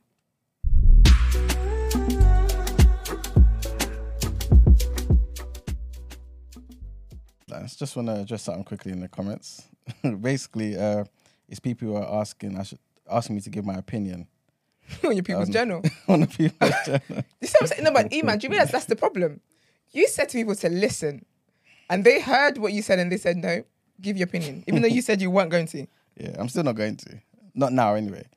I just want to address something quickly in the comments. [LAUGHS] Basically, uh, it's people who are asking I should asking me to give my opinion [LAUGHS] on your people's Um, journal. [LAUGHS] on the people's journal. You see what I'm saying? No, but E-Man, do you realize that's the problem? You said to people to listen, and they heard what you said and they said, no, give your opinion, even though you said you weren't going to. [LAUGHS] Yeah, I'm still not going to. Not now, anyway. [LAUGHS]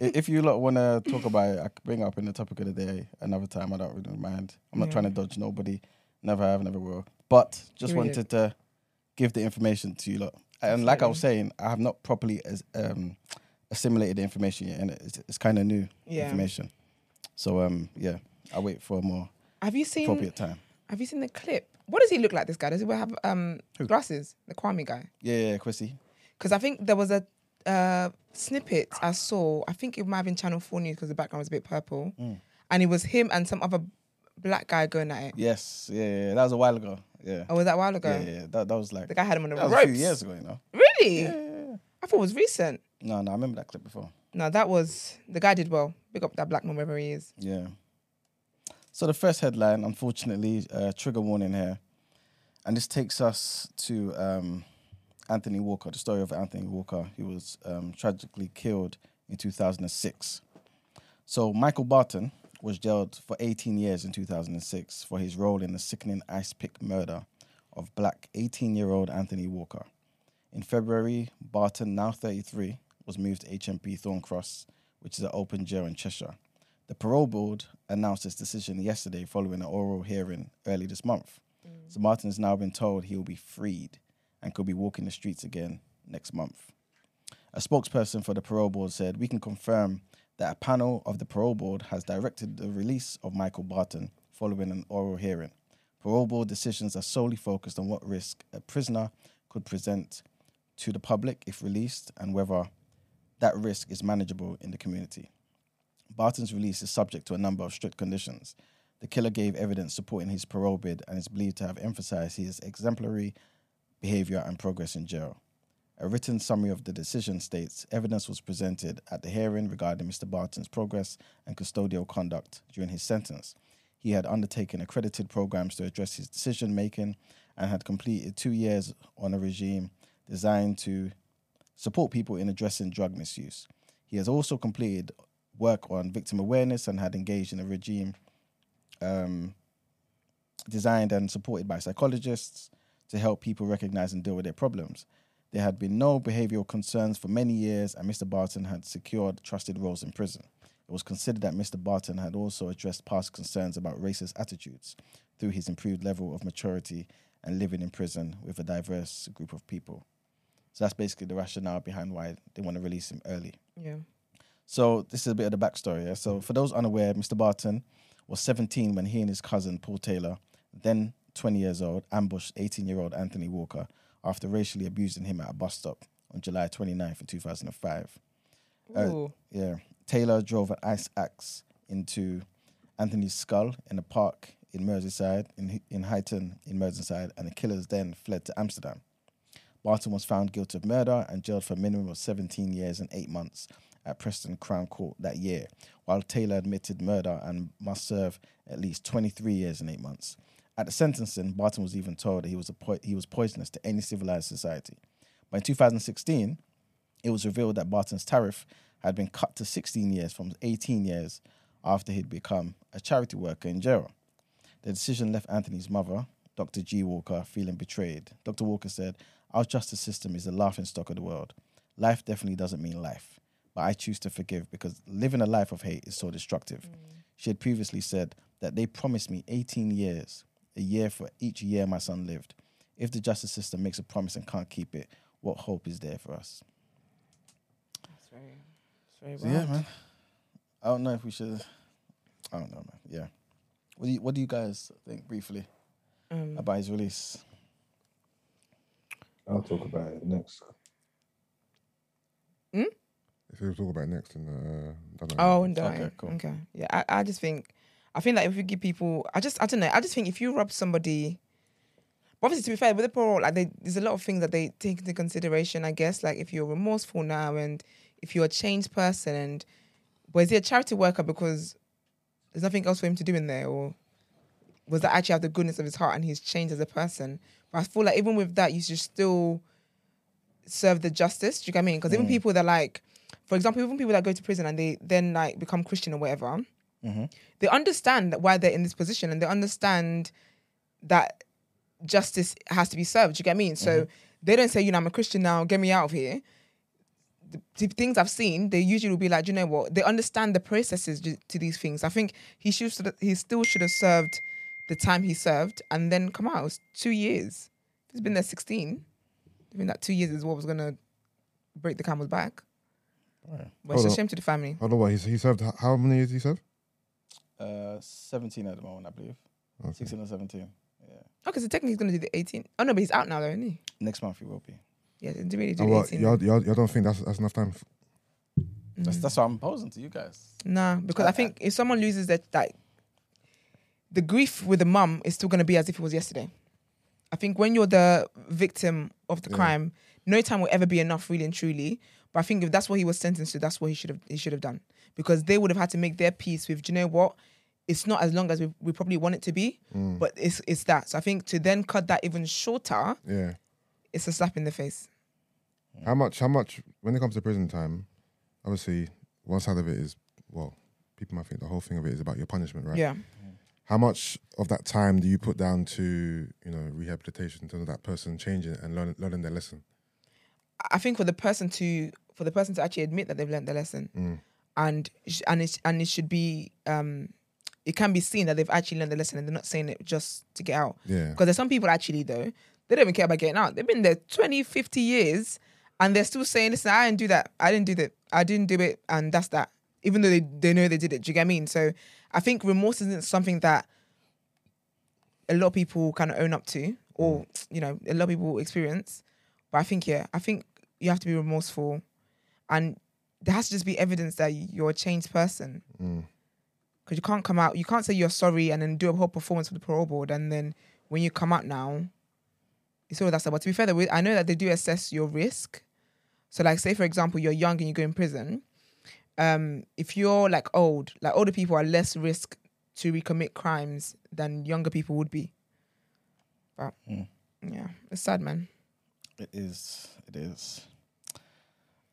If you lot want to talk about it, I could bring it up in the topic of the day another time. I don't really mind. I'm not Yeah. trying to dodge nobody. Never have, never will. But just wanted to give the information to you lot. And like I was saying, I have not properly as, um, assimilated the information yet, and it's, it's kind of new Yeah. information. So um, yeah, I'll wait for more Have you seen? appropriate time. Have you seen the clip What does he look like? This guy does he have um glasses? The Kwame guy. Yeah, yeah, Chrissy. Because I think there was a uh, snippet I saw. I think it might have been Channel Four News because the background was a bit purple, Mm. and it was him and some other black guy going at it. Yes, yeah, yeah, that was a while ago. Yeah, Oh, was that a while ago? yeah, yeah. That, that was like The guy had him on the that ropes. a few years ago, you know. Really? Yeah, yeah, yeah. I thought it was recent. No, no, I remember that clip before. No, that was the guy did well. Big up that black man wherever he is. Yeah. So the first headline, unfortunately, uh, trigger warning here, and this takes us to um, Anthony Walker. The story of Anthony Walker. He was um, tragically killed in 2006. So Michael Barton was jailed for 18 years in 2006 for his role in the sickening ice pick murder of black 18-year-old Anthony Walker. In February, Barton, now 33, was moved to HMP Thorn Cross, which is an open jail in Cheshire. The parole board announced its decision yesterday following an oral hearing early this month. So mm. Martin has now been told he will be freed and could be walking the streets again next month. A spokesperson for the parole board said, We can confirm that a panel of the parole board has directed the release of Michael Barton following an oral hearing. Parole board decisions are solely focused on what risk a prisoner could present to the public if released and whether that risk is manageable in the community. Barton's release is subject to a number of strict conditions. The killer gave evidence supporting his parole bid and is believed to have emphasized his exemplary behavior and progress in jail. A written summary of the decision states evidence was presented at the hearing regarding Mr. Barton's progress and custodial conduct during his sentence. He had undertaken accredited programs to address his decision making and had completed two years on a regime designed to support people in addressing drug misuse. He has also completed work on victim awareness and had engaged in a regime um, designed and supported by psychologists to help people recognize and deal with their problems. There had been no behavioral concerns for many years, and Mr. Barton had secured trusted roles in prison. It was considered that Mr. Barton had also addressed past concerns about racist attitudes through his improved level of maturity and living in prison with a diverse group of people. So that's basically the rationale behind why they want to release him early. Yeah. So this is a bit of the backstory. Yeah? So for those unaware, Mr. Barton was 17 when he and his cousin Paul Taylor, then 20 years old, ambushed 18-year-old Anthony Walker after racially abusing him at a bus stop on July 29th, in 2005. Uh, Ooh. Yeah, Taylor drove an ice axe into Anthony's skull in a park in Merseyside, in in Huyton in Merseyside, and the killers then fled to Amsterdam. Barton was found guilty of murder and jailed for a minimum of 17 years and eight months at Preston Crown Court that year, while Taylor admitted murder and must serve at least 23 years and eight months. At the sentencing, Barton was even told that he was po- he was poisonous to any civilized society. In 2016, it was revealed that Barton's tariff had been cut to 16 years from 18 years after he'd become a charity worker in jail. The decision left Anthony's mother, Dr. Gee Walker, feeling betrayed. Dr. Walker said, Our justice system is the laughing stock of the world. Life definitely doesn't mean life, but I choose to forgive because living a life of hate is so destructive. She had previously said that they promised me 18 years, a year for each year my son lived. If the justice system makes a promise and can't keep it, what hope is there for us? That's very, that's So very yeah, man. I don't know if we should. I don't know, man. Yeah. What do you What do you guys think briefly Um, about his release? I'll talk about it next. If we talk about next, then uh, don't know. Oh, and Okay, okay, cool. okay. Yeah, I, I just think, I think that if you give people, I just, I don't know, I just think if you rob somebody, obviously to be fair, with the parole, like they, there's a lot of things that they take into consideration. I guess, like if you're remorseful now and if you're a changed person, and but is he a charity worker because there's nothing else for him to do in there, or was that actually out of the goodness of his heart and he's changed as a person? But I feel like even with that, you should still serve the justice. Do you get what I mean? Because even people that like, for example, even people that go to prison and they then like become Christian or whatever, mm-hmm. they understand that why they're in this position and they understand that justice has to be served. Do you get me? So mm-hmm. they don't say, you know, I'm a Christian now, get me out of here. The, the things I've seen, they usually will be like, you know what? They understand the processes to these things. I think he should, he still should have served the time he served and then come out. It was two years. He's been there 16. I mean, that two years is what was going to break the camel's back. Right. But it's Hold a on. shame to the family. I don't know what he, he served. h- How many years he served? Uh, 17 at the moment, I believe. Okay. 16 or 17. Yeah. Okay, so technically he's gonna do the 18. Oh no, but he's out now though, isn't he? Next month he will be. Yeah, didn't really do Oh, the well, 18th. y'all, y'all, y'all don't think that's that's enough time? f- That's that's what I'm posing to you guys. Nah, because I think if someone loses that, like, the grief with the mum is still going to be as if it was yesterday. I think when you're the victim of the Yeah. crime, no time will ever be enough, really and truly. But I think if that's what he was sentenced to, that's what he should have he should have done because they would have had to make their peace with. Do you know what? It's not as long as we, we probably want it to be, mm. but it's it's that. So I think to then cut that even shorter, Yeah. it's a slap in the face. How much? How much? When it comes to prison time, obviously, one side of it is well, people might think the whole thing of it is about your punishment, right? Yeah. How much of that time do you put down to you know rehabilitation, to that person changing and learning, learning their lesson? I think for the person to for the person to actually admit that they've learned their lesson, Mm. and and it and it should be um, it can be seen that they've actually learned the lesson and they're not saying it just to get out. Yeah. Because there's some people actually though they don't even care about getting out. They've been there 20, 50 years, and they're still saying, "Listen, I didn't do that. I didn't do that. I didn't do it," and that's that. Even though they they know they did it. Do you get what I mean? So I think remorse isn't something that a lot of people kind of own up to, or you know, a lot of people experience. But I think yeah, I think you have to be remorseful, and there has to just be evidence that you're a changed person. Mm. Because you can't come out, you can't say you're sorry and then do a whole performance for the parole board, and then when you come out now, it's all that stuff. But to be fair, though, I know that they do assess your risk. So, like, say for example, you're young and you go in prison. Um, if you're like old, like older people are less risk to recommit crimes than younger people would be. But Mm. yeah, it's sad, man. It is. It is.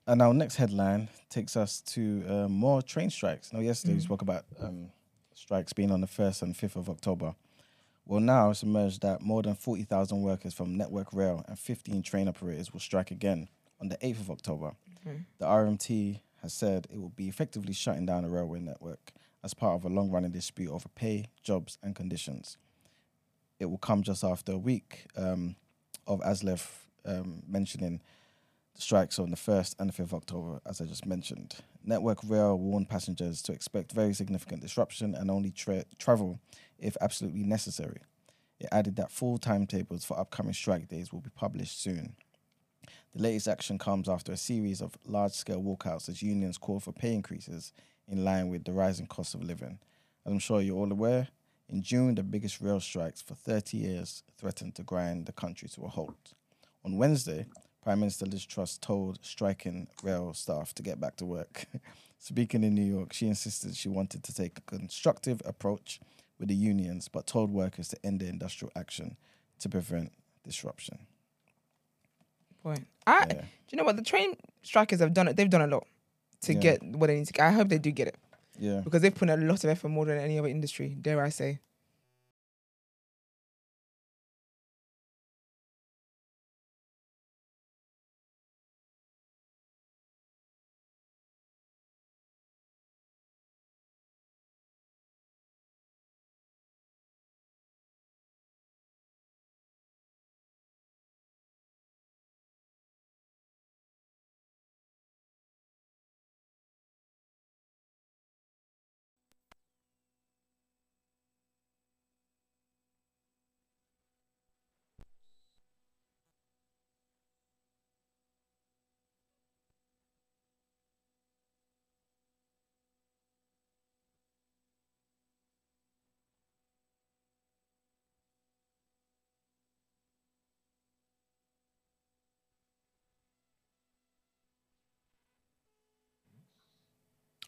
And our next headline takes us to uh, more train strikes. Now, yesterday we spoke about um, strikes being on the 1st and 5th of October. Well, now it's emerged that more than 40,000 workers from Network Rail and 15 train operators will strike again on the 8th of October. The RMT has said it will be effectively shutting down the railway network as part of a long running dispute over pay, jobs, and conditions. It will come just after a week um, of ASLEF um, mentioning the strikes on the 1st and the 5th of October, as I just mentioned. Network Rail warned passengers to expect very significant disruption and only tra- travel if absolutely necessary. It added that full timetables for upcoming strike days will be published soon. The latest action comes after a series of large scale walkouts as unions call for pay increases in line with the rising cost of living. As I'm sure you're all aware, in June, the biggest rail strikes for 30 years threatened to grind the country to a halt. On Wednesday, Prime Minister Liz Truss told striking rail staff to get back to work. [LAUGHS] Speaking in New York, she insisted she wanted to take a constructive approach with the unions, but told workers to end their industrial action to prevent disruption. Boy, I Yeah. do you know what the train strikers have done? It. They've done a lot to Yeah. get what they need to get. I hope they do get it Yeah. because they've put a lot of effort more than any other industry. Dare I say?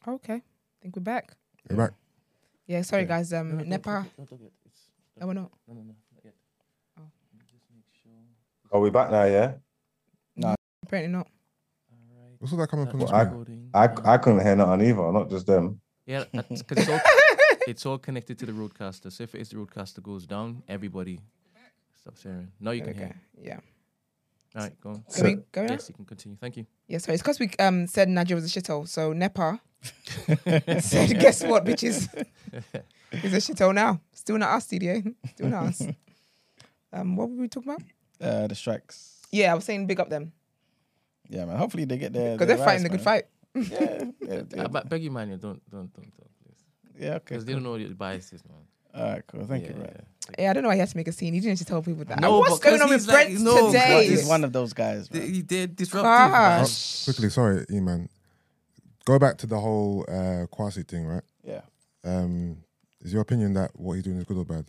Okay, I think we're back. You're back. Yeah, sorry Okay. guys. Um, No, no, Nepa. don't- don't- don't get- Oh, we're not. No, no, no, not yet. Oh. Just make sure. Are we back now? Yeah. No, apparently not. All right. What's all that coming from the That's I- recording. I, I couldn't hear nothing either. Not just them. Yeah, [LAUGHS] because it's all it's all connected to the RodeCaster. So if it's the RodeCaster goes down, everybody stops hearing. No, you can Okay. hear. Yeah. All right, go on. Can we go now? Yes, you can continue. Thank you. Yeah, sorry. It's because we um said Nigeria was a shithole. So Nepa [LAUGHS] said, guess what, bitches? [LAUGHS] He's a shithole now. Still not us, DDA. Still not us. [LAUGHS] Um, what were we talking about? Uh, the strikes. Yeah, I was saying big up them Yeah, man. Hopefully they get there. because they're fighting the rights, good fight. Yeah. yeah, yeah. be- beg you, man, yeah, don't don't don't talk, please. yeah okay. Because they don't know what the bias is, man. All right, cool. Thank you, Yeah. Brad. Yeah, I don't know why he has to make a scene. He didn't just tell people that. No, What's going on with he's like- Brent no, today? He's one of those guys. They- Man. He did disruptive. Gosh. Oh, quickly, sorry, E-man. Go back to the whole uh, Kwasi thing, right? Yeah. Um, is your opinion that what he's doing is good or bad?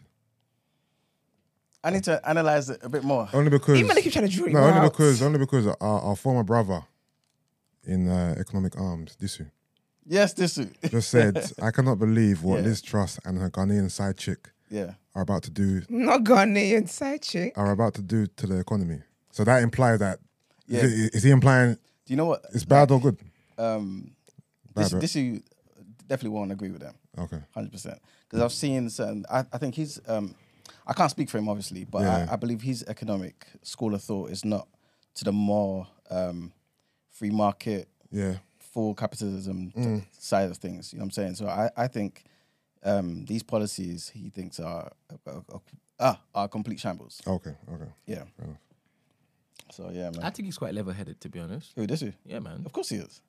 I need to analyze it a bit more. Only because Even if you try to draw no, only out. because only because our, our former brother in uh, economic arms, Disu, Yes, this is. just said, [LAUGHS] "I cannot believe what Yeah. Liz Truss and her Ghanaian side chick yeah. are about to do Not Ghanaian side chick. are about to do to the economy." So that implies that Yeah. is, it- is he implying Do you know what? it's bad or good? Um, Bad, this, right? this you definitely won't agree with them. Okay, hundred percent. Because I've seen certain. I, I think he's. Um, I can't speak for him, obviously, but Yeah. I, I believe his economic school of thought is not to the more um, free market, yeah, full capitalism Mm. side of things. You know what I'm saying? So I, I think um, these policies he thinks are are, are, ah, are complete shambles. okay, okay. Yeah. So yeah, man. I think he's quite level-headed, to be honest. Who this is? Yeah, man. Of course he is.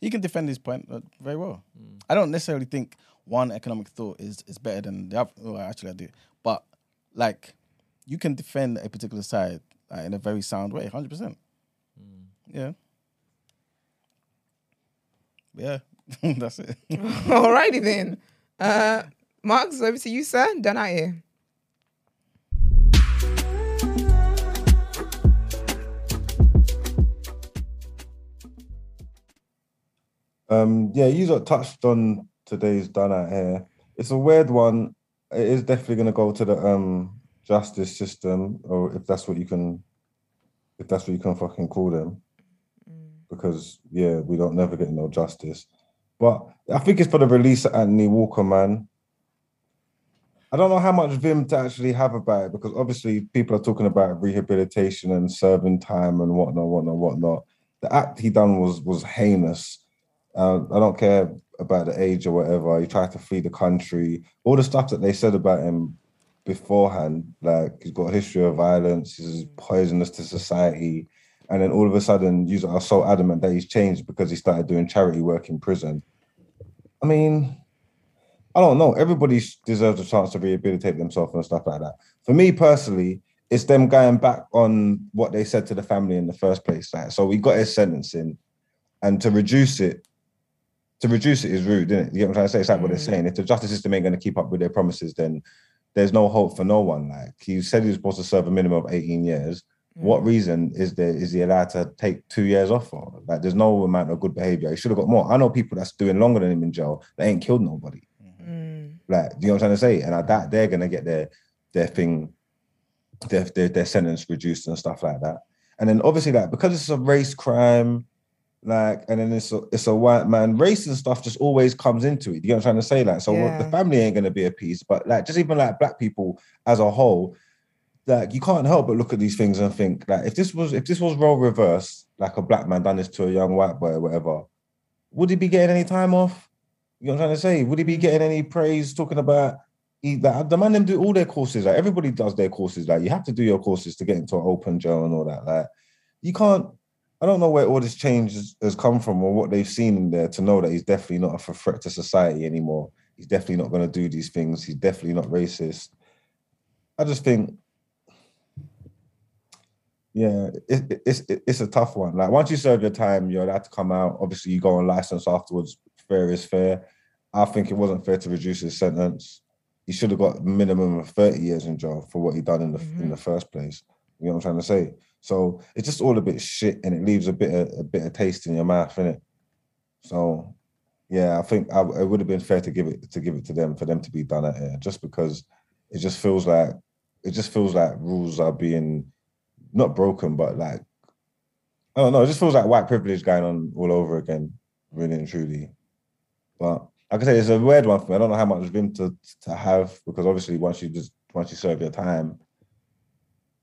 He can defend his point uh, very well. I don't necessarily think one economic thought is is better than the other. Well, actually, I do. But like, you can defend a particular side uh, in a very sound way, hundred percent. Yeah. Yeah, [LAUGHS] that's it. [LAUGHS] Alrighty then. Uh, Marks, over to you, sir. Done out here. Um, yeah, you got touched on today's done out here. It's a weird one. It is definitely going to go to the um justice system, or if that's what you can, if that's what you can fucking call them, because yeah, we don't never get no justice. But I think it's for the release of Anthony Walker, man. I don't know how much vim to actually have about it because obviously people are talking about rehabilitation and serving time and whatnot, whatnot, whatnot. The act he done was was heinous. Uh, I don't care about the age or whatever. He tried to flee the country. All the stuff that they said about him beforehand, like he's got a history of violence, he's poisonous to society, and then all of a sudden, you are so adamant that he's changed because he started doing charity work in prison. I mean, I don't know. Everybody deserves a chance to rehabilitate themselves and stuff like that. For me personally, it's them going back on what they said to the family in the first place. Like, so we got his sentencing, and to reduce it, to reduce it is rude, isn't it? You get what I'm trying to say? It's like what they're mm. saying. If the justice system ain't going to keep up with their promises, then there's no hope for no one. Like he said, he was supposed to serve a minimum of 18 years. What reason is there is he allowed to take two years off for? Like, there's no amount of good behavior. He should have got more. I know people that's doing longer than him in jail. They ain't killed nobody. Mm. Like, do you know what I'm trying to say? And I doubt they're gonna get their their thing, their, their their sentence reduced and stuff like that. And then obviously, like because it's a race crime, like, and then it's a it's a white man, race and stuff just always comes into it. You know what I'm trying to say? Like, so Yeah. the family ain't gonna be appeased, but like just even like black people as a whole, like you can't help but look at these things and think like if this was if this was role reverse, like a black man done this to a young white boy or whatever, would he be getting any time off? You know what I'm trying to say? Would he be getting any praise talking about he, like, the man them do all their courses? Like everybody does their courses. Like you have to do your courses to get into an open jail and all that. Like you can't. I don't know where all this change has, come from or what they've seen in there to know that he's definitely not a threat to society anymore. He's definitely not going to do these things. He's definitely not racist. I just think, yeah, it, it- it's it- it's a tough one. Like once you serve your time, you're allowed to come out. Obviously, you go on license afterwards. Fair is fair. I think it wasn't fair to reduce his sentence. He should have got a minimum of 30 years in jail for what he done in the in the mm-hmm. first place. You know what I'm trying to say? So it's just all a bit shit and it leaves a bit of a bit of taste in your mouth, innit? So yeah, I think I, it would have been fair to give it to give it to them for them to be done at it, just because it just feels like it just feels like rules are being not broken, but like I don't know, it just feels like white privilege going on all over again, really and truly. But like I say, it's a weird one for me. I don't know how much room to to have because obviously once you just once you serve your time,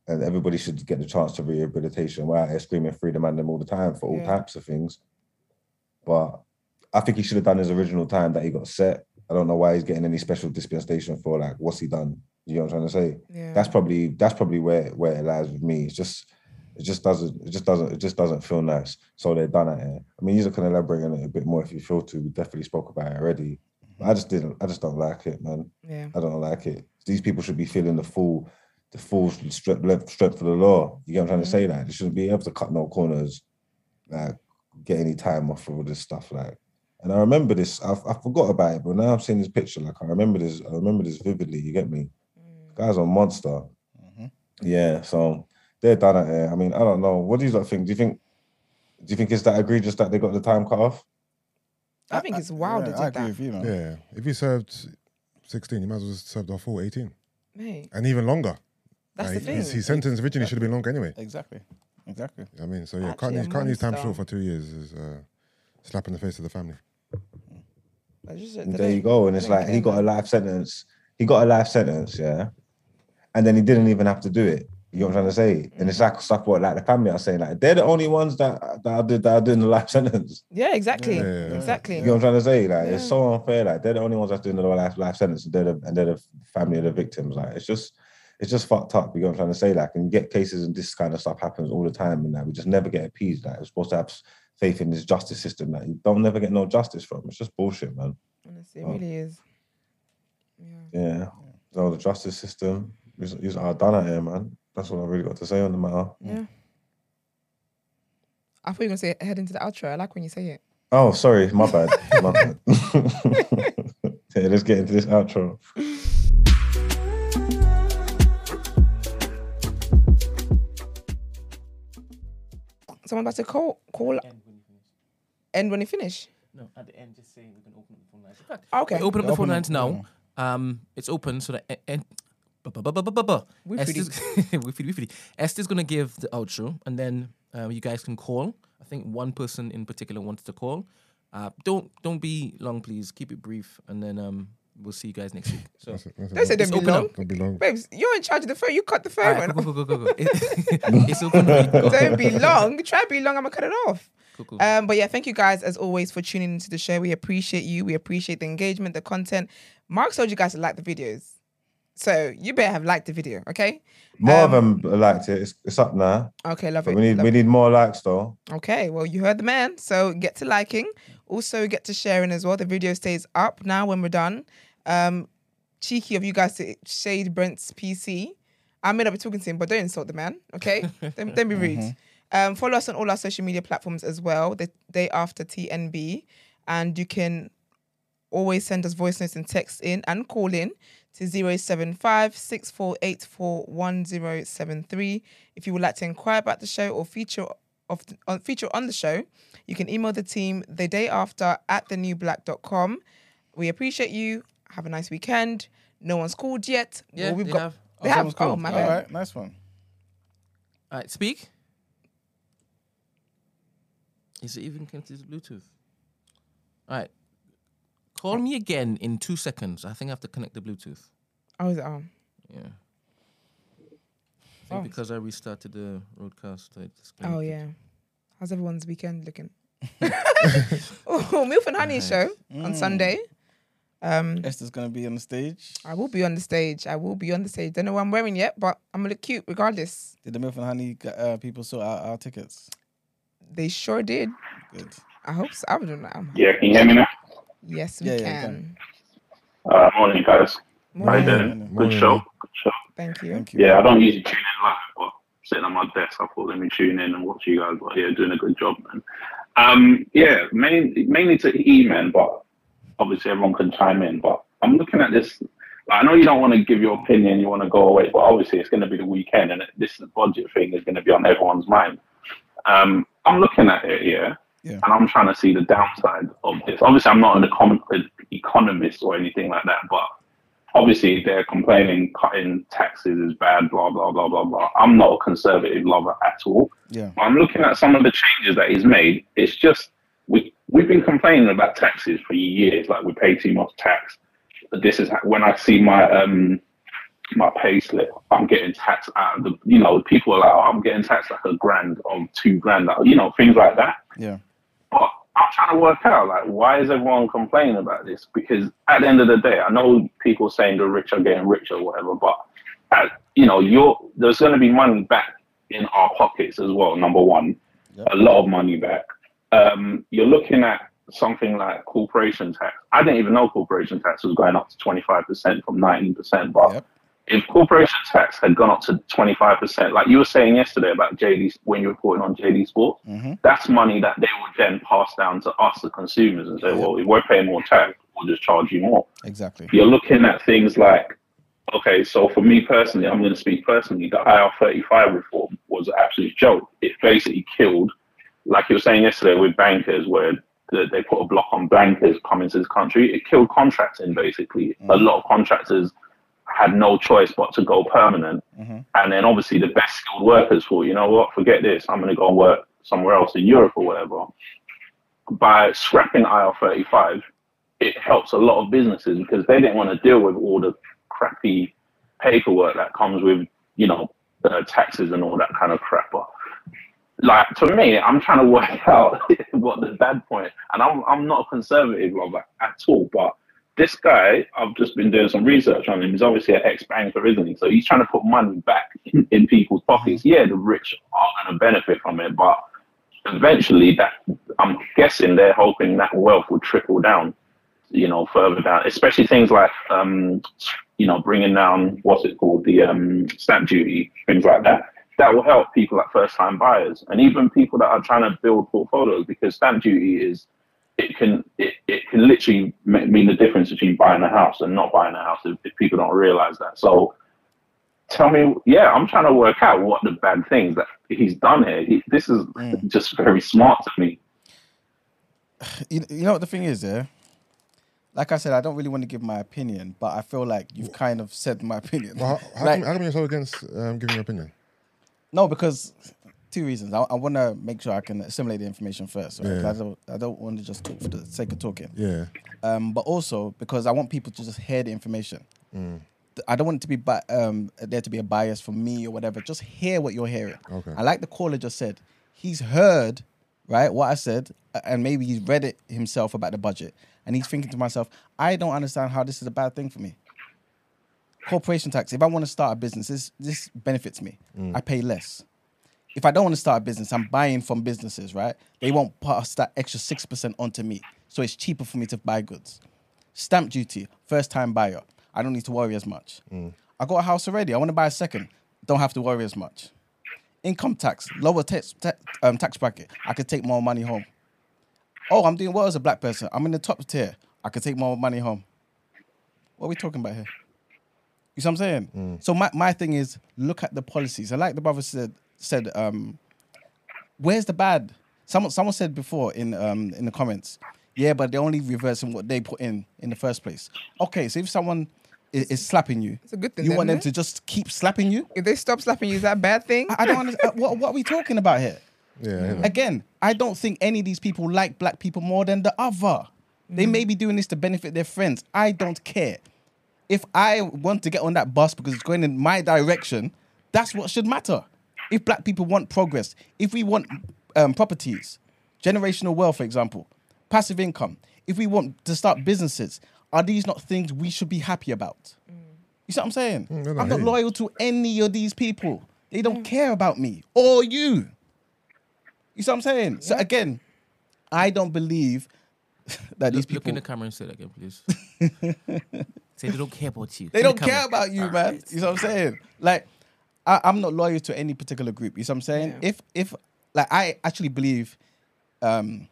and everybody should get the chance to rehabilitation. We're out screaming freedom and them all the time for all Yeah. types of things. But I think he should have done his original time that he got set. I don't know why he's getting any special dispensation for like what's he done. You know what I'm trying to say? Yeah. That's probably that's probably where where it lies with me. It's just it just doesn't it just doesn't it just doesn't feel nice. So they're done at it. I mean, you can elaborate on it a bit more if you feel to. We definitely spoke about it already, I mm-hmm. just didn't. I just don't like it, man. Yeah. I don't like it. These people should be feeling the full, the full strength, strength of the law. You get what I'm trying to say? Mm-hmm. Like they shouldn't be able to cut no corners, like get any time off for all this stuff. Like, and I remember this. I, I forgot about it, but now I'm seeing this picture. Like I remember this. I remember this vividly. You get me? Guy's a monster. Mhm. Yeah. So they're done at it. I mean, I don't know. What do you lot think? Do you think? Do you think it's that egregious that they got the time cut off? I think it's wild Yeah, they I that. with you, man. Yeah. If you served 16, you might as well serve the full 18 Mate, and even longer. that's Like, the thing. His, his sentence originally should have been longer anyway. Exactly. Exactly. I mean, so yeah, Actually, cutting a his, cutting his time short for two years is uh, slap in the face of the family. Just- there you go. And it's like he got a life sentence. He got a life sentence, yeah. And then he didn't even have to do it. You know what I'm trying to say? And it's like stuff what like the family are saying, like they're the only ones that that are, do- that are doing the life [LAUGHS] sentence. Yeah, exactly. Yeah, yeah, yeah. Exactly. You know what I'm trying to say? Like it's so unfair. Like they're the only ones that's doing the life life sentence, and they're the, and they're the family of the victims. Like it's just it's just fucked up. You know what I'm trying to say? Like and you get cases and this kind of stuff happens all the time, and like we just never get appeased. Like we're supposed to have faith in this justice system that you don't never get no justice from. It's just bullshit, man. Honestly, it Oh. really is. Yeah. Yeah. So the justice system is, is are done at here, man. That's what I really got to say on the matter. Yeah. I thought you were gonna say head into the outro. I like when you say it. Oh, sorry, my bad. my bad. [LAUGHS] yeah, let's get into this outro. Someone about to call call end when you finish. No, at the end, just say we can open up the phone lines. In Okay. we open up the phone Open lines it, now. Um, it's open so that e- and. Esther's, wiffity, [LAUGHS] wiffity. Esther's gonna give the outro, and then um, you guys can call. I think one person in particular wants to call. Uh, don't don't be long, please. Keep it brief, and then um, we'll see you guys next week. So, That's it, that's it. Don't say don't be long. Don't be long. Babes, you're in charge of the phone. You cut the phone. all right, man. go, go, go, go, go. [LAUGHS] [LAUGHS] It's open. Don't be long. Try to be long. I'm gonna cut it off. Cool, cool. Um, but yeah, thank you guys as always for tuning into the show. We appreciate you. We appreciate the engagement, the content. Mark told you guys to like the videos, so you better have liked the video. Okay. More Um, of them liked it. It's, it's up now. Okay, love But it. we need love we it. need more likes though. Okay, well, you heard the man. So get to liking. Also, get to sharing as well. The video stays up now when we're done. Um, cheeky of you guys to shade Brent's PC. I may not be talking to him, but don't insult the man, okay? [LAUGHS] don't, don't be rude. Um, follow us on all our social media platforms as well, the day after TNB. And you can always send us voice notes and text in and call in to 075 If you would like to inquire about the show or feature of on, feature on the show, you can email the team the day after at thenewblack.com. We appreciate you. Have a nice weekend. No one's called yet. Yeah, Well, we've they got have. they Oh, have. someone's Oh, called. my All bad. right, nice one. All right, speak. Is it even connected to Bluetooth? All right. Call me again in two seconds. I think I have to connect the Bluetooth. Oh, is it on? Yeah. I think Oh. because I restarted the roadcast. I Oh yeah. How's everyone's weekend looking? [LAUGHS] [LAUGHS] oh, Milf and Honey show on Sunday. Um, Esther's gonna be on the stage. I will be on the stage. I will be on the stage. Don't know what I'm wearing yet, but I'm gonna look cute regardless. Did the Milf and Honey uh, people sort out our tickets? They sure did. Good. I hope so. I don't know. Yeah, can you hear me now? Yes, we Yeah, yeah, we can. Uh, morning, guys. How you Morning. doing? Good Morning. show. Good show. Thank you. Thank you. Yeah, I don't usually tune in live, but sitting on my desk, I thought let me tune in and watch you guys. But yeah, doing a good job, man. Um, yeah, main, mainly to E-Man, but obviously everyone can chime in. But I'm looking at this. I know you don't want to give your opinion, you want to go away, but obviously it's going to be the weekend, and this budget thing is going to be on everyone's mind. Um, I'm looking at it here, Yeah. and I'm trying to see the downside of this. Obviously, I'm not an econ- economist or anything like that, but obviously they're complaining cutting taxes is bad, blah blah blah blah blah. I'm not a conservative lover at all. Yeah. I'm looking at some of the changes that he's made. It's just we we've been complaining about taxes for years. Like we pay too much tax. But this is when I see my um my pay slip, I'm getting taxed out of the you know people are like oh, I'm getting taxed like a grand or two grand, you know things like that. Yeah. I'm trying to work out like why is everyone complaining about this? Because at the end of the day, I know people saying the rich are getting richer or whatever, but at, you know, you're there's going to be money back in our pockets as well. Number one, Yep. a lot of money back. Um, you're looking at something like corporation tax. I didn't even know corporation tax was going up to 25% from 19%. But Yep. If corporation tax had gone up to 25%, like you were saying yesterday about JD, when you reported on JD Sports, Mm-hmm. that's money that they would then pass down to us, the consumers, and say, well, if we're paying more tax, we'll just charge you more Exactly. you're looking at things like, okay, so for me personally, I'm going to speak personally, the IR35 reform was an absolute joke. It basically killed, like you were saying yesterday with bankers, where they put a block on bankers coming to this country. It killed contracting, basically. A lot of contractors had no choice but to go permanent. And then obviously the best skilled workers thought, you know what, forget this, I'm going to go and work somewhere else in Europe or whatever. By scrapping IR35, it helps a lot of businesses because they didn't want to deal with all the crappy paperwork that comes with, you know, uh, taxes and all that kind of crap. But like to me, I'm trying to work [LAUGHS] out what the bad point, and I'm I'm not a conservative lover at all. But this guy, I've just been doing some research on him. He's obviously an ex-banker, isn't he? So he's trying to put money back in, in people's pockets. Yeah, the rich are going to benefit from it, but eventually, that I'm guessing they're hoping that wealth will trickle down you know, further down, especially things like, um, you know, bringing down what's it called, the um, stamp duty, things like that. That will help people like first-time buyers and even people that are trying to build portfolios because stamp duty is it can it, it can literally mean the difference between buying a house and not buying a house if, if people don't realize that. So tell me, yeah, I'm trying to work out what the bad things that he's done here. He, this is just very smart to me. [SIGHS] you, you know what the thing is, yeah? Like I said, I don't really want to give my opinion, but I feel like you've kind of said my opinion. Well, how, how, Like- come, how come you're so against um, giving your opinion? No, because two reasons. I, I want to make sure I can assimilate the information first. Right? Yeah. I don't. I don't want to just talk for the sake of talking. Yeah. Um, but also because I want people to just hear the information. Mm. I don't want it to be bi- um, there to be a bias for me or whatever. Just hear what you're hearing. Okay. I like the caller just said. He's heard right what I said, and maybe he's read it himself about the budget, and he's thinking to myself, I don't understand how this is a bad thing for me. Corporation tax. If I want to start a business, this this benefits me. I pay less. If I don't want to start a business, I'm buying from businesses, right? They won't pass that extra six percent onto me, so it's cheaper for me to buy goods. Stamp duty, first time buyer. I don't need to worry as much. I got a house already. I want to buy a second. Don't have to worry as much. Income tax, lower tax, ta- um, tax bracket. I could take more money home. Oh, I'm doing well as a black person. I'm in the top tier. I could take more money home. What are we talking about here? You see what I'm saying? So my, my thing is look at the policies. I like the brother said said um, where's the bad? Someone someone said before in um in the comments, yeah, but they're only reversing what they put in in the first place. Okay, so if someone is, is slapping you, It's a good thing, You then, want them isn't to just keep slapping you? If they stop slapping you, is that a bad thing? I, I don't understand. what what are we talking about here? [LAUGHS] Yeah. I. Again, I don't think any of these people like black people more than the other. They may be doing this to benefit their friends. I don't care. If I want to get on that bus because it's going in my direction, that's what should matter. If black people want progress, if we want um, properties, generational wealth, for example, passive income, if we want to start businesses, are these not things we should be happy about? You see what I'm saying? Mm, no, no, I I'm not loyal to any of these people. They don't care about me or you. You see what I'm saying? So again, I don't believe [LAUGHS] that these Look, look people in the camera and say that again, please. [LAUGHS] say they don't care about you. they In don't care about you, man. You know what I'm saying? Like, I, I'm not loyal to any particular group. You know what I'm saying? If if like I actually believe, um,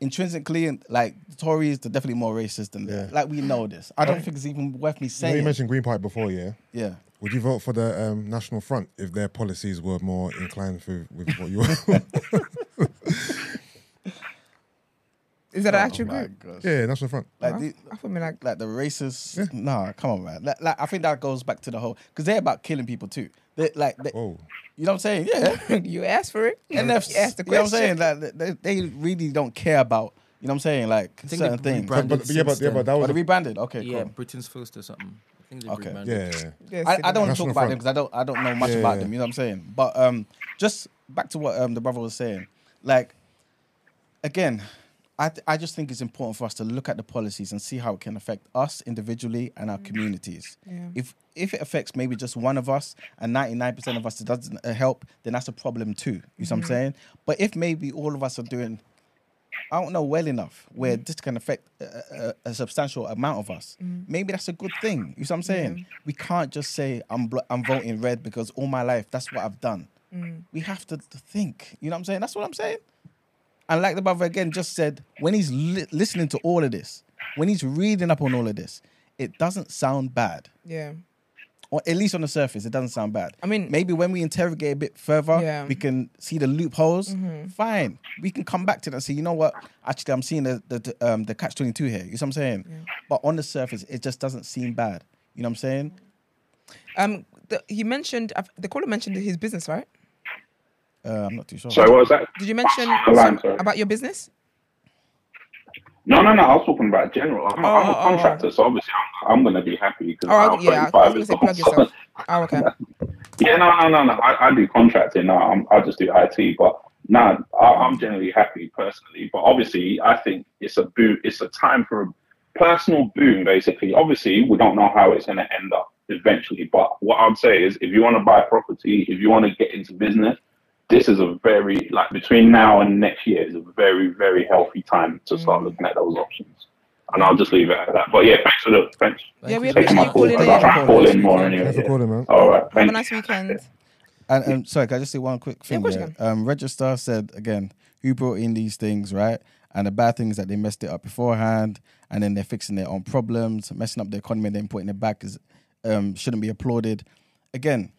intrinsically, and like the Tories, they're definitely more racist than Yeah. that. Like we know this. I don't think it's even worth me You, know, saying. you mentioned Green Party before, yeah. yeah. Would you vote for the um, National Front if their policies were more inclined with, with what you were? [LAUGHS] [LAUGHS] Is that an Oh actual my group? gosh. yeah, National Front. Like Huh? the, I thought me like like the racist. Nah, come on, man. Like, like, I think that goes back to the whole because they're about killing people too. They like, they, Whoa. you know what I'm saying? Yeah. [LAUGHS] you asked for it. And you that's asked the you know what I'm saying. Like they, they really don't care about you know what I'm saying. Like think certain they things. rebranded But, but, yeah, but, yeah, but then. that Oh, was. they a- rebranded. Okay, Yeah, cool. Britain's first or something. I think they Okay. rebranded. yeah, yeah. Yes, I, I don't want to National talk about Front. them because I don't I don't know much Yeah, about yeah. them. You know what I'm saying? But um, just back to what um the brother was saying. Like again, I th- I just think it's important for us to look at the policies and see how it can affect us individually and our mm. communities. Yeah. If if it affects maybe just one of us and 99% of us it doesn't uh, help, then that's a problem too. You see what I'm mm-hmm. saying? But if maybe all of us are doing I don't know well enough where mm. this can affect a, a, a substantial amount of us. Mm. Maybe that's a good thing. You know what I'm saying? We can't just say I'm blo- I'm voting red because all my life that's what I've done. We have to, to think. You know what I'm saying? That's what I'm saying. And like the brother again just said, when he's li- listening to all of this, when he's reading up on all of this, it doesn't sound bad. Yeah. Or at least on the surface, it doesn't sound bad. I mean- maybe when we interrogate a bit further, Yeah. Mm-hmm. we can see the loopholes. Fine, we can come back to that and say, you know what? Actually, I'm seeing the the, the, um, the catch twenty two here. You know what I'm saying? But on the surface, it just doesn't seem bad. You know what I'm saying? Um, the, he mentioned the caller mentioned his business, right? Uh, I'm not too sure. Sorry, what was that? Did you mention line, some- about your business? No, no, no. I was talking about general. I'm, a- I'm Oh, a oh, contractor, so obviously I'm, I'm going to be happy because Oh, I'm yeah. 35 years gonna say plug old. yourself. [LAUGHS] Oh, okay. [LAUGHS] Yeah, no, no, no, no. I, I do contracting. No, I'm, I just do IT. But no, I, I'm generally happy personally. But obviously, I think it's a boom. It's a time for a personal boom. Basically, obviously, we don't know how it's going to end up eventually. But what I'd say is, if you want to buy property, if you want to get into business, this is a very like between now and next year is a very, very healthy time to start Mm. looking at those options. And I'll just leave it at that. But yeah, thanks for the thanks. Yeah, we appreciate my you call. calling I try in. and call in more anyway. Thanks for calling, man. All right, Have thank a nice weekend. And, and sorry, can I just say one quick thing? of course you yeah? Um, Register said again, who brought in these things, right? And the bad thing is that they messed it up beforehand, and then they're fixing their own problems, messing up the economy, and then putting it back is um, shouldn't be applauded. Again,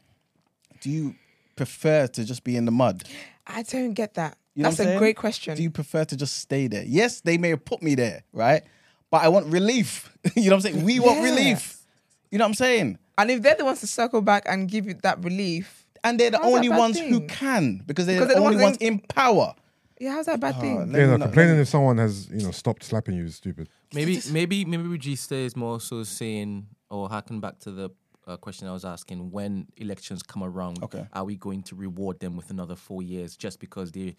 do you prefer to just be in the mud? I don't get that. You know That's a great question. Do you prefer to just stay there? Yes, they may have put me there, right? But I want relief. [LAUGHS] you know what I'm saying? We want Yeah. relief. You know what I'm saying? and if they're the ones to circle back and give you that relief, And they're the only bad ones who can because they're Because the they're the only ones ones in power. yeah, how's that a bad Oh, thing? let Yeah, no, not- complaining if someone has you know stopped slapping you is stupid. Maybe maybe maybe Regista is more so saying or harken back to the uh, question I was asking: When elections come around, Okay. are we going to reward them with another four years just because they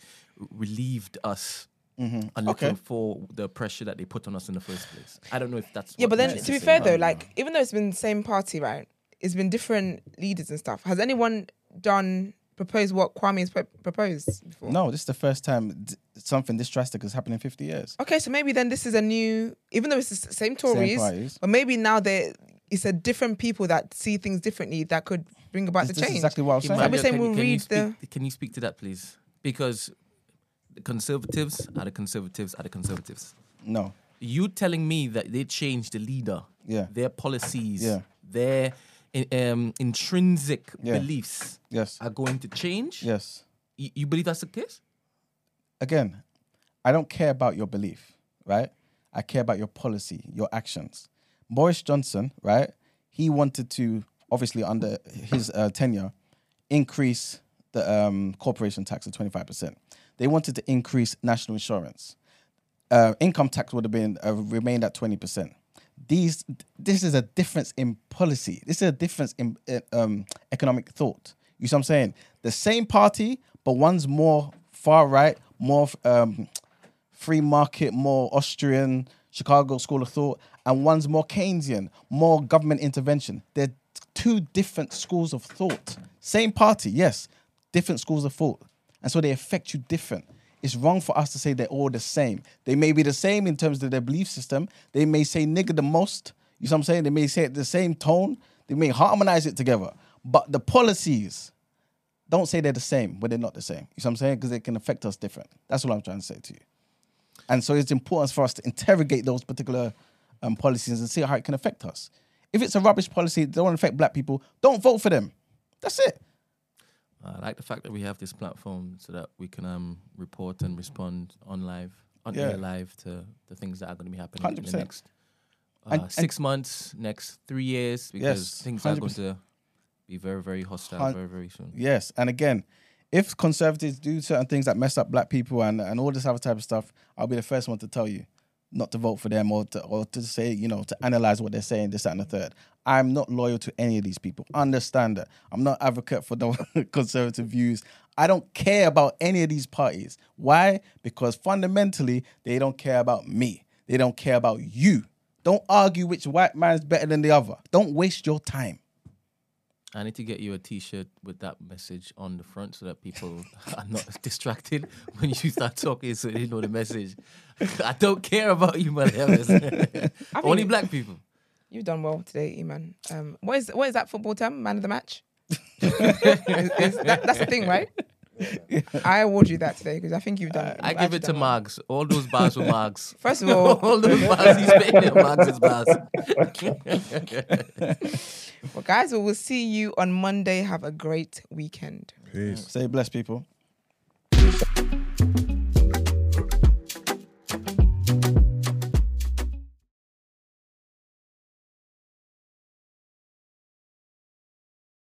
relieved us a little Mm-hmm. Okay. for the pressure that they put on us in the first place? I don't know if that's Yeah, what but then to be fair though, like even though it's been the same party, right? It's been different leaders and stuff. Has anyone done proposed what Kwame's pro- proposed before? No, this is the first time d- something this drastic has happened in 50 years. Okay, so maybe then this is a new, even though it's the same Tories, parties. but maybe now they it's a different people that see things differently that could bring about This, the change. exactly what I was saying. I'll saying can, we'll can you read the- Can you speak to that, please? Because the conservatives are the conservatives are the conservatives. No. You telling me that they changed the leader, Yeah. their policies, Yeah. their um, intrinsic Yeah. beliefs Yes. are going to change? Yes. You, you believe that's the case? Again, I don't care about your belief, right? I care about your policy, your actions. Boris Johnson, right? He wanted to, obviously, under his uh, tenure, increase the um, corporation tax to 25%. They wanted to increase national insurance. uh, income tax would have been uh, remained at twenty percent. These this is a difference in policy. This is a difference in um, economic thought. You see what I'm saying? The same party, but one's more far right, more um, free market, more Austrian, Chicago school of thought, and one's more Keynesian, more government intervention. They're two different schools of thought. Same party, yes, different schools of thought. And so they affect you different. It's wrong for us to say they're all the same. They may be the same in terms of their belief system. They may say nigger the most. You see what I'm saying? They may say it the same tone. They may harmonize it together. But the policies, don't say they're the same when they're not the same. You see what I'm saying? Because it can affect us different. That's what I'm trying to say to you. And so it's important for us to interrogate those particular um, policies and see how it can affect us. If it's a rubbish policy that don't affect black people, don't vote for them. That's it. I like the fact that we have this platform so that we can um, report and respond on live, on Yeah. air live to the things that are going to be happening in the next uh, And- and- six months, next three years, because Yes, things are going to be very, very hostile very, very soon. Yes, and again, if conservatives do certain things that mess up black people and, and all this other type of stuff, I'll be the first one to tell you not to vote for them or to, or to say, you know, to analyze what they're saying, this, that, and the third. I'm not loyal to any of these people. Understand that. I'm not advocate for the [LAUGHS] conservative views. I don't care about any of these parties. Why? Because fundamentally, they don't care about me. They don't care about you. Don't argue which white man's better than the other. Don't waste your time. I need to get you a T-shirt with that message on the front so that people [LAUGHS] are not [LAUGHS] distracted [LAUGHS] when you start talking, so they know the message. I don't care about you, man. Only black people. You've done well today, Eman. Um, what is what is that football term? Man of the match. Is- is that, that's the thing, right? I award you that today because I think you've done. I you've give it to done well. Margs. All those bars were Margs. [LAUGHS] First of all, [LAUGHS] all those bars he's making are Margs' bars. [LAUGHS] well, guys, we will see you on Monday. Have a great weekend. Peace. Say bless people.